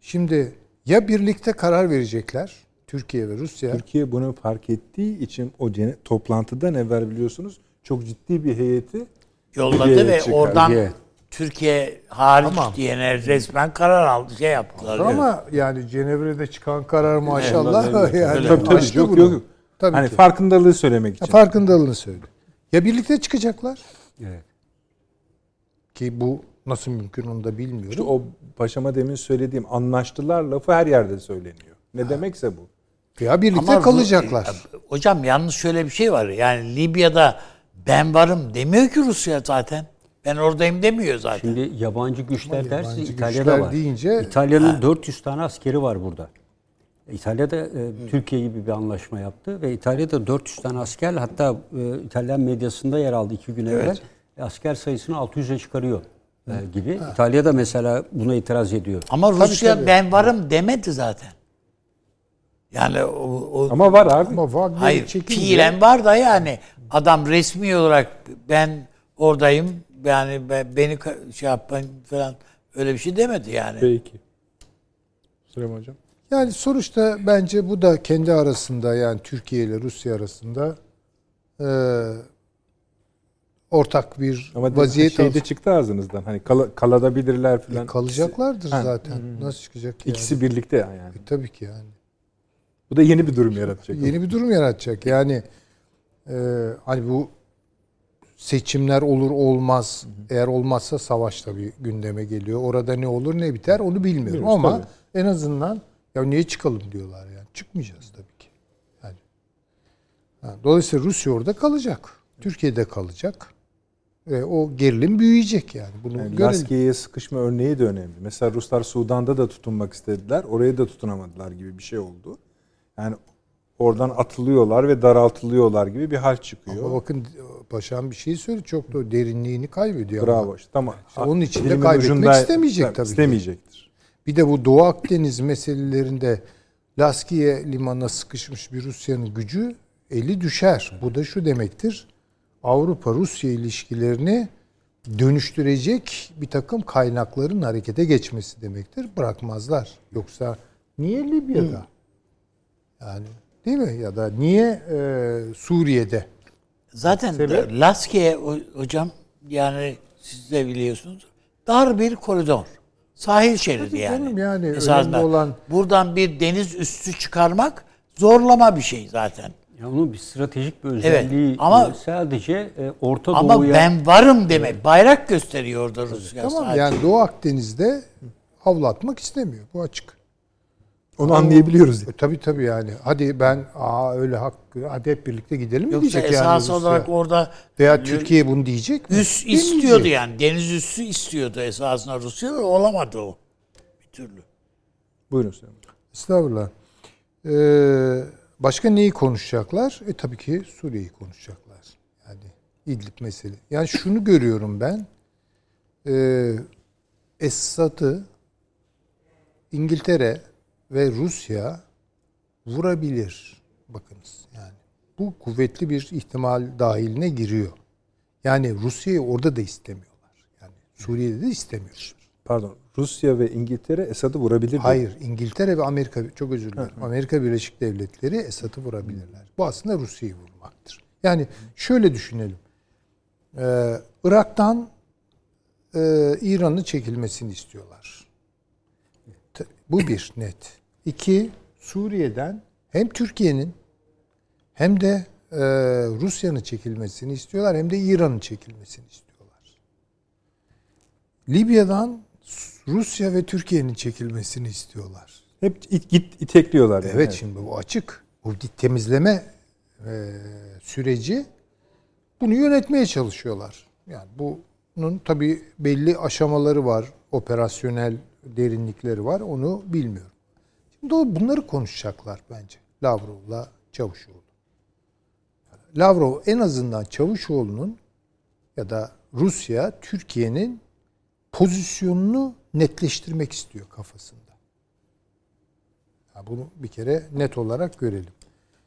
Şimdi ya birlikte karar verecekler Türkiye ve Rusya. Türkiye bunu fark ettiği için o toplantıdan evvel biliyorsunuz çok ciddi bir heyeti Yolladı ve çıkar. oradan. Türkiye hariç Tamam. diyene resmen karar aldı. Şey yaptılar. Ama yani Cenevre'de çıkan karar maşallah yani tabii tabii aştı yok bunu. yok. yok. Tabii hani ki. farkındalığı söylemek Ya için. farkındalığını söyle. Ya birlikte çıkacaklar Evet. ki bu nasıl mümkün onu da bilmiyorum. İşte o başama demin söylediğim anlaştılar lafı her yerde söyleniyor. Ne demekse bu. ya birlikte Ama kalacaklar. Hocam yalnız şöyle bir şey var. Yani Libya'da ben varım demiyor ki Rusya zaten. Ben oradayım demiyor zaten. Şimdi yabancı güçler dersi yabancı İtalya'da güçler var. deyince- İtalya'nın 400 tane askeri var burada. İtalya'da e, Türkiye gibi bir anlaşma yaptı ve İtalya'da 400 tane asker hatta e, İtalyan medyasında yer aldı iki gün evvel. E, asker sayısını 600'e çıkarıyor e, gibi. İtalya'da mesela buna itiraz ediyor. Ama Rusya tabii. ben varım demedi zaten. Yani o, o Ama var abi. Ama Wagner'i hayır fiilen var da yani adam resmi olarak ben oradayım yani be- beni şey yapın falan öyle bir şey demedi yani. Peki. Süleyman Hocam. yani sonuçta bence bu da kendi arasında yani Türkiye ile Rusya arasında e, ortak bir Ama vaziyet şeyde al- çıktı ağzınızdan. Hani kala, kalabilirler E, falan. kalacaklardır Ha. zaten. Nasıl çıkacak yani? İkisi birlikte yani. E, tabii ki yani. Bu da yeni bir durum yaratacak. Yeni bir durum yaratacak. Yani e, hani bu seçimler olur olmaz. Eğer olmazsa savaş tabii gündeme geliyor. Orada ne olur ne biter onu bilmiyorum. Bilmiyoruz, Ama tabii. en azından ya niye çıkalım diyorlar yani. Çıkmayacağız tabii ki. Yani. Dolayısıyla Rusya orada kalacak. Türkiye'de kalacak. Ve o gerilim büyüyecek yani. Bunu Yani görelim. Laskiye'ye sıkışma örneği de önemli. Mesela Ruslar Sudan'da da tutunmak istediler. Oraya da tutunamadılar gibi bir şey oldu. Yani oradan atılıyorlar ve daraltılıyorlar gibi bir hal çıkıyor. Ama bakın paşam bir şey söyledi. Çok da derinliğini kaybediyor. ama. Bravo. işte. Tamam. onun için de kaybetmek ucunda- istemeyecek tabii ki. İstemeyecektir. Bir de bu Doğu Akdeniz meselelerinde Laskiye limanına sıkışmış bir Rusya'nın gücü eli düşer. Bu da şu demektir. Avrupa-Rusya ilişkilerini dönüştürecek bir takım kaynakların harekete geçmesi demektir. Bırakmazlar. Yoksa niye Libya'da? Yani değil mi? Ya da niye e, Suriye'de? Zaten Sebep? Laskiye ho- hocam yani siz de biliyorsunuz dar bir koridor. Sahil şeridi Tabii yani. canım, yani Esasında önemli olan- buradan bir deniz üstü çıkarmak zorlama bir şey zaten. Ya onun bir stratejik bir özelliği ama- e, sadece e, Orta Ama Doğu'ya ben varım demek. Bayrak gösteriyor orada Rusya Tamam sadece. yani Doğu Akdeniz'de avlatmak istemiyor. Bu açık. Onu anlayabiliyoruz. E, tabii tabii yani. Hadi ben aa öyle hak hadi hep birlikte gidelim mi Yoksa diyecek yani esas olarak orada Veya Türkiye bunu diyecek mi? üst Demeyecek. istiyordu yani. Deniz üssü istiyordu esasında Rusya da olamadı o. Bir türlü. Buyurun Hocam. Estağfurullah. Ee, başka neyi konuşacaklar? E tabii ki Suriye'yi konuşacaklar. Yani İdlib mesele. Yani şunu görüyorum ben. Ee, Esad'ı İngiltere ve Rusya vurabilir. Bakınız yani. Bu kuvvetli bir ihtimal dahiline giriyor. Yani Rusya'yı orada da istemiyorlar. Yani Suriye'de de istemiyorlar. Pardon. Rusya ve İngiltere Esad'ı vurabilir. Hayır, İngiltere ve Amerika çok özür dilerim. Amerika Birleşik Devletleri Esad'ı vurabilirler. Bu aslında Rusya'yı vurmaktır. Yani şöyle düşünelim. Ee, Irak'tan e, İran'ın çekilmesini istiyorlar. Bu bir net. İki, Suriye'den hem Türkiye'nin hem de e, Rusya'nın çekilmesini istiyorlar hem de İran'ın çekilmesini istiyorlar. Libya'dan Rusya ve Türkiye'nin çekilmesini istiyorlar. Hep it, git itekliyorlar. yani. Evet, şimdi bu açık. Bu temizleme e, süreci bunu yönetmeye çalışıyorlar. Yani bunun tabii belli aşamaları var. Operasyonel derinlikleri var. Onu bilmiyorum. Bunları konuşacaklar bence. Lavrov'la Çavuşoğlu. Lavrov en azından Çavuşoğlu'nun ya da Rusya Türkiye'nin pozisyonunu netleştirmek istiyor kafasında. Bunu bir kere net olarak görelim.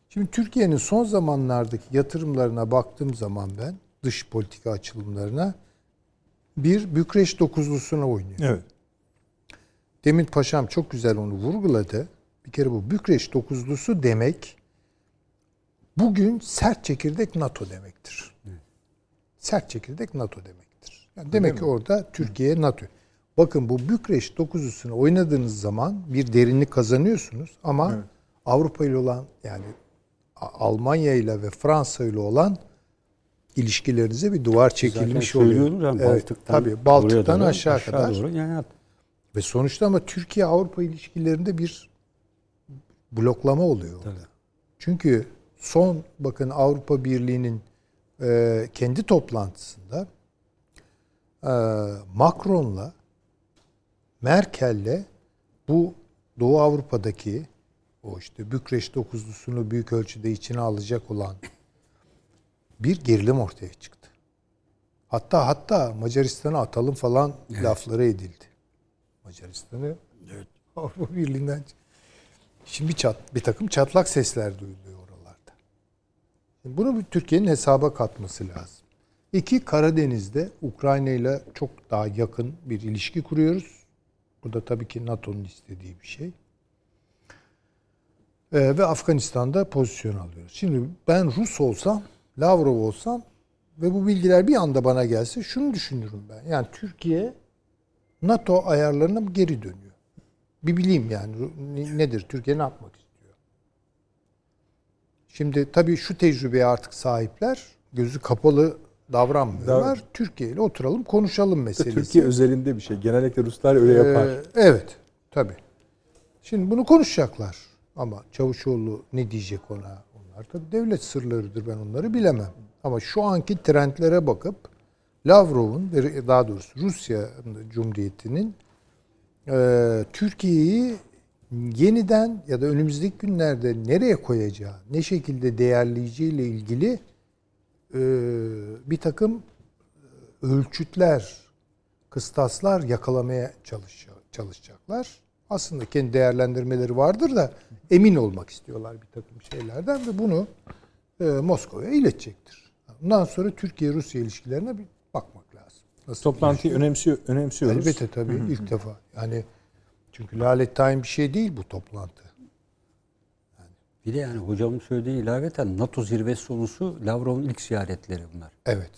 Şimdi Türkiye'nin son zamanlardaki yatırımlarına baktığım zaman ben dış politika açılımlarına bir Bükreş dokuzlusuna oynuyor. Evet. Demin paşam çok güzel onu vurguladı. Bir kere bu Bükreş dokuzlusu demek bugün sert çekirdek NATO demektir. Sert çekirdek NATO demektir. Yani demek ki orada Türkiye NATO. Bakın bu Bükreş dokuzlusunu oynadığınız zaman bir derinlik kazanıyorsunuz ama Evet. Avrupa ile olan yani Almanya ile ve Fransa ile olan ilişkilerinize bir duvar Zaten çekilmiş oluyor. söylüyoruz yani Evet, Baltık'tan, tabii Baltık'tan doğru, aşağı, kadar. Doğru. Yani Ve sonuçta ama Türkiye-Avrupa ilişkilerinde bir bloklama oluyor orada. Çünkü son bakın Avrupa Birliği'nin e, kendi toplantısında e, Macron'la Merkel'le bu Doğu Avrupa'daki o işte Bükreş dokuzlusunu büyük ölçüde içine alacak olan bir gerilim ortaya çıktı. Hatta hatta Macaristan'a atalım falan lafları edildi. Macaristan'ı Avrupa Birliği'nden Şimdi bir, çat, bir takım çatlak sesler duyuluyor oralarda. Şimdi bunu bir Türkiye'nin hesaba katması lazım. İki, Karadeniz'de Ukrayna ile çok daha yakın bir ilişki kuruyoruz. Bu da tabii ki NATO'nun istediği bir şey. Ee, ve Afganistan'da pozisyon alıyoruz. Şimdi ben Rus olsam, Lavrov olsam ve bu bilgiler bir anda bana gelse şunu düşünürüm ben. Yani Türkiye NATO ayarlarına geri dönüyor? Bir bileyim yani ne- nedir? Türkiye ne yapmak istiyor? Şimdi tabii şu tecrübeye artık sahipler gözü kapalı davranmıyorlar. Türkiye ile oturalım konuşalım meselesi. Türkiye özelinde bir şey. Genellikle Ruslar öyle yapar. Ee, evet, tabii. Şimdi bunu konuşacaklar. Ama Çavuşoğlu ne diyecek ona? Onlar tabii devlet sırlarıdır. Ben onları bilemem. Ama şu anki trendlere bakıp Lavrov'un ve daha doğrusu Rusya Cumhuriyeti'nin e, Türkiye'yi yeniden ya da önümüzdeki günlerde nereye koyacağı, ne şekilde değerleyeceğiyle ilgili e, bir takım ölçütler, kıstaslar yakalamaya çalış, çalışacaklar. Aslında kendi değerlendirmeleri vardır da emin olmak istiyorlar bir takım şeylerden ve bunu e, Moskova'ya iletecektir. Bundan sonra Türkiye-Rusya ilişkilerine bir bakmak lazım. Nasıl Toplantıyı önemsiyor, önemsiyoruz. Elbette tabii ilk defa. Yani çünkü lalet tayin bir şey değil bu toplantı. bir de yani hocamın söylediği ilaveten NATO zirvesi sonusu Lavrov'un ilk ziyaretleri bunlar. Evet.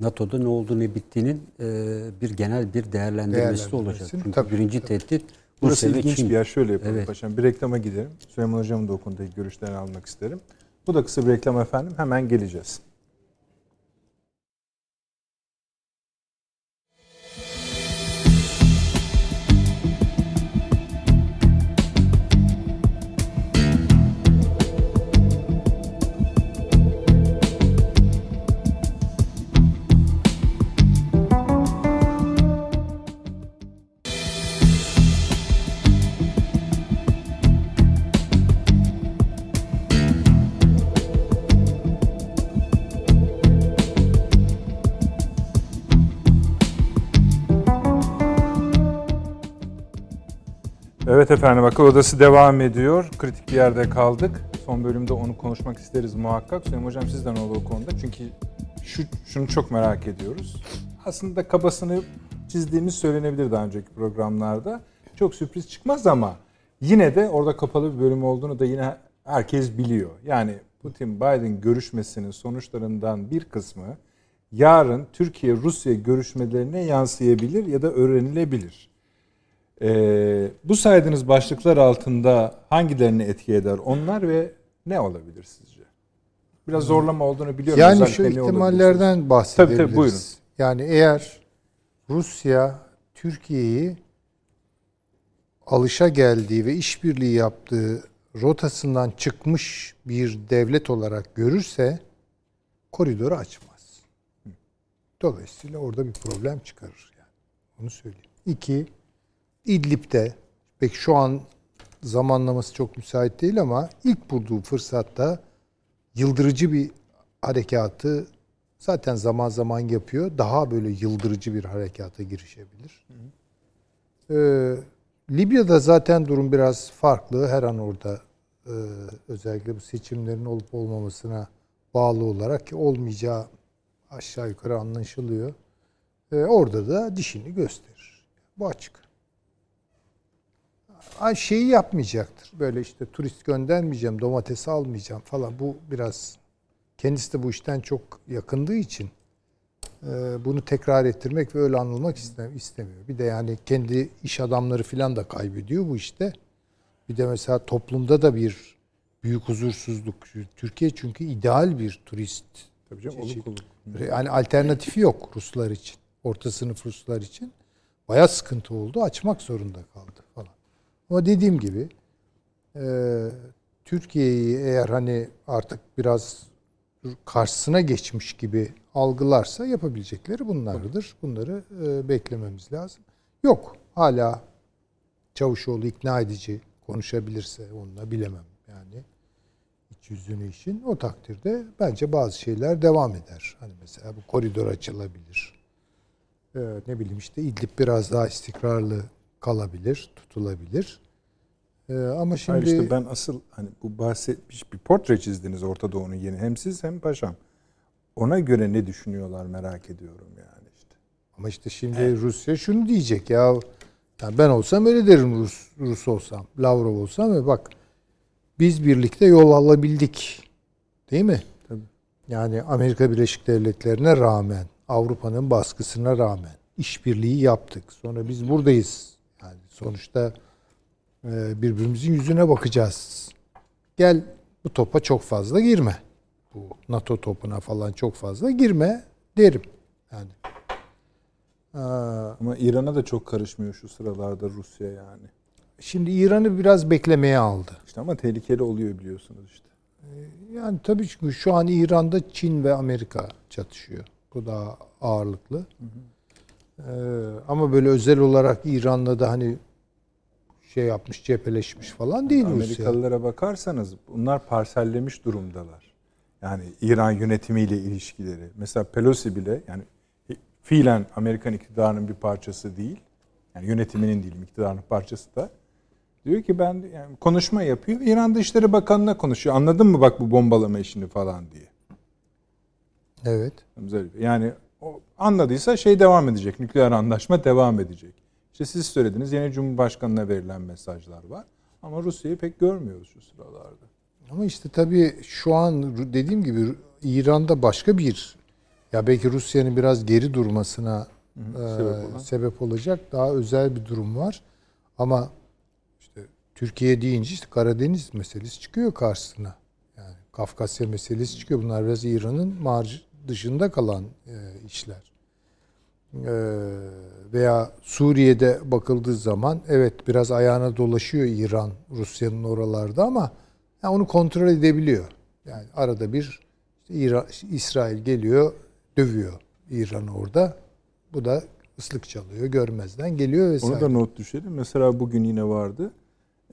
NATO'da ne oldu ne bittiğinin e, bir genel bir değerlendirmesi de olacak. Çünkü tabii, birinci tabii. tehdit Burası Rusya ilginç Çin. bir yer. Şöyle yapalım Evet. paşam. Bir reklama gidelim. Süleyman Hocam'ın da o konudaki görüşlerini almak isterim. Bu da kısa bir reklam efendim. Hemen geleceğiz. Evet efendim akıl odası devam ediyor. Kritik bir yerde kaldık. Son bölümde onu konuşmak isteriz muhakkak. Süleyman Hocam sizden oldu o konuda. Çünkü şu, şunu çok merak ediyoruz. Aslında kabasını çizdiğimiz söylenebilir daha önceki programlarda. Çok sürpriz çıkmaz ama yine de orada kapalı bir bölüm olduğunu da yine herkes biliyor. Yani Putin-Biden görüşmesinin sonuçlarından bir kısmı yarın Türkiye-Rusya görüşmelerine yansıyabilir ya da öğrenilebilir. Ee, bu saydığınız başlıklar altında hangilerini etki eder onlar ve ne olabilir sizce? Biraz zorlama olduğunu biliyorum. Yani Özellikle şu ihtimallerden bahsedebiliriz. Tabii, tabii, buyurun. Yani eğer Rusya Türkiye'yi alışa geldiği ve işbirliği yaptığı rotasından çıkmış bir devlet olarak görürse koridoru açmaz. Dolayısıyla orada bir problem çıkarır yani. Onu söyleyeyim. İki, İdlib'de pek şu an zamanlaması çok müsait değil ama ilk bulduğu fırsatta yıldırıcı bir harekatı zaten zaman zaman yapıyor. Daha böyle yıldırıcı bir harekata girişebilir. Ee, Libya'da zaten durum biraz farklı. Her an orada e, özellikle bu seçimlerin olup olmamasına bağlı olarak ki olmayacağı aşağı yukarı anlaşılıyor. E, orada da dişini gösterir. Bu açık. Şeyi yapmayacaktır. Böyle işte turist göndermeyeceğim, domatesi almayacağım falan. Bu biraz kendisi de bu işten çok yakındığı için e, bunu tekrar ettirmek ve öyle anılmak istem- istemiyor. Bir de yani kendi iş adamları falan da kaybediyor bu işte. Bir de mesela toplumda da bir büyük huzursuzluk. Türkiye çünkü ideal bir turist. Tabii canım oluk oluk. Yani alternatifi yok Ruslar için. Orta sınıf Ruslar için. Bayağı sıkıntı oldu. Açmak zorunda kaldı. Ama dediğim gibi e, Türkiye'yi eğer hani artık biraz karşısına geçmiş gibi algılarsa yapabilecekleri bunlardır. Bunları e, beklememiz lazım. Yok. Hala Çavuşoğlu ikna edici konuşabilirse onunla bilemem yani iç yüzünü işin o takdirde bence bazı şeyler devam eder. Hani mesela bu koridor açılabilir. Ee, ne bileyim işte İdlib biraz daha istikrarlı kalabilir, tutulabilir. Ee, ama şimdi Hayır işte ben asıl hani bu bahsetmiş bir portre çizdiniz Orta Doğu'nun yeni. Hem siz hem paşam. Ona göre ne düşünüyorlar merak ediyorum yani işte. ama işte şimdi Rusya şunu diyecek ya yani ben olsam öyle derim Rus Rus olsam, Lavrov olsam ve bak biz birlikte yol alabildik. Değil mi? Tabii. Yani Amerika Birleşik Devletleri'ne rağmen, Avrupa'nın baskısına rağmen işbirliği yaptık. Sonra biz buradayız. Sonuçta e, birbirimizin yüzüne bakacağız. Gel bu topa çok fazla girme. Bu NATO topuna falan çok fazla girme derim. Yani. Aa, Ama İran'a da çok karışmıyor şu sıralarda Rusya yani. Şimdi İran'ı biraz beklemeye aldı. İşte ama tehlikeli oluyor biliyorsunuz işte. Yani tabii çünkü şu an İran'da Çin ve Amerika çatışıyor. Bu daha ağırlıklı. Ee, ama böyle özel olarak İran'la da hani şey yapmış, cepheleşmiş falan değil Rusya. Amerikalılara bakarsanız bunlar parsellemiş durumdalar. Yani İran yönetimiyle ilişkileri. Mesela Pelosi bile yani fiilen Amerikan iktidarının bir parçası değil. Yani yönetiminin değil, iktidarının parçası da. Diyor ki ben yani konuşma yapıyor. İran Dışişleri Bakanı'na konuşuyor. Anladın mı bak bu bombalama işini falan diye. Evet. Yani anladıysa şey devam edecek. Nükleer anlaşma devam edecek. İşte siz söylediniz yeni Cumhurbaşkanı'na verilen mesajlar var. Ama Rusya'yı pek görmüyoruz şu sıralarda. Ama işte tabii şu an dediğim gibi İran'da başka bir ya belki Rusya'nın biraz geri durmasına Hı e, hı, sebep olan. sebep olacak daha özel bir durum var. Ama işte Türkiye deyince işte Karadeniz meselesi çıkıyor karşısına. Yani Kafkasya meselesi çıkıyor. Bunlar biraz İran'ın marj dışında kalan e, işler. E, veya Suriye'de bakıldığı zaman evet biraz ayağına dolaşıyor İran Rusya'nın oralarda ama yani onu kontrol edebiliyor. Yani arada bir işte İran, İsrail geliyor dövüyor İran'ı orada. Bu da ıslık çalıyor görmezden geliyor vesaire. Onu da not düşelim. Mesela bugün yine vardı.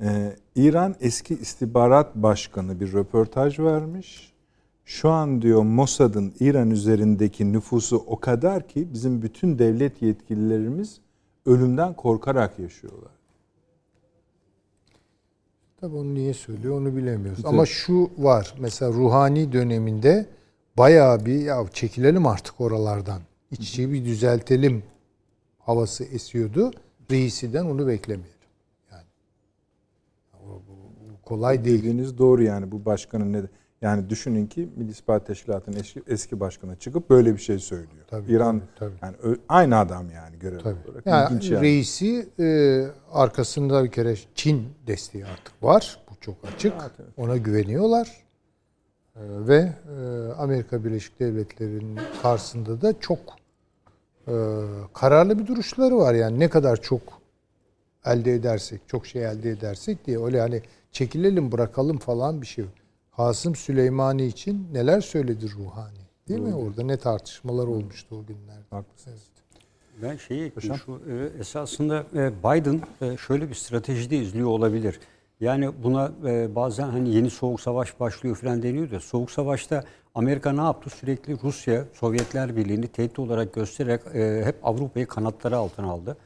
Ee, İran eski istihbarat başkanı bir röportaj vermiş. Şu an diyor Mossad'ın İran üzerindeki nüfusu o kadar ki bizim bütün devlet yetkililerimiz ölümden korkarak yaşıyorlar. Tabii onu niye söylüyor onu bilemiyoruz. De- Ama şu var. Mesela ruhani döneminde bayağı bir ya çekilelim artık oralardan. İçi bir düzeltelim havası esiyordu. Reisiden onu beklemeyelim. Yani o, bu, bu kolay değil. Dediğiniz doğru yani bu başkanın ne yani düşünün ki Milli İstihbarat Teşkilatı'nın eski, eski başkanı çıkıp böyle bir şey söylüyor. Tabii, İran tabii, yani ö- aynı adam yani görev Tabii. olarak. Yani İlginç yani. reisi e, arkasında bir kere Çin desteği artık var. Bu çok açık. Evet, evet. Ona güveniyorlar. E, ve e, Amerika Birleşik Devletleri'nin karşısında da çok e, kararlı bir duruşları var. Yani ne kadar çok elde edersek, çok şey elde edersek diye öyle hani çekilelim bırakalım falan bir şey yok. Kasım Süleymani için neler söyledi Ruhani? Değil mi? Orada ne tartışmalar olmuştu o günlerde. Haklısınız. Ben şeyi ekleyeyim. Şu, e, esasında e, Biden e, şöyle bir strateji de izliyor olabilir. Yani buna e, bazen hani yeni soğuk savaş başlıyor falan deniyor da soğuk savaşta Amerika ne yaptı? Sürekli Rusya, Sovyetler Birliği'ni tehdit olarak göstererek e, hep Avrupa'yı kanatları altına aldı.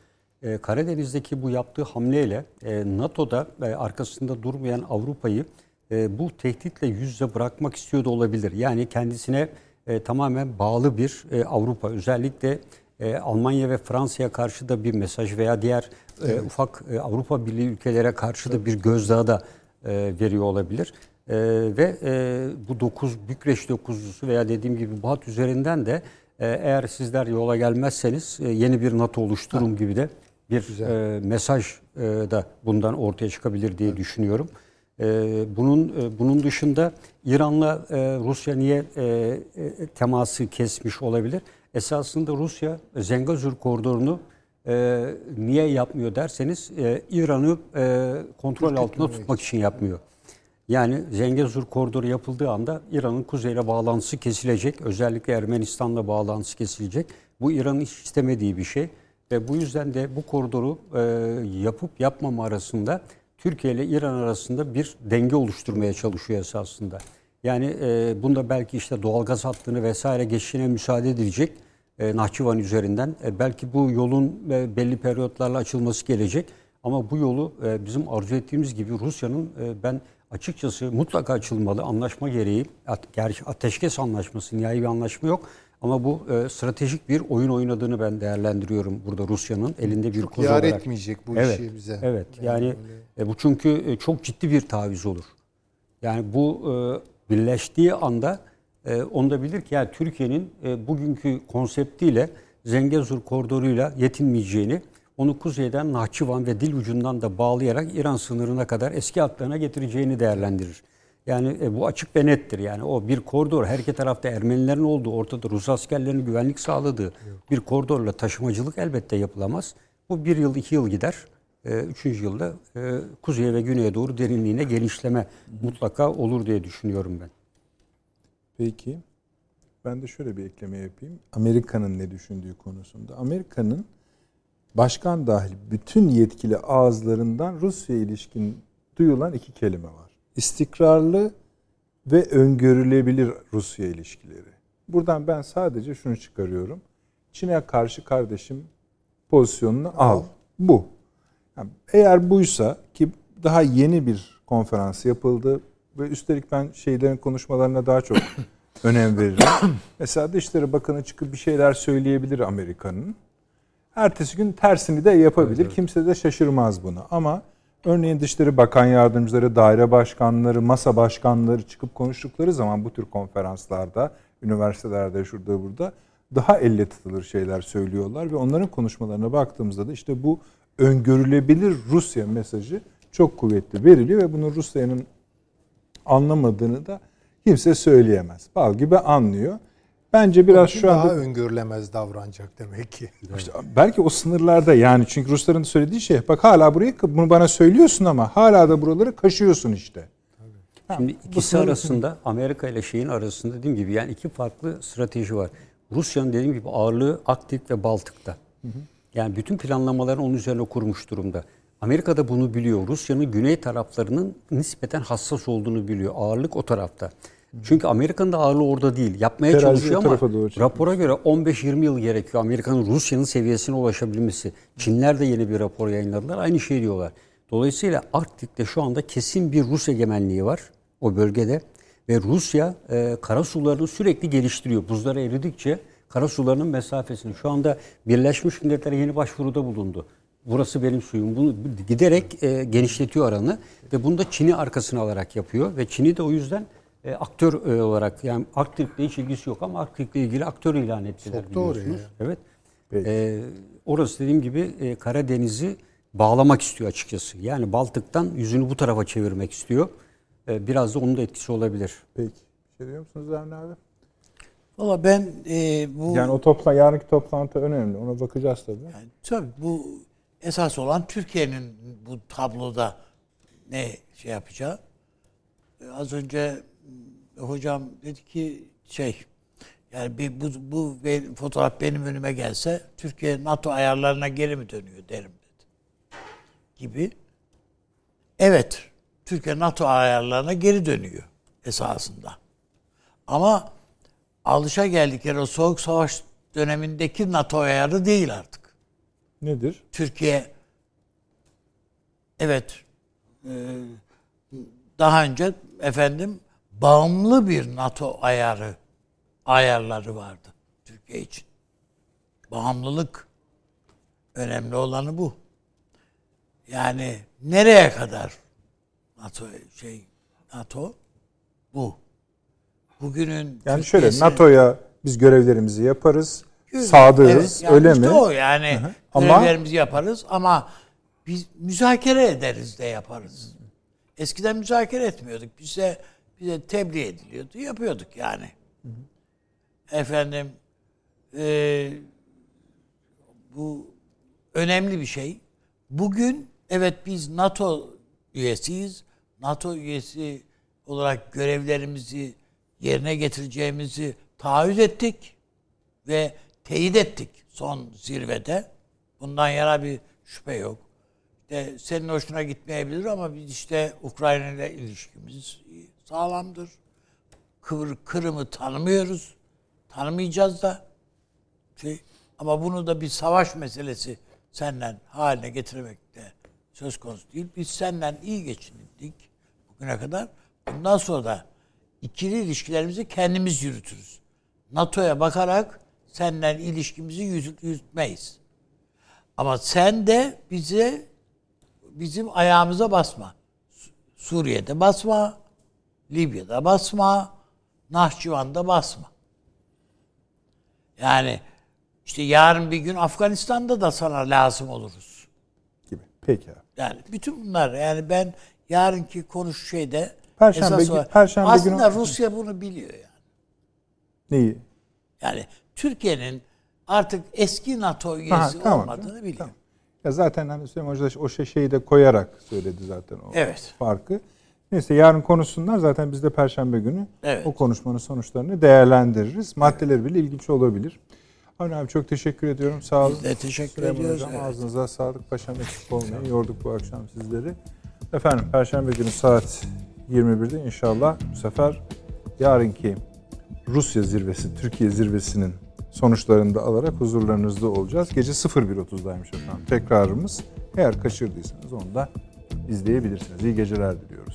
E, Karadeniz'deki bu yaptığı hamleyle e, NATO'da e, arkasında durmayan Avrupa'yı e, bu tehditle yüz yüze bırakmak istiyor da olabilir. Yani kendisine e, tamamen bağlı bir e, Avrupa özellikle e, Almanya ve Fransa'ya karşı da bir mesaj veya diğer e, ufak e, Avrupa Birliği ülkelere karşı da bir gözdağı da e, veriyor olabilir. E, ve e, bu 9 Bükreş dokuzlusu veya dediğim gibi bu hat üzerinden de e, eğer sizler yola gelmezseniz e, yeni bir NATO oluşturum gibi de bir e, mesaj e, da bundan ortaya çıkabilir diye düşünüyorum. E, bunun e, bunun dışında İran'la e, Rusya niye e, teması kesmiş olabilir? Esasında Rusya Zengezur koridorunu niye yapmıyor derseniz İran'ı kontrol altında tutmak için yapmıyor. Yani Zengezur koridoru yapıldığı anda İran'ın kuzeyle bağlantısı kesilecek. Özellikle Ermenistan'la bağlantısı kesilecek. Bu İran'ın hiç istemediği bir şey. Ve bu yüzden de bu koridoru e, yapıp yapmama arasında Türkiye ile İran arasında bir denge oluşturmaya çalışıyor esasında. Yani e, bunda belki işte doğalgaz hattını vesaire geçişine müsaade edilecek e, Nahçıvan üzerinden. E, belki bu yolun e, belli periyotlarla açılması gelecek. Ama bu yolu e, bizim arzu ettiğimiz gibi Rusya'nın e, ben açıkçası mutlaka açılmalı anlaşma gereği. Gerçi ateşkes anlaşması, nihai bir anlaşma yok. Ama bu e, stratejik bir oyun oynadığını ben değerlendiriyorum burada Rusya'nın elinde bir koz olarak. etmeyecek bu evet, işi bize. Evet. Yani e, bu çünkü e, çok ciddi bir taviz olur. Yani bu e, birleştiği anda e, onu da bilir ki yani Türkiye'nin e, bugünkü konseptiyle Zengezur koridoruyla yetinmeyeceğini, onu kuzeyden Nahçıvan ve dil ucundan da bağlayarak İran sınırına kadar eski hatlarına getireceğini değerlendirir. Yani e, bu açık ve nettir. Yani o bir koridor her iki tarafta Ermenilerin olduğu, ortada Rus askerlerinin güvenlik sağladığı bir koridorla taşımacılık elbette yapılamaz. Bu bir yıl, iki yıl gider. E, üçüncü yılda e, kuzeye ve güneye doğru derinliğine genişleme mutlaka olur diye düşünüyorum ben. Peki. Ben de şöyle bir ekleme yapayım. Amerika'nın ne düşündüğü konusunda. Amerika'nın başkan dahil bütün yetkili ağızlarından Rusya ilişkin duyulan iki kelime var. İstikrarlı ve öngörülebilir Rusya ilişkileri. Buradan ben sadece şunu çıkarıyorum. Çin'e karşı kardeşim pozisyonunu al. Bu. Yani eğer buysa ki daha yeni bir konferans yapıldı ve üstelik ben şeylerin konuşmalarına daha çok önem veririm. Mesela Dışişleri Bakanı çıkıp bir şeyler söyleyebilir Amerika'nın. Ertesi gün tersini de yapabilir. Kimse de şaşırmaz buna. Ama örneğin Dışişleri Bakan Yardımcıları, daire başkanları, masa başkanları çıkıp konuştukları zaman bu tür konferanslarda, üniversitelerde, şurada burada daha elle tutulur şeyler söylüyorlar ve onların konuşmalarına baktığımızda da işte bu öngörülebilir Rusya mesajı çok kuvvetli veriliyor ve bunu Rusya'nın anlamadığını da kimse söyleyemez. Bal gibi anlıyor. Bence biraz şu daha anda öngörülemez davranacak demek ki. işte belki o sınırlarda yani çünkü Rusların söylediği şey bak hala burayı bunu bana söylüyorsun ama hala da buraları kaşıyorsun işte. Şimdi ikisi arasında Amerika ile şeyin arasında dediğim gibi yani iki farklı strateji var. Rusya'nın dediğim gibi ağırlığı aktif ve Baltık'ta. Yani bütün planlamalarını onun üzerine kurmuş durumda. Amerika da bunu biliyor. Rusya'nın güney taraflarının nispeten hassas olduğunu biliyor. Ağırlık o tarafta. Çünkü Amerika'nın da ağırlığı orada değil. Yapmaya Terazi çalışıyor ama rapora göre 15-20 yıl gerekiyor Amerika'nın Rusya'nın seviyesine ulaşabilmesi. Çinler de yeni bir rapor yayınladılar. Aynı şey diyorlar. Dolayısıyla Arktik'te şu anda kesin bir Rus egemenliği var o bölgede. Ve Rusya e, kara sularını sürekli geliştiriyor. Buzlar eridikçe kara sularının mesafesini. Şu anda Birleşmiş Milletler'e yeni başvuruda bulundu. Burası benim suyum. Bunu giderek e, genişletiyor aranı ve bunu da Çin'i arkasına alarak yapıyor ve Çin'i de o yüzden e, aktör e, olarak yani Arktik'le hiç ilgisi yok ama Arktik'le ilgili aktör ilan ettiler Soktu oraya biliyorsunuz. ya. Evet. Peki. E, orası dediğim gibi e, Karadeniz'i bağlamak istiyor açıkçası. Yani Baltık'tan yüzünü bu tarafa çevirmek istiyor. E, biraz da onun da etkisi olabilir. Peki. Bir şey diyor musunuz Avni abi? Valla ben e, bu Yani o topla yarınki toplantı önemli. Ona bakacağız tabii. Yani tabii bu esas olan Türkiye'nin bu tabloda ne şey yapacağı. E, Az önce hocam dedi ki şey yani bir bu, bu fotoğraf benim önüme gelse Türkiye NATO ayarlarına geri mi dönüyor derim dedi. Gibi. Evet. Türkiye NATO ayarlarına geri dönüyor esasında. Ama alışa geldikleri o soğuk savaş dönemindeki NATO ayarı değil artık. Nedir? Türkiye evet e, daha önce efendim bağımlı bir NATO ayarı ayarları vardı Türkiye için. Bağımlılık önemli olanı bu. Yani nereye kadar NATO şey NATO bu. Bugünün Yani şöyle NATO'ya biz görevlerimizi yaparız. Sadığız Evet, yani öyle işte mi? o yani Ama- görevlerimizi yaparız ama biz müzakere ederiz de yaparız. Eskiden müzakere etmiyorduk. Bize bize tebliğ ediliyordu. Yapıyorduk yani. Efendim e, bu önemli bir şey. Bugün evet biz NATO üyesiyiz. NATO üyesi olarak görevlerimizi yerine getireceğimizi taahhüt ettik ve teyit ettik son zirvede. Bundan yana bir şüphe yok. İşte senin hoşuna gitmeyebilir ama biz işte Ukrayna ile ilişkimiz sağlamdır. Kıvır, Kırım'ı tanımıyoruz. Tanımayacağız da. Şey, ama bunu da bir savaş meselesi senden haline getirmek de söz konusu değil. Biz senden iyi geçindik bugüne kadar. Bundan sonra da ikili ilişkilerimizi kendimiz yürütürüz. NATO'ya bakarak senden ilişkimizi yürüt- yürütmeyiz. Ama sen de bize bizim ayağımıza basma. Su- Suriye'de basma, Libya'da basma, Nahçıvan'da basma. Yani işte yarın bir gün Afganistan'da da sana lazım oluruz. gibi. Peki. Yani bütün bunlar yani ben yarınki konuş şeyde Perşembe esas olarak- Perşembe aslında günü- Rusya bunu biliyor yani. Neyi? Yani Türkiye'nin artık eski NATO üyesi Aha, tamam, olmadığını tamam, biliyor. tamam. Ya zaten hani Süleyman Hoca da o şey- şeyi de koyarak söyledi zaten o Evet. farkı. Neyse yarın konuşsunlar zaten biz de perşembe günü Evet. o konuşmanın sonuçlarını değerlendiririz. Maddeleri bile ilginç olabilir. Avni abi çok teşekkür ediyorum. Sağ olun. Biz de teşekkür Süleyman ediyoruz, Hocam evet. ağzınıza sağlık. Paşam eksik olmayın. Yorduk bu akşam sizleri. Efendim perşembe günü saat 21'de inşallah bu sefer yarınki Rusya zirvesi, Türkiye zirvesinin sonuçlarını da alarak huzurlarınızda olacağız. Gece 01.30'daymış efendim tekrarımız. Eğer kaçırdıysanız onu da izleyebilirsiniz. İyi geceler diliyorum.